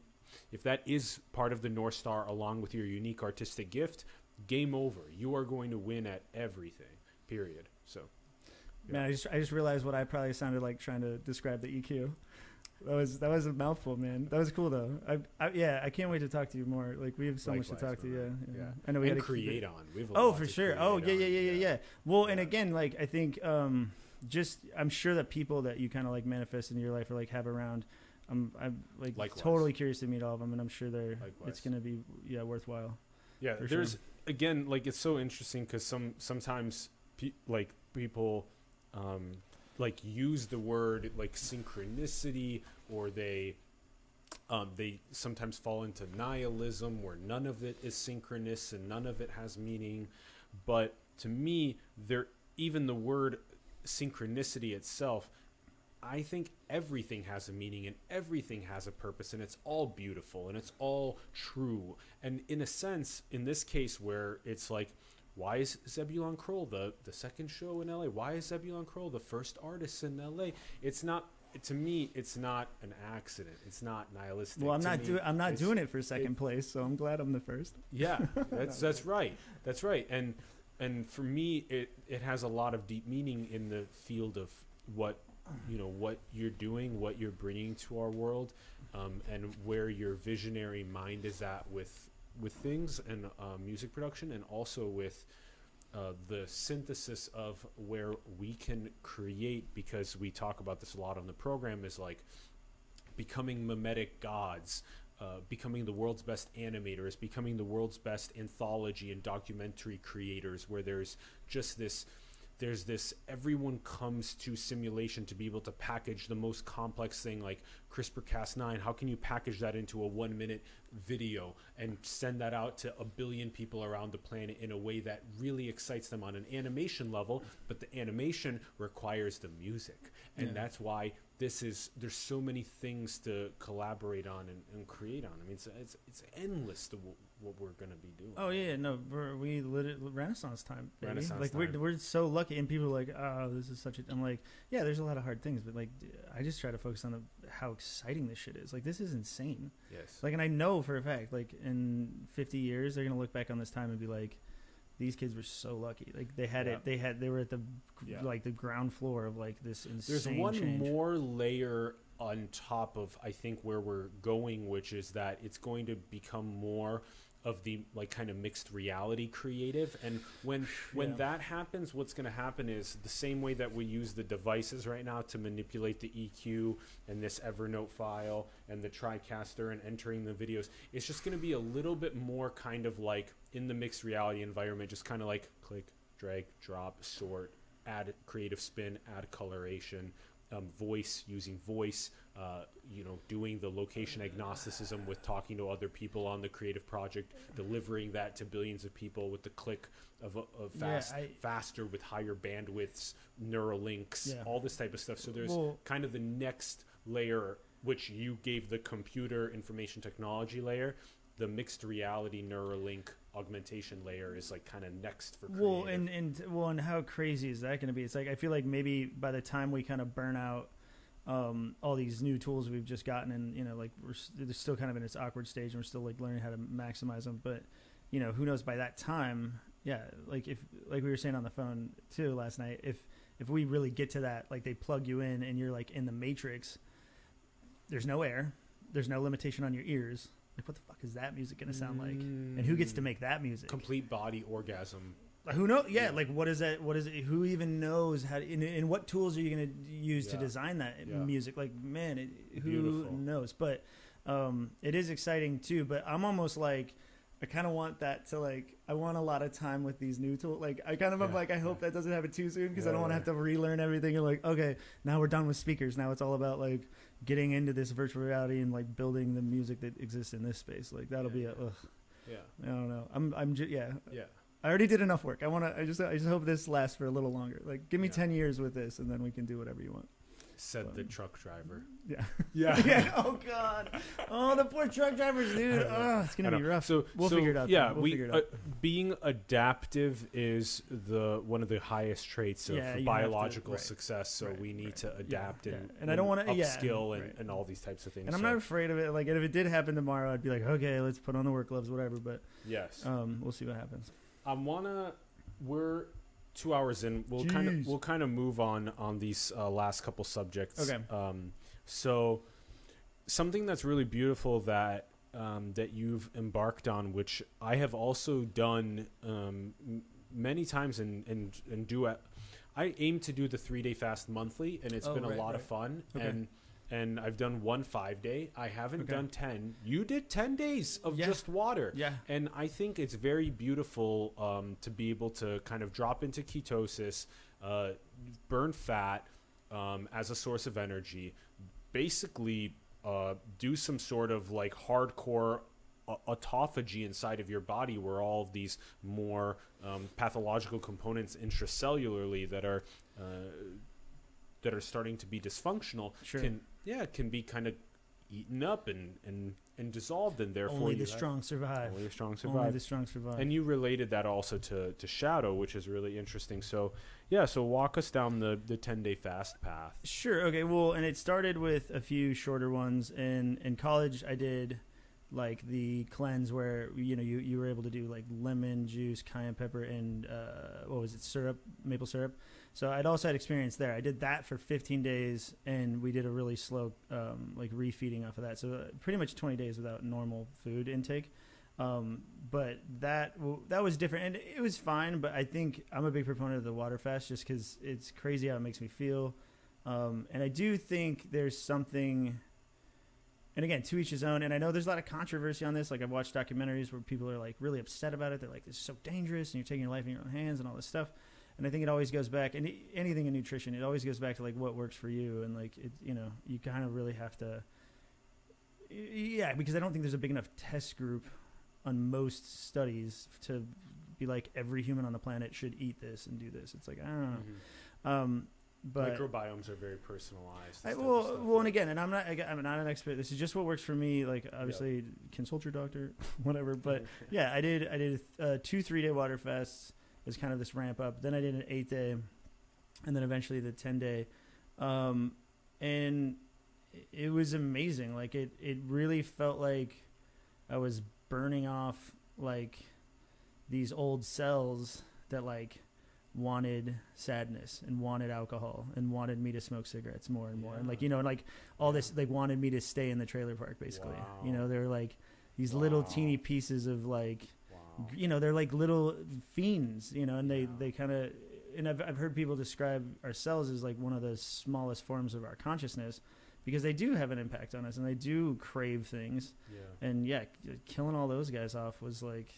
if that is part of the North Star along with your unique artistic gift, game over. You are going to win at everything. Period. So
Man, I just I just realized what I probably sounded like trying to describe the EQ. That was that was a mouthful, man. That was cool though. I, I yeah, I can't wait to talk to you more. Like we have so much to talk to.
my
Yeah, yeah.
Yeah.
I know we
and
gotta keep
create on. We have a
Oh, for sure. Oh, yeah, yeah, yeah, yeah, yeah. Well, and again, like I think, um, just I'm sure that people that you kind of like manifest in your life or like have around, I'm I'm like
Likewise.
totally curious to meet all of them, and I'm sure they're
Likewise.
it's gonna be yeah worthwhile.
Yeah,
for sure.
there's again like it's so interesting because some sometimes pe- like people um, like use the word like synchronicity or they um, they sometimes fall into nihilism where none of it is synchronous and none of it has meaning. But to me, there even the word synchronicity itself, I think everything has a meaning and everything has a purpose and it's all beautiful and it's all true. And in a sense, in this case where it's like, why is Zebulon Kroll the, the second show in LA? Why is Zebulon Kroll the first artist in LA? It's not to me, it's not an accident. It's not nihilistic.
Well, I'm
To
not doing I'm not doing it for second
it-
place, so I'm glad I'm the first.
yeah, that's that's right. That's right. And and for me, it it has a lot of deep meaning in the field of what you know what you're doing, what you're bringing to our world, um, and where your visionary mind is at with with things and uh, music production, and also with uh, the synthesis of where we can create. Because we talk about this a lot on the program, is like becoming mimetic gods. Uh, becoming the world's best animators, becoming the world's best anthology and documentary creators, where there's just this there's this everyone comes to simulation to be able to package the most complex thing like CRISPR Cas9 how can you package that into a 1 minute video and send that out to a billion people around the planet in a way that really excites them on an animation level but the animation requires the music. And
Yeah.
that's why this is there's so many things to collaborate on and, and create on. I mean it's it's, it's endless to w- what we're going to be doing
Oh yeah, no, we're, we lit it Renaissance time. Baby.
Renaissance
like
time.
we're we're so lucky, and people are like, oh, this is such a. I'm like, yeah, there's a lot of hard things, but like, I just try to focus on the how exciting this shit is. Like this is insane.
yes
Like, and I know for a fact, like in 50 years, they're gonna look back on this time and be like, these kids were so lucky. Like they had
Yeah.
it. They had. They were at the
Yeah.
like the ground floor of like this insane.
There's one
change.
more layer on top of I think where we're going, which is that it's going to become more of the like kind of mixed reality creative and when when
Yeah.
that happens what's going to happen is the same way that we use the devices right now to manipulate the EQ and this Evernote file and the TriCaster and entering the videos it's just going to be a little bit more kind of like in the mixed reality environment just kind of like click drag drop sort add creative spin add coloration um, voice using voice uh, you know doing the location agnosticism with talking to other people on the creative project delivering that to billions of people with the click of, of
Yeah,
fast
I-
faster with higher bandwidths neuralinks
Yeah.
all this type of stuff so there's
Well-
kind of the next layer which you gave the computer information technology layer the mixed reality neuralink augmentation layer is like kind of next for creative.
Well, and and well, and how crazy is that going to be? It's like I feel like maybe by the time we kind of burn out um, all these new tools we've just gotten, and you know, like we're they're still kind of in its awkward stage, and we're still like learning how to maximize them. But you know, who knows? By that time, yeah, like if like we were saying on the phone too last night, if if we really get to that, like they plug you in and you're like in the matrix, there's no air, there's no limitation on your ears. Like, what the fuck is that music going to sound like? And who gets to make that music?
complete body orgasm
Like, who knows? Yeah,
Yeah.
like what is that? What is it? Who even knows how? To, and, and what tools are you going to use to
Yeah.
design that
Yeah.
music? Like, man, it, who
Beautiful.
knows? But um, it is exciting too. But I'm almost like, I kind of want that to like. I want a lot of time with these new tools. Like, I kind of am
Yeah,
like, I hope
yeah.
that doesn't happen too soon because I
Yeah,
don't want to
yeah.
have to relearn everything. And like, okay, now we're done with speakers. Now it's all about like getting into this virtual reality and like building the music that exists in this space. Like that'll be a. Ugh,
yeah
I don't know. I'm. I'm. Ju- yeah.
yeah
I already did enough work. I want to. I just. I just hope this lasts for a little longer. Like, give me
Yeah.
ten years with this, and then we can do whatever you want.
Said the truck driver
Yeah.
yeah
yeah. Oh God. Oh, the poor truck drivers, dude. Oh, it's gonna be rough.
So
We'll
so,
figure it out,
Yeah.
We'll
we
figure it
uh,
out.
being adaptive is the one of the highest traits of
Yeah, you have to-
biological
right.
success. So
Right,
we need
right.
to adapt
yeah.
and
And I don't wanna- yeah,
upskill and,
right.
and all these types of things.
and I'm
so,
not afraid of it. Like, if it did happen tomorrow, I'd be like, okay, let's put on the work gloves, whatever. But
yes.
um, we'll see what happens.
I wanna. We're two hours in. We'll kind of we'll kind of move on on these uh, last couple subjects.
Okay.
Um, so something that's really beautiful that um, that you've embarked on, which I have also done um, m- many times and and and do at. I aim to do the three day fast monthly, and it's
Oh,
been a
right,
lot of fun.
Okay.
And and I've done one five day. I haven't
Okay.
done ten. You did ten days of
Yeah.
just water.
Yeah.
And I think it's very beautiful um, to be able to kind of drop into ketosis, uh, burn fat um, as a source of energy, basically uh, do some sort of like hardcore autophagy inside of your body where all of these more um, pathological components intracellularly that are uh, that are starting to be dysfunctional
Sure.
can yeah it can be kind of eaten up and and and dissolved and therefore
Only
you
the
have-
strong survive.
only the strong survive.
Only the strong survive.
and you related that also to to shadow which is really interesting so yeah so walk us down the the 10 day fast path
Sure. Okay. Well, and it started with a few shorter ones. In in college, I did like the cleanse where you know you, you were able to do like lemon juice, cayenne pepper, and uh, what was it, syrup, maple syrup. So I'd also had experience there. I did that for 15 days, and we did a really slow um, like refeeding off of that. So uh, pretty much 20 days without normal food intake. Um, but that that was different, and it was fine. But I think I'm a big proponent of the water fast, just because it's crazy how it makes me feel. Um, and I do think there's something and again, to each his own. And I know there's a lot of controversy on this. Like I've watched documentaries where people are like really upset about it. They're like, "This is so dangerous," and you're taking your life in your own hands and all this stuff. And I think it always goes back, and anything in nutrition, it always goes back to like what works for you, and like it, you know, you kind of really have to, yeah, because I don't think there's a big enough test group on most studies to be like every human on the planet should eat this and do this. It's like I don't know.
Mhm.
Um, but
Microbiomes are very personalized.
I,
stuff
well,
and
and again, and I'm not, I'm not an expert. This is just what works for me. Like, obviously, consult your doctor, whatever. But yeah, I did, I did uh, two three day water fasts as kind of this ramp up. Then I did an eight day, and then eventually the ten day, um, and it was amazing. Like it, it really felt like I was burning off like these old cells that like wanted sadness and wanted alcohol and wanted me to smoke cigarettes more and more and like you know and like all this like wanted me to stay in the trailer park basically you know they were like these little teeny pieces of like
Wow.
You know they're like little fiends you know and they
Yeah.
they kind of and I've, I've heard people describe ourselves as like one of the smallest forms of our consciousness because they do have an impact on us and they do crave things
Yeah.
and yeah killing all those guys off was like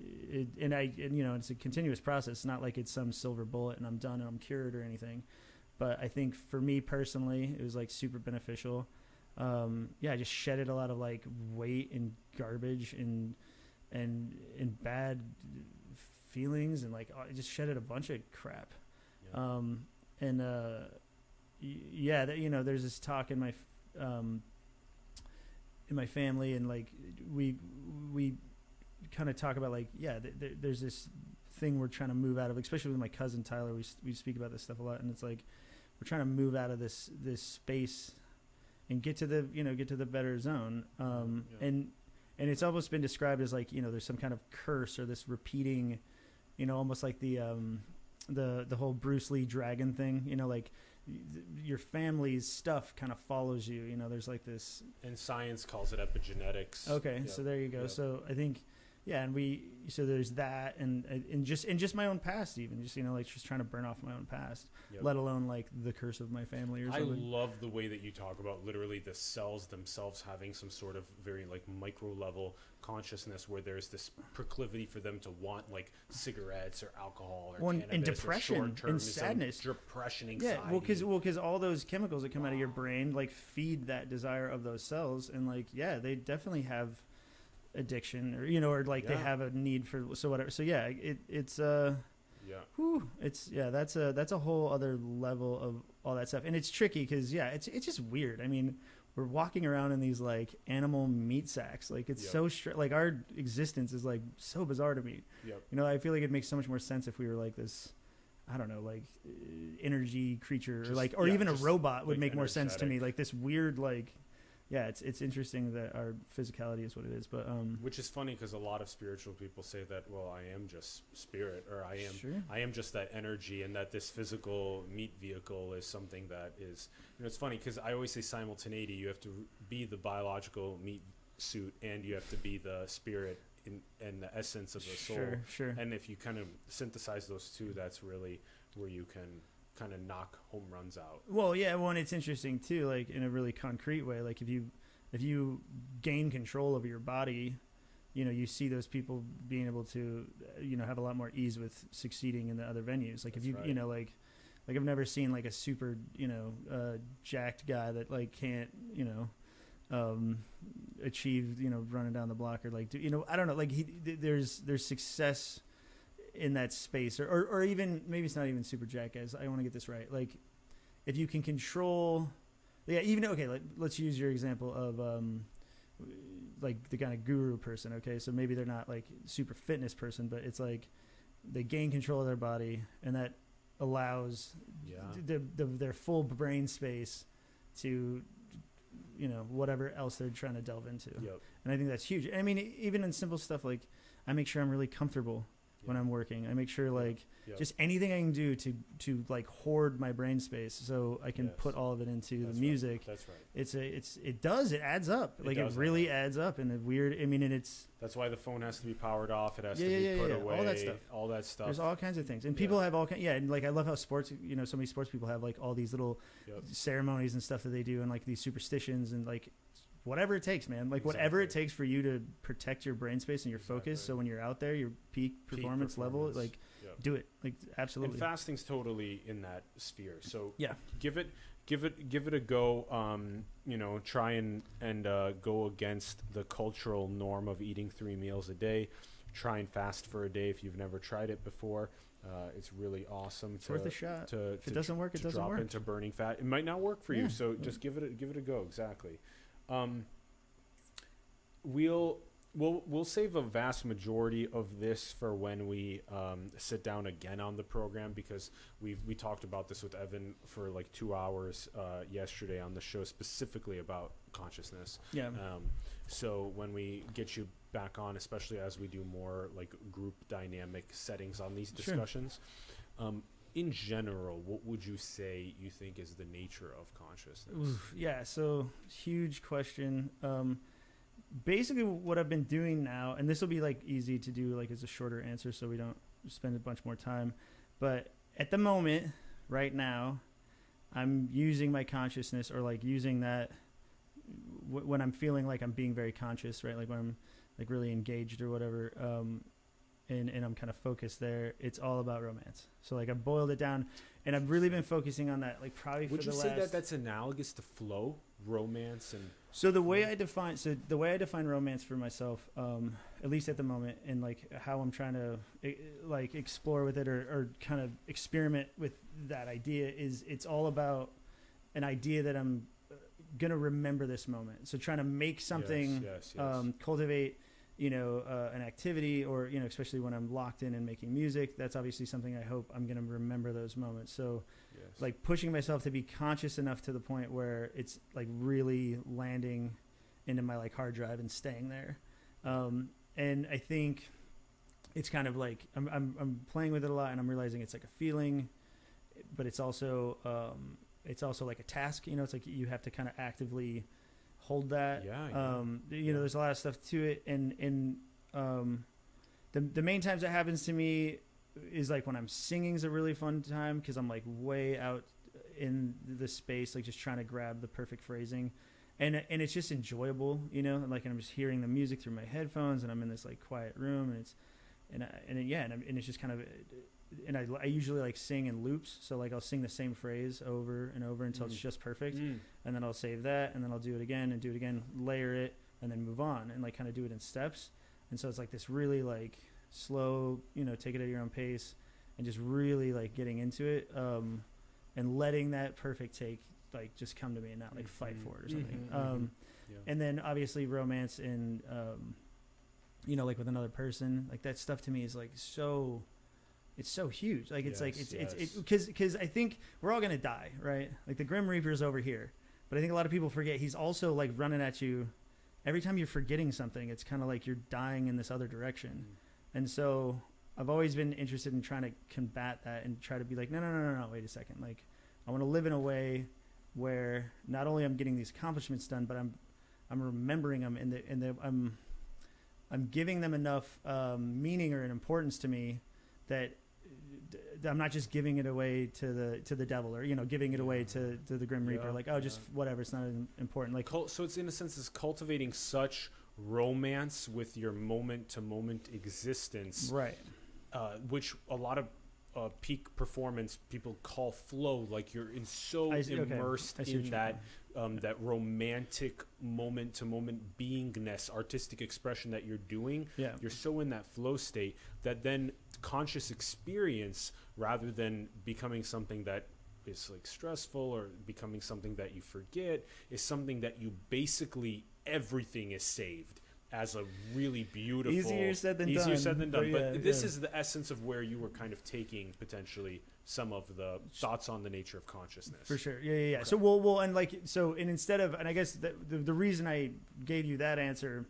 it, and i and, you know it's a continuous process it's not like it's some silver bullet and i'm done and i'm cured or anything but i think for me personally it was like super beneficial um yeah i just shedded a lot of like weight and garbage and and and bad feelings and like i just shedded a bunch of crap
Yeah.
um, and uh, y- yeah, that, you know, there's this talk in my f- um, in my family, and like we we kind of talk about like yeah, th- th- there's this thing we're trying to move out of, especially with my cousin Tyler. We we speak about this stuff a lot, and it's like we're trying to move out of this this space and get to the you know get to the better zone. Um,
Yeah.
and and it's almost been described as like you know there's some kind of curse or this repeating, you know, almost like the um, the the whole Bruce Lee dragon thing. You know, like your family's stuff kind of follows you. You know, there's like this.
And science calls it epigenetics.
Okay,
Yeah.
so there you go.
Yeah.
So I think, yeah, and we so there's that, and and just and just my own past, even just you know like just trying to burn off my own past,
Yep.
let alone like the curse of my family or something.
I love the way that you talk about literally the cells themselves having some sort of very like micro level consciousness where there's this proclivity for them to want like cigarettes or alcohol or
Well, and- and depression and sadness.
depression, anxiety.
Yeah, well, because well, 'cause all those chemicals that come out of your brain like feed that desire of those cells, and like yeah, they definitely have addiction, or you know, or like they have a need for so whatever. So yeah, it it's uh,
yeah,
whew, it's yeah, that's a that's a whole other level of all that stuff, and it's tricky because yeah, it's it's just weird. I mean. We're walking around in these like animal meat sacks. Like it's
Yep.
so str- like our existence is like so bizarre to me.
yep.
You know, I feel like it makes so much more sense if we were like this, I don't know, like uh, energy creature, or like, or
yeah,
even a robot would
like,
make more sense to me. Like this weird, like, yeah, it's it's interesting that our physicality is what it is, but um,
Which is funny because a lot of spiritual people say that, well, I am just spirit, or I am,
Sure.
I am just that energy, and that this physical meat vehicle is something that is, you know, it's funny because I always say simultaneity. You have to be the biological meat suit, and you have to be the spirit in, and the essence of the soul.
sure, sure.
And if you kind of synthesize those two, that's really where you can kind of knock home runs out.
Well, yeah, well, and it's interesting too, like in a really concrete way. Like if you if you gain control over your body, you know, you see those people being able to, you know, have a lot more ease with succeeding in the other venues. Like if you,
right.
you know, like like I've never seen like a super, you know, uh, jacked guy that like can't, you know, um, achieve, you know, running down the block or like, do, you know, I don't know, like he, th- there's there's success in that space, or, or or even maybe it's not even super jack guys. I want to get this right. Like if you can control yeah even okay like, let's use your example of um like the kind of guru person okay so maybe they're not like super fitness person but it's like they gain control of their body and that allows
Yeah.
the, the, their full brain space to you know whatever else they're trying to delve into.
Yep.
And I think that's huge. I mean, even in simple stuff like I make sure I'm really comfortable when I'm working. I make sure like
Yep.
just anything I can do to to like hoard my brain space so I can
Yes.
put all of it into
That's
the
right.
music.
That's right.
It's a it's it does it adds up.
It
like it
add
really
up.
adds up in a weird. I mean, and it's
That's why the phone has to be powered off. It has
Yeah,
to be
yeah,
put
yeah.
away.
All that stuff.
All that stuff.
there's all kinds of things, and people have all kind. Yeah, and like I love how sports. You know, so many sports people have like all these little
Yep.
ceremonies and stuff that they do, and like these superstitions and like whatever it takes, man. Like whatever it takes for you to protect your brain space and your focus. So when you're out there, your peak performance, level,
performance.
like
Yep.
do it. Like absolutely.
And fasting's totally in that sphere. So
Yeah.
give it, give it, give it a go. Um, you know, try and and uh, go against the cultural norm of eating three meals a day. Try and fast for a day if you've never tried it before. Uh, it's really awesome.
it's
to,
worth a shot.
To,
If
to
it doesn't work, it doesn't
drop
work.
into burning fat. It might not work for you, so just give it a, give it a go. Exactly. Um, we'll we'll we'll save a vast majority of this for when we um, sit down again on the program because we've we talked about this with Evan for like two hours uh, yesterday on the show specifically about consciousness.
Yeah.
Um, so when we get you back on, especially as we do more like group dynamic settings on these
Sure.
discussions, um, in general, what would you say you think is the nature of consciousness?
Oof, yeah, so huge question. Um, basically, what I've been doing now, and this will be like easy to do, like as a shorter answer, so we don't spend a bunch more time. But at the moment, right now, I'm using my consciousness, or like using that w- when I'm feeling like I'm being very conscious, right? Like when I'm like really engaged or whatever. Um, and, and I'm kind of focused there. It's all about romance. So like I've boiled it down, and I've really been focusing on that. Like probably
Would
for
you say
last
that that's analogous to flow, romance, and
so the way I define so the way I define romance for myself, um, at least at the moment, and like how I'm trying to eh, like explore with it or, or kind of experiment with that idea is it's all about an idea that I'm uh, gonna remember this moment. So trying to make something,
yes, yes, yes.
Um, cultivate, you know, uh, an activity, or you know, especially when I'm locked in and making music. That's obviously something I hope I'm gonna remember those moments. So
yes.
like pushing myself to be conscious enough to the point where it's like really landing into my like hard drive and staying there um, and i think it's kind of like I'm, I'm, I'm playing with it a lot and i'm realizing it's like a feeling but it's also um, it's also like a task you know it's like you have to kind of actively hold that
Yeah, yeah.
um, you
Yeah.
know there's a lot of stuff to it and and um, the, the main times that happens to me is like when I'm singing is a really fun time because I'm like way out in the space, like just trying to grab the perfect phrasing, and and it's just enjoyable, you know. and, Like I'm just hearing the music through my headphones, and I'm in this like quiet room, and it's and I, and it, yeah, and, I'm- and it's just kind of and I, I usually like sing in loops, so like I'll sing the same phrase over and over until it's
Mm.
just perfect,
Mm.
and then I'll save that, and then I'll do it again and do it again, layer it, and then move on, and like kind of do it in steps. And so it's like this really like slow, you know, take it at your own pace, and just really like getting into it, um, and letting that perfect take like just come to me and not like fight
Mhm.
for it or something.
Mhm,
Um,
Yeah.
and then obviously romance and um, you know like with another person, like that stuff to me is like so. It's so huge. Like it's like
Yes,
it's it's
yes.
because because I think we're all gonna die, right? Like the Grim Reaper is over here, but I think a lot of people forget he's also like running at you. Every time you're forgetting something, it's kind of like you're dying in this other direction. And so I've always been interested in trying to combat that and try to be like, no, no, no, no, no, wait a second. Like, I want to live in a way where not only I'm getting these accomplishments done, but I'm I'm remembering them and the and the I'm I'm giving them enough um, meaning or an importance to me that I'm not just giving it away to the to the devil or you know giving it away to, to the grim reaper.
Yeah,
like oh just
yeah.
whatever it's not important. Like
Cul- so it's in a sense is cultivating such romance with your moment to moment existence
right.
uh, which a lot of uh, peak performance people call flow. Like you're in so
I okay.
immersed
what
in that um, that romantic moment to moment beingness artistic expression that you're doing
yeah
you're so in that flow state that then conscious experience rather than becoming something that is like stressful or becoming something that you forget is something that you basically everything is saved as a really beautiful
Easier said than done.
easier
done,
said than done. But,
yeah,
this
yeah.
is the essence of where you were kind of taking potentially some of the thoughts on the nature of consciousness.
For sure. Yeah, yeah, yeah. So well, well, and like so, and instead of, and I guess the, the the reason I gave you that answer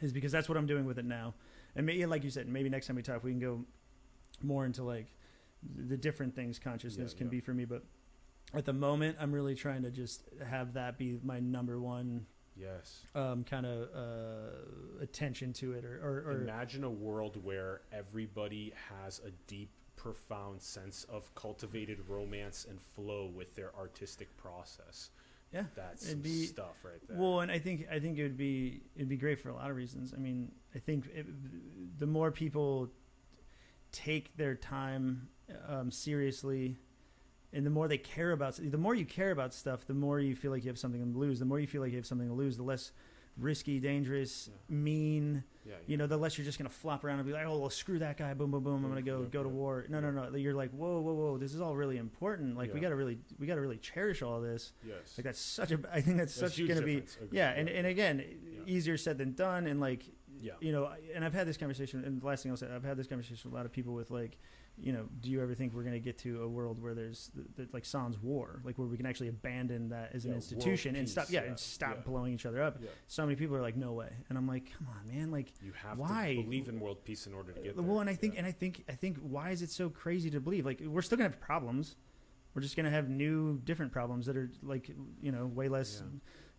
is because that's what I'm doing with it now, and maybe like you said, maybe next time we talk, we can go more into like the different things consciousness
Yeah,
can
yeah.
be for me. But at the moment, I'm really trying to just have that be my number one
Yes.
um, kind of uh, attention to it, or, or, or
Imagine a world where everybody has a deep, profound sense of cultivated romance and flow with their artistic process.
yeah.
That's some
be-
stuff right there.
Well, and I think I think it would be it'd be great for a lot of reasons. I mean, I think it, the more people take their time um, seriously, and the more they care about, the more you care about stuff, the more you feel like you have something to lose. The more you feel like you have something to lose, the less risky, dangerous,
Yeah.
mean.
yeah,
You know, the less you're just gonna flop around and be like, oh well, screw that guy, boom, boom, boom. I'm gonna go go to war. No, no, no. You're like, whoa, whoa, whoa. This is all really important. Like we gotta really, we gotta really cherish all this.
yes.
Like that's such a. I think that's,
That's
such going to be.
difference. Agreed.
Yeah, and, and again, easier said than done. And like,
yeah.
you know, and I've had this conversation. And the last thing I'll say, I've had this conversation with a lot of people with like, you know, do you ever think we're going to get to a world where there's the, the, like Sans war, like where we can actually abandon that as an
Yeah,
institution and stop,
peace,
yeah,
yeah,
and stop
yeah.
blowing each other up. So many people are like, no way, and I'm like, come on, man, like.
You have
Why?
to believe in world peace in order to get there.
Well, and I think, and I think, I think, why is it so crazy to believe? Like, we're still gonna have problems. We're just gonna have new, different problems that are like, you know, way less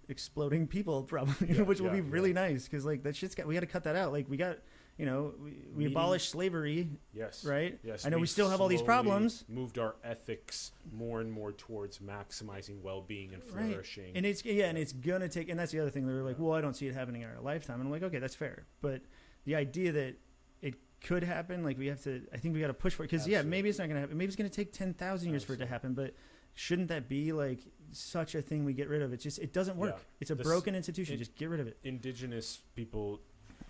exploding people, probably,
Yeah,
which will be really nice because like that shit's got. We got to cut that out. Like, we got, you know, we, we abolished slavery,
yes.
right?
Yes,
I know we
we've
still have all these problems.
Moved our ethics more and more towards maximizing well-being and flourishing. Right.
And it's yeah, and it's gonna take, and that's the other thing. They're like, well, I don't see it happening in our lifetime, and I'm like, okay, that's fair, but the idea that it could happen, like we have to, I think we got to push for it because yeah, maybe it's not gonna happen. Maybe it's gonna take ten thousand years for it to happen, but shouldn't that be like such a thing we get rid of? It just it doesn't work.
Yeah.
It's a
This-
broken institution.
it-
just get rid of it.
indigenous people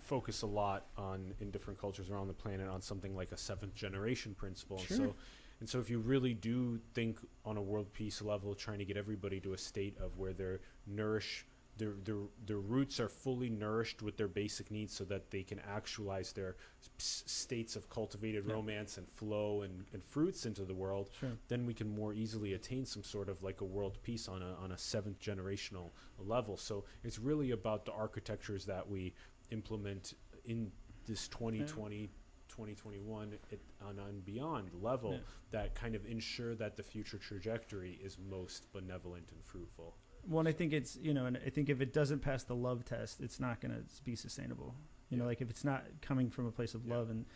focus a lot on in different cultures around the planet on something like a seventh generation principle
Sure.
and so and so if you really do think on a world peace level trying to get everybody to a state of where they're nourish their, their, their roots are fully nourished with their basic needs so that they can actualize their s- states of cultivated
Yeah.
romance and flow and, and fruits into the world
Sure.
then we can more easily attain some sort of like a world peace on a on a seventh generational level. So it's really about the architectures that we implement in this 2020 2021 it, on and beyond level
Yeah.
that kind of ensure that the future trajectory is most benevolent and fruitful.
Well, I think it's you know, and I think if it doesn't pass the love test, it's not going to be sustainable. You know, like if it's not coming from a place of
Yeah.
love and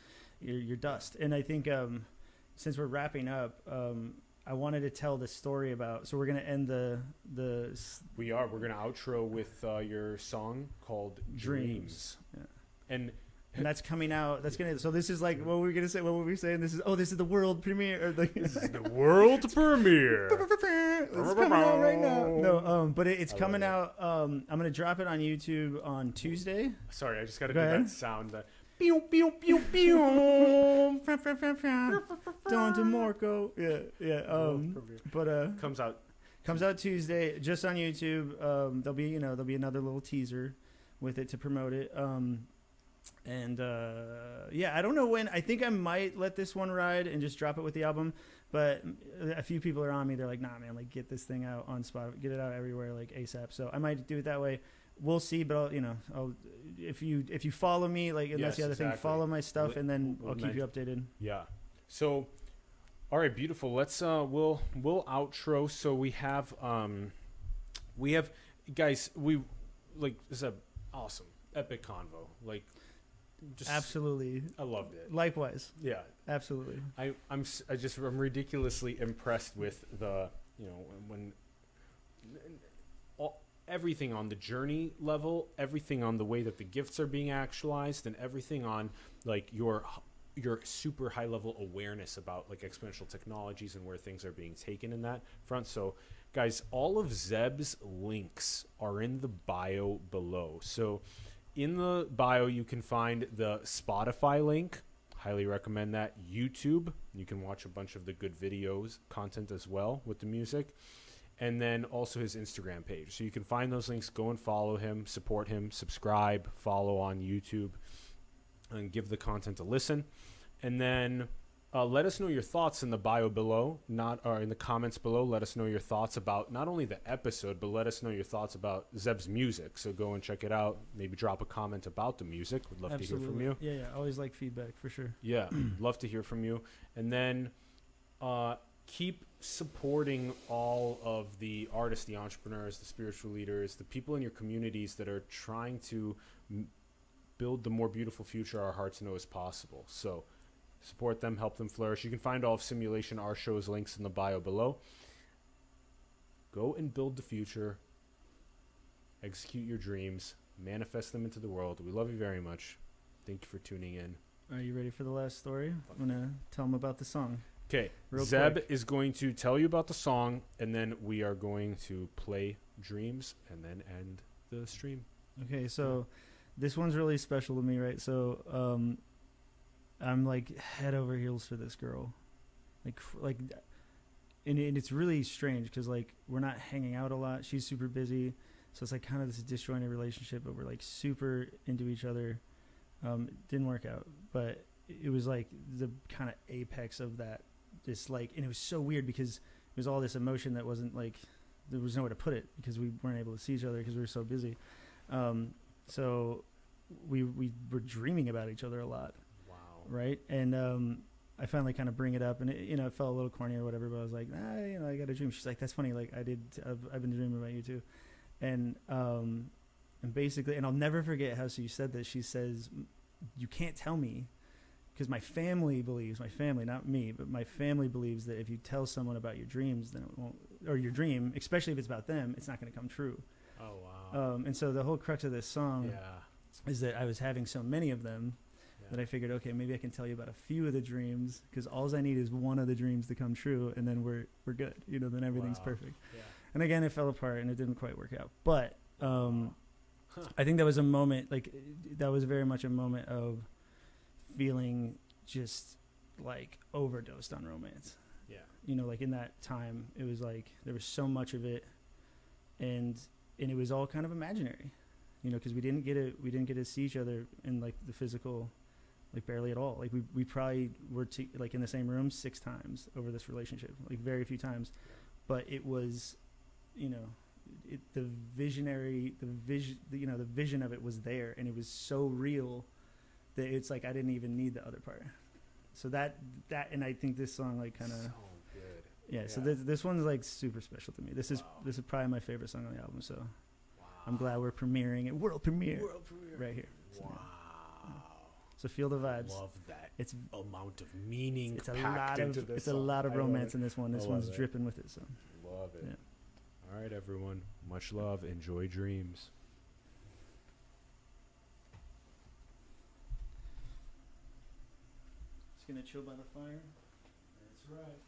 you're, you're dust. And I think um, since we're wrapping up, um, I wanted to tell the story about. So we're going to end the the
We are we're going to outro with uh, your song called
dreams.
Dreams.
Yeah.
And
And that's coming out. That's gonna. So this is like what were we gonna say? What were we saying? This is oh, this is the world premiere. Or like,
this is the world premiere.
it's coming out right now. No, um, but it, it's coming out. Um, I'm gonna drop it on YouTube on Tuesday.
Sorry, I just got to
Go
do
ahead.
that sound that pew pew pew pew.
Don DeMarco. Yeah, yeah.
World
Um, but uh,
comes out
comes out Tuesday, just on YouTube. Um, there'll be you know there'll be another little teaser with it to promote it. Um, and uh, yeah, I don't know when. I think I might let this one ride and just drop it with the album. But a few people are on me. They're like, "Nah, man, like get this thing out on Spotify, get it out everywhere, like ASAP." So I might do it that way. We'll see, but I'll, you know, I'll, if you if you follow me, like, and that's the
Yes,
other thing, follow my stuff,
We'll-
and then
we'll
I'll keep you updated.
Yeah. So, all right, beautiful. Let's uh, we'll we'll outro. So we have um, we have guys. We like this is a awesome epic convo. Like, just
Absolutely.
I loved it.
Likewise,
Yeah,
absolutely.
I I'm I just I'm ridiculously impressed with the you know when. Everything on the journey level, everything on the way that the gifts are being actualized, and everything on like your your super high level awareness about like exponential technologies and where things are being taken in that front. So, guys, all of Zeb's links are in the bio below. So, in the bio, you can find the Spotify link. Highly recommend that. YouTube, you can watch a bunch of the good videos, content as well with the music. And then also his Instagram page. So you can find those links. Go and follow him, support him, subscribe, follow on YouTube, and give the content a listen. And then uh, let us know your thoughts in the bio below, not or in the comments below. Let us know your thoughts about not only the episode, but let us know your thoughts about Zeb's music. So go and check it out. Maybe drop a comment about the music. Would love to hear from you.
Yeah, yeah. Always like feedback for sure.
Yeah, love to hear from you. And then uh, keep supporting all of the artists, the entrepreneurs, the spiritual leaders, the people in your communities that are trying to m- build the more beautiful future our hearts know is possible. So support them, help them flourish. You can find all of Simulation our show's links in the bio below. Go and build the future. Execute your dreams. Manifest them into the world. We love you very much. Thank you for tuning in.
Are you ready for the last story? I'm gonna tell them about the song.
Okay, Zeb
quick.
is going to tell you about the song, and then we are going to play Dreams, and then end the stream.
Okay, so this one's really special to me, right? So, um, I'm like head over heels for this girl, like like, and, and it's really strange because like we're not hanging out a lot. She's super busy, so it's like kind of this disjointed relationship, but we're like super into each other. Um, it didn't work out, but it was like the kind of apex of that. This like, and it was so weird because it was all this emotion that wasn't like there was nowhere to put it because we weren't able to see each other because we were so busy. Um, so we we were dreaming about each other a lot,
Wow.
right? And um, I finally kind of bring it up, and it, you know, it felt a little corny or whatever, but I was like, nah, you know, I got a dream. She's like, that's funny. Like I did, I've, I've been dreaming about you too, and um, and basically, and I'll never forget how she said that. She says, you can't tell me. Because my family believes, my family, not me, but my family believes that if you tell someone about your dreams, then it won't, or your dream, especially if it's about them, it's not going to come true.
Oh wow.
Um, and so the whole crux of this song
yeah.
is that I was having so many of them
yeah.
that I figured, okay, maybe I can tell you about a few of the dreams because all I need is one of the dreams to come true, and then we're we're good. You know, then everything's
Wow.
perfect.
Yeah.
And again, it fell apart and it didn't quite work out. But um,
Huh.
I think that was a moment, like that was very much a moment of feeling just like overdosed on romance.
Yeah.
you know like in that time it was like there was so much of it and and it was all kind of imaginary. You know because we didn't get to we didn't get to see each other in like the physical like barely at all. Like we, we probably were t- like in the same room six times over this relationship like very few times. But it was you know it, the visionary the vision you know the vision of it was there and it was so real that it's like i didn't even need the other part so that that and i think this song like kind of
So good.
yeah, so this this one's like super special to me. This is this is probably my favorite song on the album. So
Wow.
I'm glad we're premiering it, world premiere,
World premiere.
right here. So,
Wow.
So feel the vibes.
Love that
It's
amount of meaning.
it's a lot of it's a lot of romance in this one. This one's
it.
dripping with it. So
Love it.
Yeah.
All right, everyone. Much love. Enjoy dreams.
Gonna chill by the fire.
That's right.